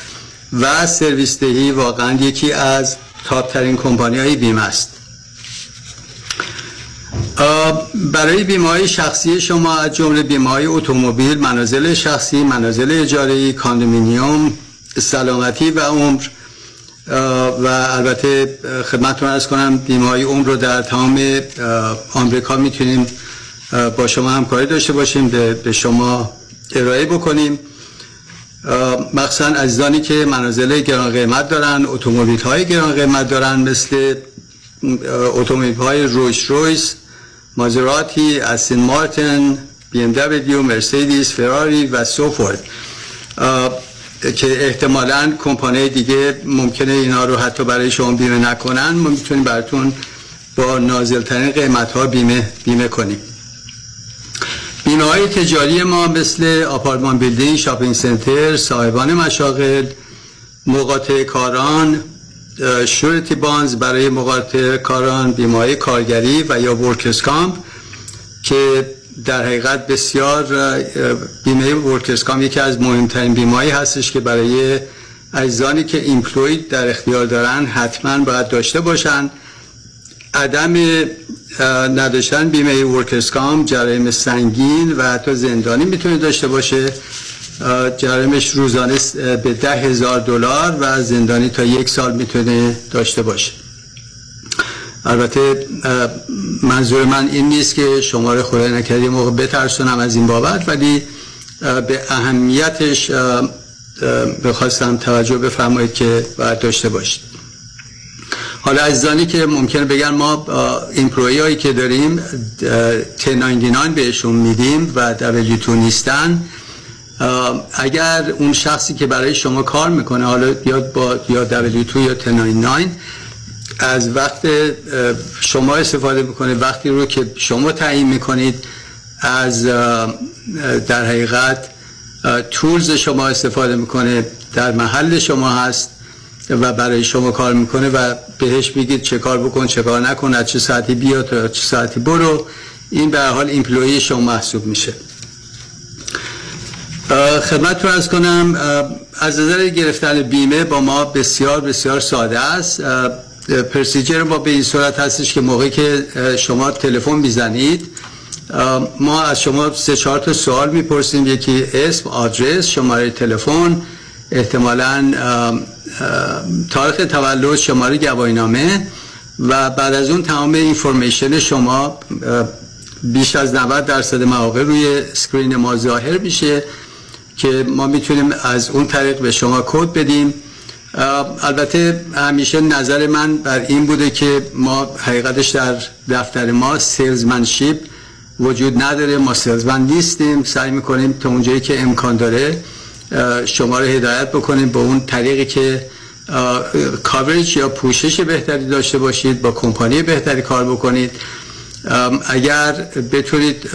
و سرویس دهی واقعا یکی از top ترین کمپانی های بیمه است. برای بیمه شخصی شما از جمله بیمه اتومبیل منازل شخصی منازل اجاره condominium سلامتی و عمر و البته خدمتتون عرض کنم بیمه های عمر رو در تمام آمریکا می‌تونیم با شما همکاری داشته باشیم به شما ارائه بکنیم. مخصوصا عزیزانی که منازل گران قیمت دارن اتومبیل های گران قیمت دارن مثل اتومبیل های رویس رویس مازراتی اسین مارتن بی ام دبلیو مرسیدس فراری و سوفورد که احتمالا کمپانی دیگه ممکنه اینا رو حتی برای شما بیمه نکنن. ما می‌تونیم براتون با نازلترین قیمت ها بیمه بیمه کنیم. بیمه های تجاری ما مثل آپارتمان building shopping center صاحبان مشاغل مقاطعه کاران surety bonds برای مقاطعه کاران بیمه های کارگری و یا workers' comp که در حقیقت بسیار بیمه workers' comp یکی از مهمترین بیمه هستش که برای عزیزانی که employee در اختیار دارن حتما باید داشته باشن. عدم نداشتن بیمه ورکرز کام جرایم سنگین و حتی زندانی می‌تونه داشته باشه. جرایمش روزانه به ده هزار دلار و زندانی تا یک سال می‌تونه داشته باشه. البته منظور من این نیست که شما رو خدای نکردی موقع بترسونم از این بابت ولی به اهمیتش بخواستم توجه بفرمایید که باید داشته باشید. حالا عزیزانی که ممکنه بگن ما ایمپلوی هایی که داریم 1099 بهشون میدیم و W2 نیستن اگر اون شخصی که برای شما کار می‌کنه حالا یا با یا W2 یا 1099 از وقت شما استفاده می‌کنه وقتی رو که شما تعیین می‌کنید از در حقیقت تولز شما استفاده می‌کنه در محل شما هست و برای شما کار می‌کنه و بهش بگید چه کار بکن چه کار نکن از چه ساعتی بیا تا چه ساعتی برو. این به حال ایمپلوی شما محسوب میشه. خدمت رو از کنم از نظر گرفتن بیمه با ما بسیار بسیار ساده است. پرسیجر ما به این صورت هستش که موقعی که شما تلفن می‌زنید ما از شما سه چهار تا سوال می‌پرسیم. یکی اسم آدرس شماره تلفن احتمالا تاریخ تولد شماره گواهینامه و بعد از اون تمام information شما بیش از 90 درصد مواقع روی screen ما ظاهر میشه. که ما می‌تونیم از اون طریق به شما quote بدیم. البته همیشه نظر من بر این بوده که ما حقیقتش در دفتر ما salesmanship وجود نداره. ما salesman نیستیم. سعی می‌کنیم تا اونجایی که امکان داره شما رو هدایت بکنیم با اون طریقی که coverage یا پوشش بهتری داشته باشید با کمپانی بهتری کار بکنید. اگر بتونید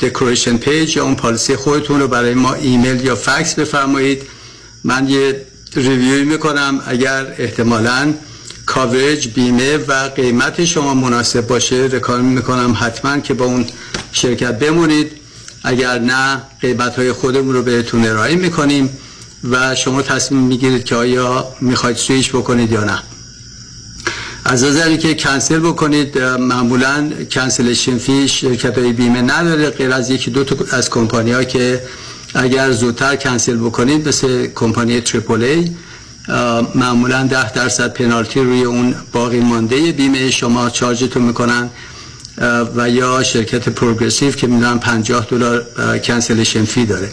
declaration page یا اون policy خودتون رو برای ما ایمیل یا فکس بفرمایید. من یه review ی می‌کنم. اگر احتمالا coverage بیمه و قیمت شما مناسب باشه recommend می‌کنم. حتما که با اون شرکت بمونید. اگر نه قیمت های خودمون رو بهتون ارائه می‌کنیم و شما تصمیم می‌گیرید که آیا می‌خواید سویش بکنید یا نه. از نظری که کنسل بکنید معمولا cancellation fee شرکت های بیمه نداره غیر از یکی دو تا از کمپانی ها که اگر زودتر کنسل بکنید مثل کمپانی Triple A معمولا ده درصد پنالتی روی اون باقی مانده بیمه شما charge تون می‌کنن و یا شرکت پروگرسیو که می‌دونم 50 دلار کنسلشن فی داره.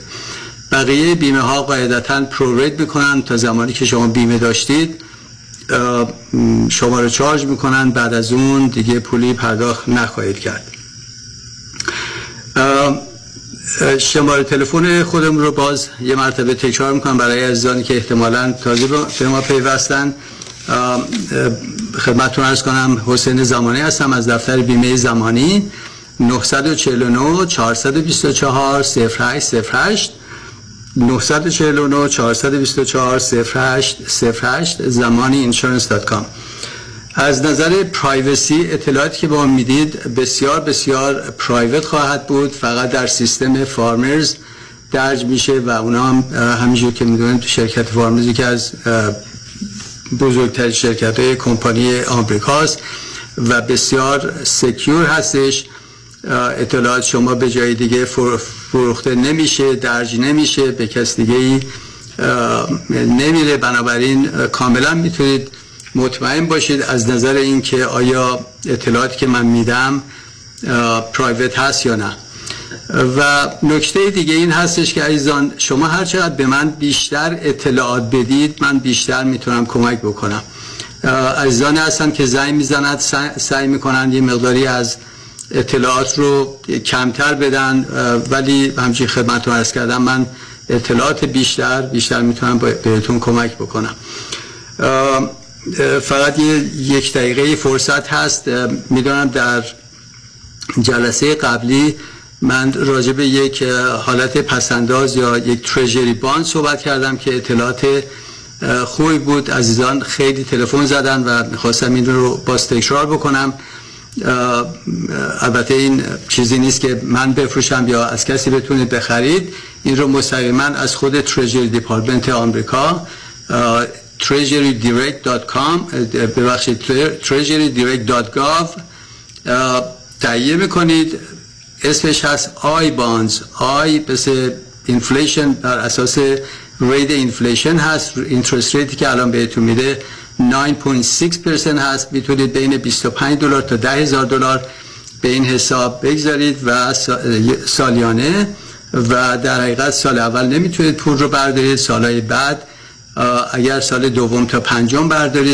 بقیه بیمه ها قاعدتا پروریت می‌کنن تا زمانی که شما بیمه داشتید. شما رو چارج می‌کنن. بعد از اون دیگه پولی پرداخت نخواهید کرد. شماره تلفن خودم رو باز یه مرتبه تکرار می‌کنم برای عزیزانی که احتمالا تازه به- ما پیوستن. خدمتتون عرض کنم حسین زمانی هستم. از دفتر بیمه زمانی 949 424 0808 949 424 08 08 زمانی insurance dot com از نظر privacy اطلاعاتی که به ما می‌دید بسیار بسیار private خواهد بود. فقط در سیستم Farmers درج میشه و اونا هم همینجور که می‌دونید شرکت Farmers که از بزرگترین شرکت های کمپانی آمریکاست و بسیار سکیور هستش. اطلاعات شما به جای دیگه فر- فروخته نمیشه درج نمیشه به کس دیگه ای نمیره. بنابراین کاملا می‌تونید مطمئن باشید از نظر اینکه آیا اطلاعاتی که من میدم پرایوت هست یا نه. و نکته دیگه این هستش که عزیزان شما هر چقدر به من بیشتر اطلاعات بدید من بیشتر می‌تونم کمک بکنم. اه، عزیزانی هستن که زنگ می‌زنند سعی- سعی می‌کنن یه مقداری از اطلاعات رو کمتر بدن ولی همچین خدمت رو عرض کردم من اطلاعات بیشتر بیشتر می‌تونم بهتون کمک بکنم. فقط یک دقیقه فرصت هست. می‌دونم در جلسه قبلی من راجع به یک حالت پسنداز یا یک ترژری باند صحبت کردم که اطلاعات خوبی بود. عزیزان خیلی تلفن زدن و می‌خواستم این رو باز تکرار بکنم. البته این چیزی نیست که من بفروشم یا از کسی بتونید بخرید. این رو مستقیما از خود ترژری دیپارتمنت آمریکا treasurydirect.com ببخشید treasurydirect.gov تهیه می‌کنید. اسمش هست آی بانز آی پس inflation بر اساس rate inflation هست. interest rate ی که الان بهتون میده 9.6% هست. می‌تونید بین 25 دلار تا 10 هزار دلار به این حساب بگذارید و سا- سالیانه و در حقیقت سال اول نمی‌تونید پول رو بردارید. سالهای بعد اگر سال دوم تا پنجم بردارید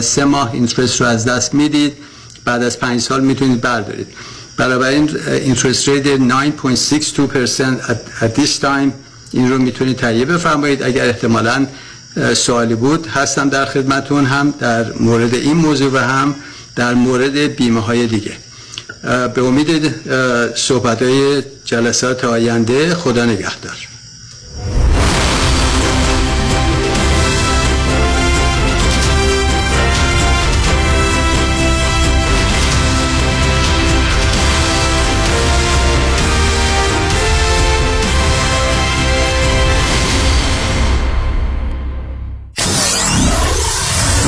سه ماه interest رو از دست می‌دید. بعد از پنج سال می‌تونید بردارید. بنابراین اینترست ریت 9.62% at, at this time این رو می‌تونید تهیه بفرمایید. اگر احتمالا سوالی بود. هستم در خدمتون هم در مورد این موضوع و هم در مورد بیمه های دیگه به امید صحبت های جلسات آینده خدا نگهدار.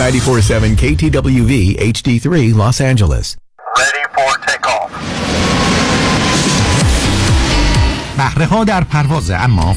Ninety-four seven KTWV HD3 Los Angeles. بهره ها در پرواز اما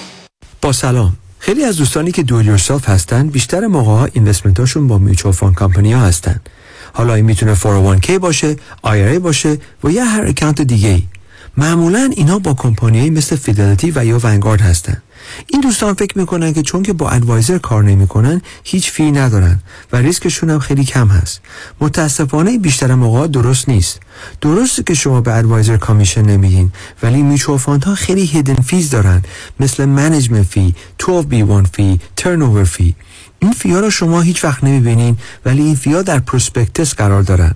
با سلام. خیلی از دوستانی که do it yourself هستن بیشتر موقع ها investment هاشون با mutual fund company ها هستن. حالا این می‌تونه 401k باشه IRA باشه و یا هر اکانت دیگه ای معمولا اینا با کمپانیایی مثل Fidelity و یا Vanguard هستن. این دوستان فکر می‌کنن که چون که با advisor کار نمی‌کنن هیچ fee ندارن و ریسکشون هم خیلی کم هست. متاسفانه بیشتر موقع درست نیست. درسته که شما به advisor commission نمیدین ولی میچو ها خیلی hidden fees دارن. مثل management fee 12B1 fee turn fee این fee ا رو شما هیچ وقت نمی‌بینین ولی این fee ا در prospectus قرار دارن.